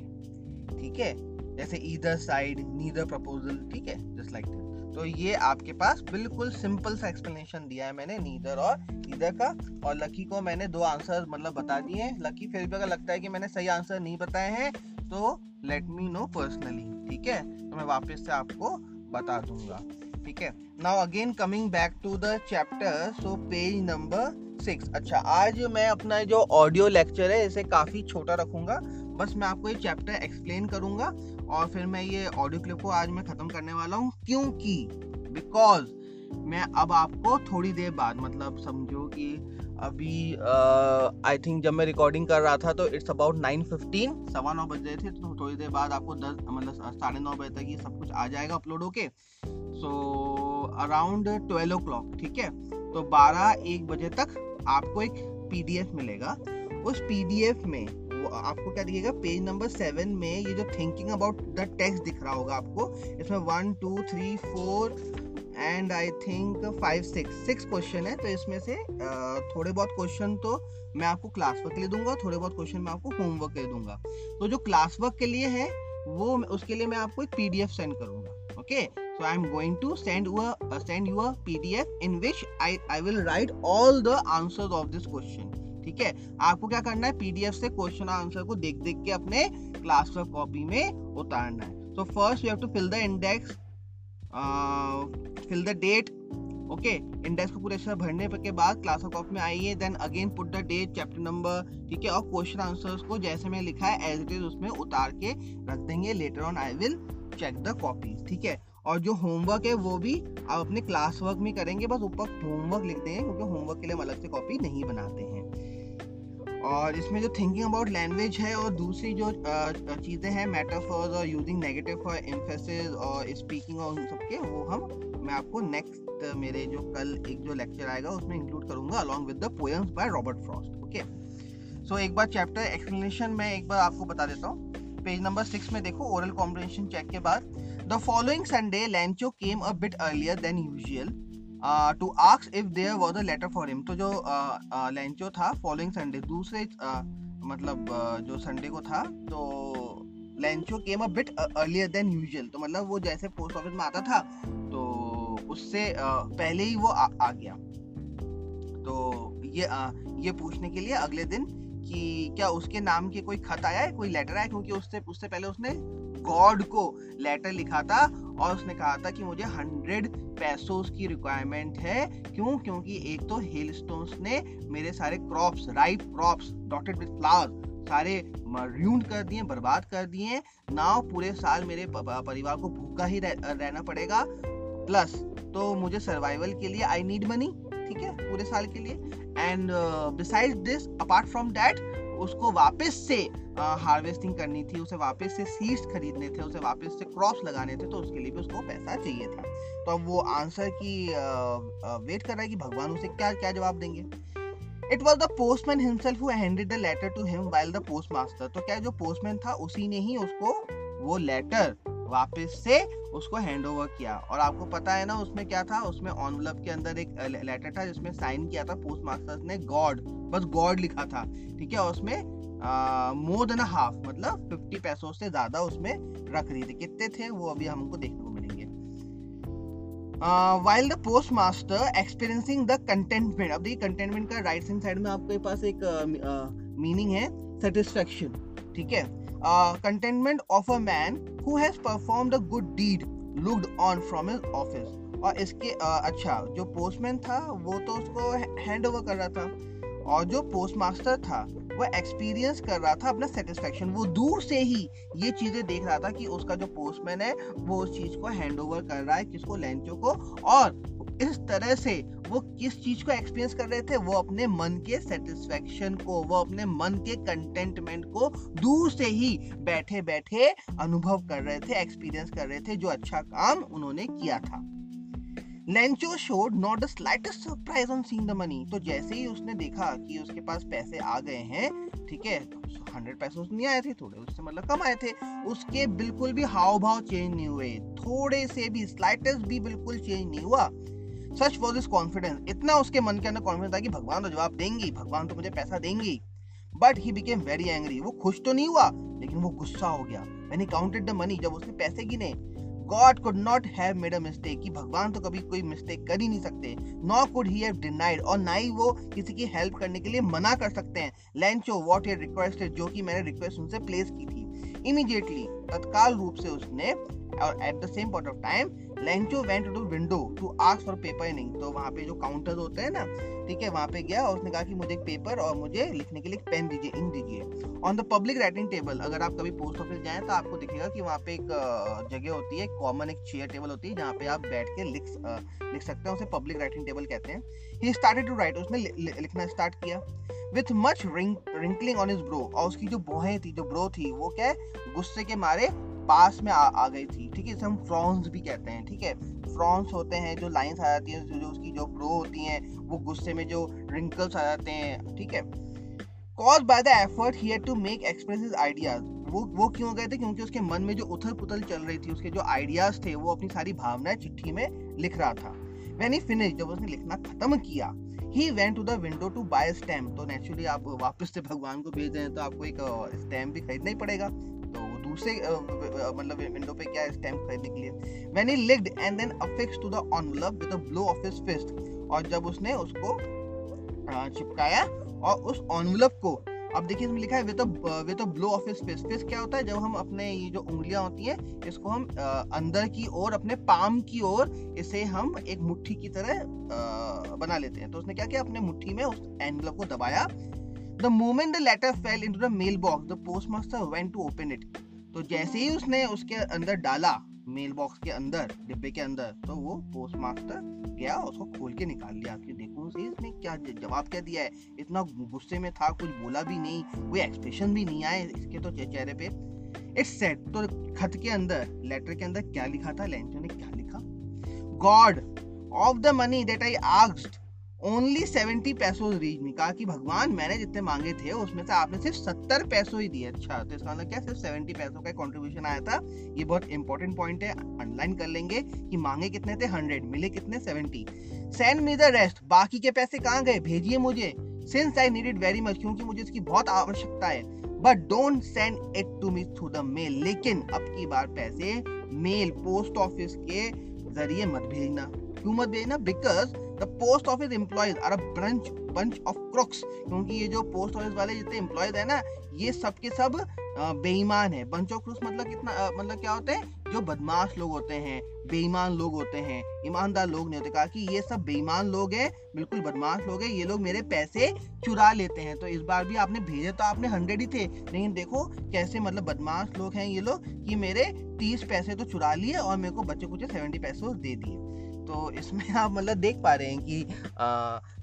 ठीक है? जैसे ईदर साइड, नीदर प्रपोजल, ठीक है? जस्ट लाइक तो ये आपके पास बिल्कुल सिंपल सा एक्सप्लेनेशन दिया है मैंने नीदर और इधर का। और लकी को मैंने दो आंसर मतलब बता दिए हैं। लकी फिर भी अगर लगता है कि मैंने सही आंसर नहीं बताए हैं तो लेट मी नो पर्सनली ठीक है? तो मैं वापस से आपको बता दूँगा, ठीक है? Now again coming back to the chapter so page number six अच्छा आज मैं अपना जो ऑडियो लेक्चर है, इसे काफ़ी छोटा रखूँगा। बस मैं आपको ये चैप्टर एक्सप्लेन करूँगा। और फिर मैं ये ऑडियो क्लिप को आज मैं ख़त्म करने वाला हूँ। क्योंकि बिकॉज़ मैं अब आपको थोड़ी देर बाद मतलब समझो कि अभी आई uh, थिंक जब मैं रिकॉर्डिंग कर रहा था तो इट्स अबाउट नाइन फिफ्टीन सवा नौ बज रहे थे तो थोड़ी देर बाद आपको दस मतलब साढ़े नौ बजे तक ये सब कुछ आ जाएगा अपलोड होके। So around twelve o'clock ठीक है? तो बारह एक बजे तक आपको एक पीडीएफ मिलेगा। उस पीडीएफ में आपको क्या दिखेगा? पेज नंबर सेवन में ये जो थिंकिंग अबाउट द टेक्स्ट दिख रहा होगा आपको इसमें one two three four and I think five six six question है तो इसमें से थोड़े बहुत क्वेश्चन तो मैं आपको क्लास वर्क के लिए दूँगा थोड़े बहुत क्वेश्चन मैं आपको होमवर्क के लिए दूँगा। तो जो क्लास वर्क के लिए है वो उसके लिए मैं आपको एक पीडीएफ सेंड करूँगा okay so i'm going to send you a uh, send you a pdf in which i i will write all the answers of this question ठीक है? आपको क्या करना है? पीडीएफ से क्वेश्चन आंसर को देख देख के अपने क्लास वर्क कॉपी में उतारना है। So first you have to fill the index fill the date okay index को पूरे से भरने के बाद क्लास ऑफ़ कॉपी में आइए then again put the date chapter number ठीक है? और क्वेश्चन आंसर्स को जैसे मैंने लिखा है एज इट इज़ उसमें उतार के रख देंगे। Later on I will check the copy ठीक है? और जो होमवर्क है, वो भी आप अपने क्लास वर्क में करेंगे। बस ऊपर होमवर्क लिख देंगे, क्योंकि होमवर्क के लिए हम अलग से कॉपी नहीं बनाते हैं। और इसमें जो थिंकिंग अबाउट लैंग्वेज है और दूसरी जो चीज़ें हैं मेटाफर्स और यूजिंग नेगेटिव फॉर एम्फेसिस और स्पीकिंग और उन सबके, वो हम, मैं आपको नेक्स्ट मेरे जो कल एक जो लेक्चर आएगा उसमें इंक्लूड करूँगा along with the poems by Robert Frost okay so एक बार चैप्टर एक्सप्लेनेशन में एक बार आपको बता देता हूँ। पेज नंबर सिक्स में देखो ओरल कॉम्प्रिहेंशन चेक के बाद the following Sunday Lencho came a bit earlier than usual to ask if there was a letter for him तो जो लेंचो uh, uh, था फॉलोइंग संडे दूसरे uh, मतलब जो संडे को था तो Lencho came a bit earlier than usual तो मतलब वो जैसे पोस्ट ऑफ़िस में आता था तो उससे पहले ही वो आ, आ गया। तो ये ये पूछने के लिए अगले दिन कि क्या उसके नाम के कोई खत आया है? कोई लेटर आया क्योंकि उससे उससे पहले उसने गॉड को लेटर लिखा था और उसने कहा था कि मुझे हंड्रेड पैसों की रिक्वायरमेंट है। क्यों? क्योंकि एक तो हेल ने मेरे सारे crops ripe crops dotted with flowers सारे र्यूंड कर दिए बर्बाद कर दिए। ना पूरे साल मेरे परिवार को भूखा ही रह, रहना पड़ेगा। प्लस तो मुझे सर्वाइवल के लिए आई नीड मनी ठीक है पूरे साल के लिए। And beside this apart from that उसको वापस से हार्वेस्टिंग uh, करनी थी उसे वापस से सीड्स खरीदने थे उसे वापस से क्रॉप्स लगाने थे तो उसके लिए भी उसको पैसा चाहिए था। तो अब वो आंसर की वेट कर रहा है कि भगवान उसे क्या क्या जवाब देंगे। It was the postman himself handed the letter to him while the post master तो क्या जो पोस्टमैन था उसी ने ही उसको वो लेटर वापस से उसको हैंड ओवर किया। और आपको पता है ना, उसमें क्या था? उसमें ऑनवलप के अंदर एक लेटर था जिसमें साइन किया था पोस्ट मास्टर ने गॉड बस गॉड लिखा था, ठीक है? उसमें मोर देन हाफ़ मतलब फिफ्टी पैसों से ज़्यादा उसमें रख रही थी। कितने थे? वो अभी हमको देखने को मिलेंगे। While the post master experiencing the contentment अब देखिए कंटेंटमेंट का राइट साइड में आपके पास एक मीनिंग है सेटिस्फेक्शन ठीक है? Contentment of a man who has performed a good deed looked on from his office और इसके uh, अच्छा जो पोस्टमैन था वो तो उसको हैंड ओवर कर रहा था। और जो पोस्ट मास्टर था वो एक्सपीरियंस कर रहा था अपना सेटिस्फेक्शन वो दूर से ही ये चीज़ें देख रहा था कि उसका जो पोस्टमैन है वो उस चीज़ को हैंड ओवर कर रहा है किसको लेंचो को। और इस तरह से वो किस चीज़ को एक्सपीरियंस कर रहे थे, वो अपने मन के सेटिस्फेक्शन को, वो अपने मन के कंटेंटमेंट को दूर से ही बैठे बैठे अनुभव कर रहे थे एक्सपीरियंस कर रहे थे जो अच्छा काम उन्होंने किया था। Lencho showed not the slightest surprise on seeing the money तो जैसे ही उसने देखा कि उसके पास पैसे आ गए हैं, ठीक है हंड्रेड पैसे नहीं आए थे, थोड़े उससे मतलब कम आए थे। उसके बिल्कुल भी हाव भाव चेंज नहीं हुए। थोड़े से भी स्लाइटेस्ट भी बिल्कुल चेंज नहीं हुआ। सच वॉज़ इज़ कॉन्फिडेंस इतना उसके मन के अंदर कॉन्फिडेंस था कि भगवान तो जवाब देंगे, भगवान तो मुझे पैसा देंगे। But he became very angry वो खुश तो नहीं हुआ, लेकिन वो गुस्सा हो गया। मैंने काउंटेड द मनी जब उसने पैसे गिने God could not have made a mistake कि भगवान तो कभी कोई मिस्टेक कर ही नहीं सकते। नॉ कुड ही हैव डिनाइड और ना ही वो किसी की हेल्प करने के लिए मना कर सकते हैं। लेंचो व्हाट ही रिक्वेस्टेड जो कि मैंने रिक्वेस्ट उनसे प्लेस की थी। इमीडिएटली तत्काल रूप से उसने, और at the same point of time Lencho went to window to ask for paper ink तो वहाँ पे जो काउंटर्स होते हैं ना, ठीक है, वहाँ पे गया और उसने कहा कि मुझे एक पेपर और मुझे लिखने के लिए पेन दीजिए इंक दीजिए। On the public writing table अगर आप कभी पोस्ट ऑफ़िस जाएँ तो आपको दिखेगा कि वहाँ पे एक जगह होती है कॉमन एक चेयर टेबल होती है, जहाँ पे आप बैठ के लिख लिख सकते हैं, उसे पब्लिक राइटिंग टेबल कहते हैं। ही स्टार्टेड टू राइट उसने लिखना स्टार्ट किया। With much wrinkling on his brow और उसकी जो बोहें थी, जो ब्रो थी, वो क्या गुस्से के मारे पास में आ, आ गई थी ठीक है? इसे हम फ्रॉन्स भी कहते हैं ठीक है? फ्रॉन्स होते हैं जो लाइंस आ जाती हैं जो उसकी जो ब्रो होती हैं वो गुस्से में जो रिंकल्स आ जाते हैं ठीक है? Cause by the effort he to make express ideas वो वो क्यों गए थे? क्योंकि उसके मन में जो उथल पुथल चल रही थी उसके जो आइडियाज़ थे वो अपनी सारी भावनाएँ चिट्ठी में लिख रहा था। व्हेन ही फिनिश जब उसने लिखना खत्म किया he went to the window to buy stamp तो नेचुरली आप वापस से भगवान को भेज रहे हैं तो आपको एक स्टैम्प भी खरीदना ही पड़ेगा। दूसरे मतलब विंडो पे क्या स्टैम्प खरीदने के लिए? When he licked and then affix to the envelope with a blow of his fist और जब उसने उसको चिपकाया और उस एनवलप को अब देखिए इसमें लिखा है with with blow of his fist fist क्या होता है? जब हम अपने ये जो उंगलियाँ होती हैं इसको हम अंदर की ओर अपने पाम की ओर इसे हम एक मुट्ठी की तरह बना लेते हैं। तो उसने क्या किया? अपने मुट्ठी में उस एनवलप को दबाया। The moment the letter fell into the mailbox, the postmaster went to open it. तो जैसे ही उसने उसके अंदर डाला मेल बॉक्स के अंदर, डिब्बे के अंदर तो वो पोस्ट मास्टर गया उसको खोल के निकाल लिया। कि देखो सही इसने क्या जवाब क्या दिया है? इतना गुस्से में था कुछ बोला भी नहीं, कोई एक्सप्रेशन भी नहीं आए इसके तो चेहरे पे। इट्स सेट तो खत के अंदर लेटर के अंदर क्या लिखा था? लेंचो ने क्या लिखा? God of the money that I asked only seventy पैसों रीच मी कहा कि भगवान, मैंने जितने मांगे थे, उसमें से आपने सिर्फ़ सत्तर पैसों ही दिए। अच्छा तो इसका मतलब क्या? सिर्फ़ सेवेंटी पैसों का कंट्रीब्यूशन आया था। ये बहुत इंपॉर्टेंट पॉइंट है। अंडरलाइन कर लेंगे कि मांगे कितने थे? हंड्रेड मिले कितने? Seventy send me the rest बाकी के पैसे कहाँ गए? भेजिए मुझे। Since I need it very much क्योंकि मुझे इसकी बहुत आवश्यकता है। But don't send it to me through the mail लेकिन अब की बार पैसे मेल पोस्ट ऑफ़िस के ज़रिए मत भेजना। क्यों मत भेजना? Because the post office employees are a brunch bunch of crooks क्योंकि ये जो पोस्ट ऑफ़िस वाले जितने एम्प्लॉयज़ है ना, ये सब के सब बेईमान है। बंच ऑफ़ क्रोक्स मतलब कितना मतलब क्या होते हैं? जो बदमाश लोग होते हैं, बेईमान लोग होते हैं। ईमानदार लोग नहीं होते। कहा कि ये सब बेईमान लोग हैं, बिल्कुल बदमाश लोग हैं, ये लोग मेरे पैसे चुरा लेते हैं। तो इस बार भी आपने भेजे तो आपने हंड्रेड ही थे। लेकिन देखो कैसे मतलब बदमाश लोग हैं ये लोग कि मेरे तीस पैसे तो चुरा लिए और मेरे को बच्चे कुछ सेवेंटी पैसे दे दिए। तो इसमें [laughs] आप मतलब देख पा रहे हैं कि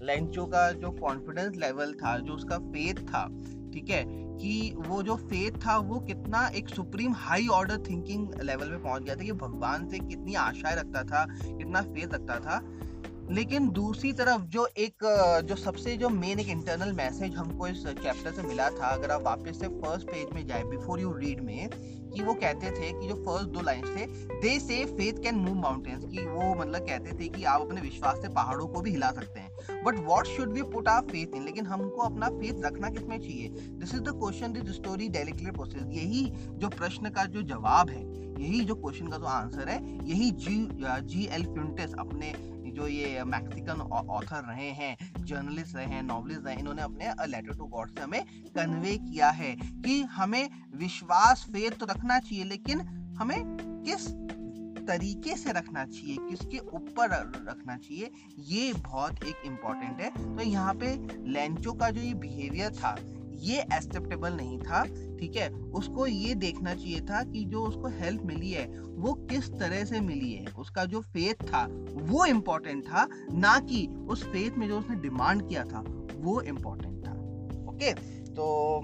लेंचो का जो कॉन्फिडेंस लेवल था, जो उसका फेथ था, ठीक है, कि वो जो फेथ था, वो कितना एक supreme high order thinking level पे पहुँच गया था कि भगवान से कितनी आशाएँ रखता था, कितना फेथ रखता था लेकिन दूसरी तरफ़ जो एक, जो सबसे जो मेन एक इंटरनल मैसेज हमको इस चैप्टर से मिला था, अगर आप वापस से फ़र्स्ट पेज में जाए बिफोर यू रीड में, कि वो कहते थे कि जो फ़र्स्ट दो लाइन थे दे say faith can move mountains कि वो मतलब कहते थे कि आप अपने विश्वास से पहाड़ों को भी हिला सकते हैं। But what should be put our faith in लेकिन हमको अपना फेथ रखना किसमें चाहिए? This is the question this story डेलिकुलर process यही जो प्रश्न का जो जवाब है, यही जो क्वेश्चन का जो आंसर है, यही जी जी एल फ्यूंटेस अपने जो ये मैक्सिकन ऑथर रहे हैं जर्नलिस्ट रहे हैं नॉवलिस्ट रहे हैं, इन्होंने अपने लेटर टू गॉड से हमें कन्वे किया है कि हमें विश्वास फेथ तो रखना चाहिए, लेकिन हमें किस तरीके से रखना चाहिए, किसके ऊपर रखना चाहिए, ये बहुत एक इंपॉर्टेंट है। तो यहाँ पे लेंचो का जो ये बिहेवियर था ये एक्सेप्टेबल नहीं था, ठीक है? उसको ये देखना चाहिए था कि जो उसको हेल्प मिली है, वो किस तरह से मिली है? उसका जो फेथ था, वो इम्पोर्टेंट था, ना कि उस फेथ में जो उसने डिमांड किया था, वो इम्पोर्टेंट था ओके तो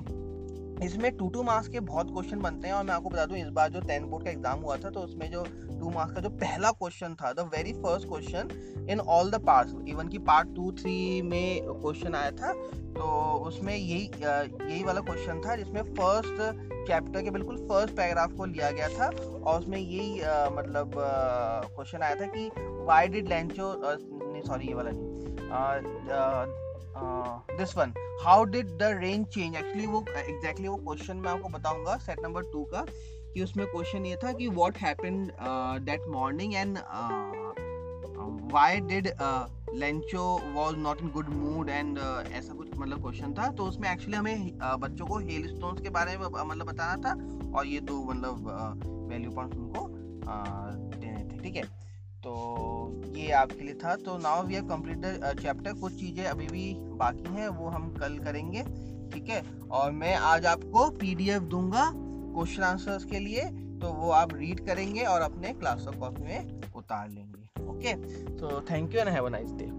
इसमें टू टू मार्क्स के बहुत क्वेश्चन बनते हैं और मैं आपको बता दूँ, इस बार जो टेंथ बोर्ड का एग्ज़ाम हुआ था तो उसमें जो टू मार्क्स का जो पहला क्वेश्चन था the very first question in all the parts even की पार्ट टू थ्री में क्वेश्चन आया था तो उसमें यही यही वाला क्वेश्चन था, जिसमें फ़र्स्ट चैप्टर के बिल्कुल फ़र्स्ट पैराग्राफ को लिया गया था और उसमें यही मतलब क्वेश्चन आया था कि वाई डिड लैंचो सॉरी ये वाला नहीं this one how did the rain change actually वो एग्जैक्टली exactly वो क्वेश्चन मैं आपको बताऊँगा सेट नंबर टू का कि उसमें क्वेश्चन ये था कि what happened that morning and why did Lencho was not in good mood and ऐसा कुछ मतलब क्वेश्चन था। तो उसमें एक्चुअली हमें uh, बच्चों को हेल स्टोन्स के बारे में मतलब बताना था और ये दो मतलब वैल्यू पॉइंट उनको uh, देने थे ठीक है? तो ये आपके लिए था। तो now we have completed chapter कुछ चीज़ें अभी भी बाकी हैं, वो हम कल करेंगे, ठीक है? और मैं आज आपको पीडीएफ दूँगा क्वेश्चन आंसर्स के लिए तो वो आप रीड करेंगे और अपने क्लास ऑफ़ कॉपी में उतार लेंगे okay so thank you and have a nice day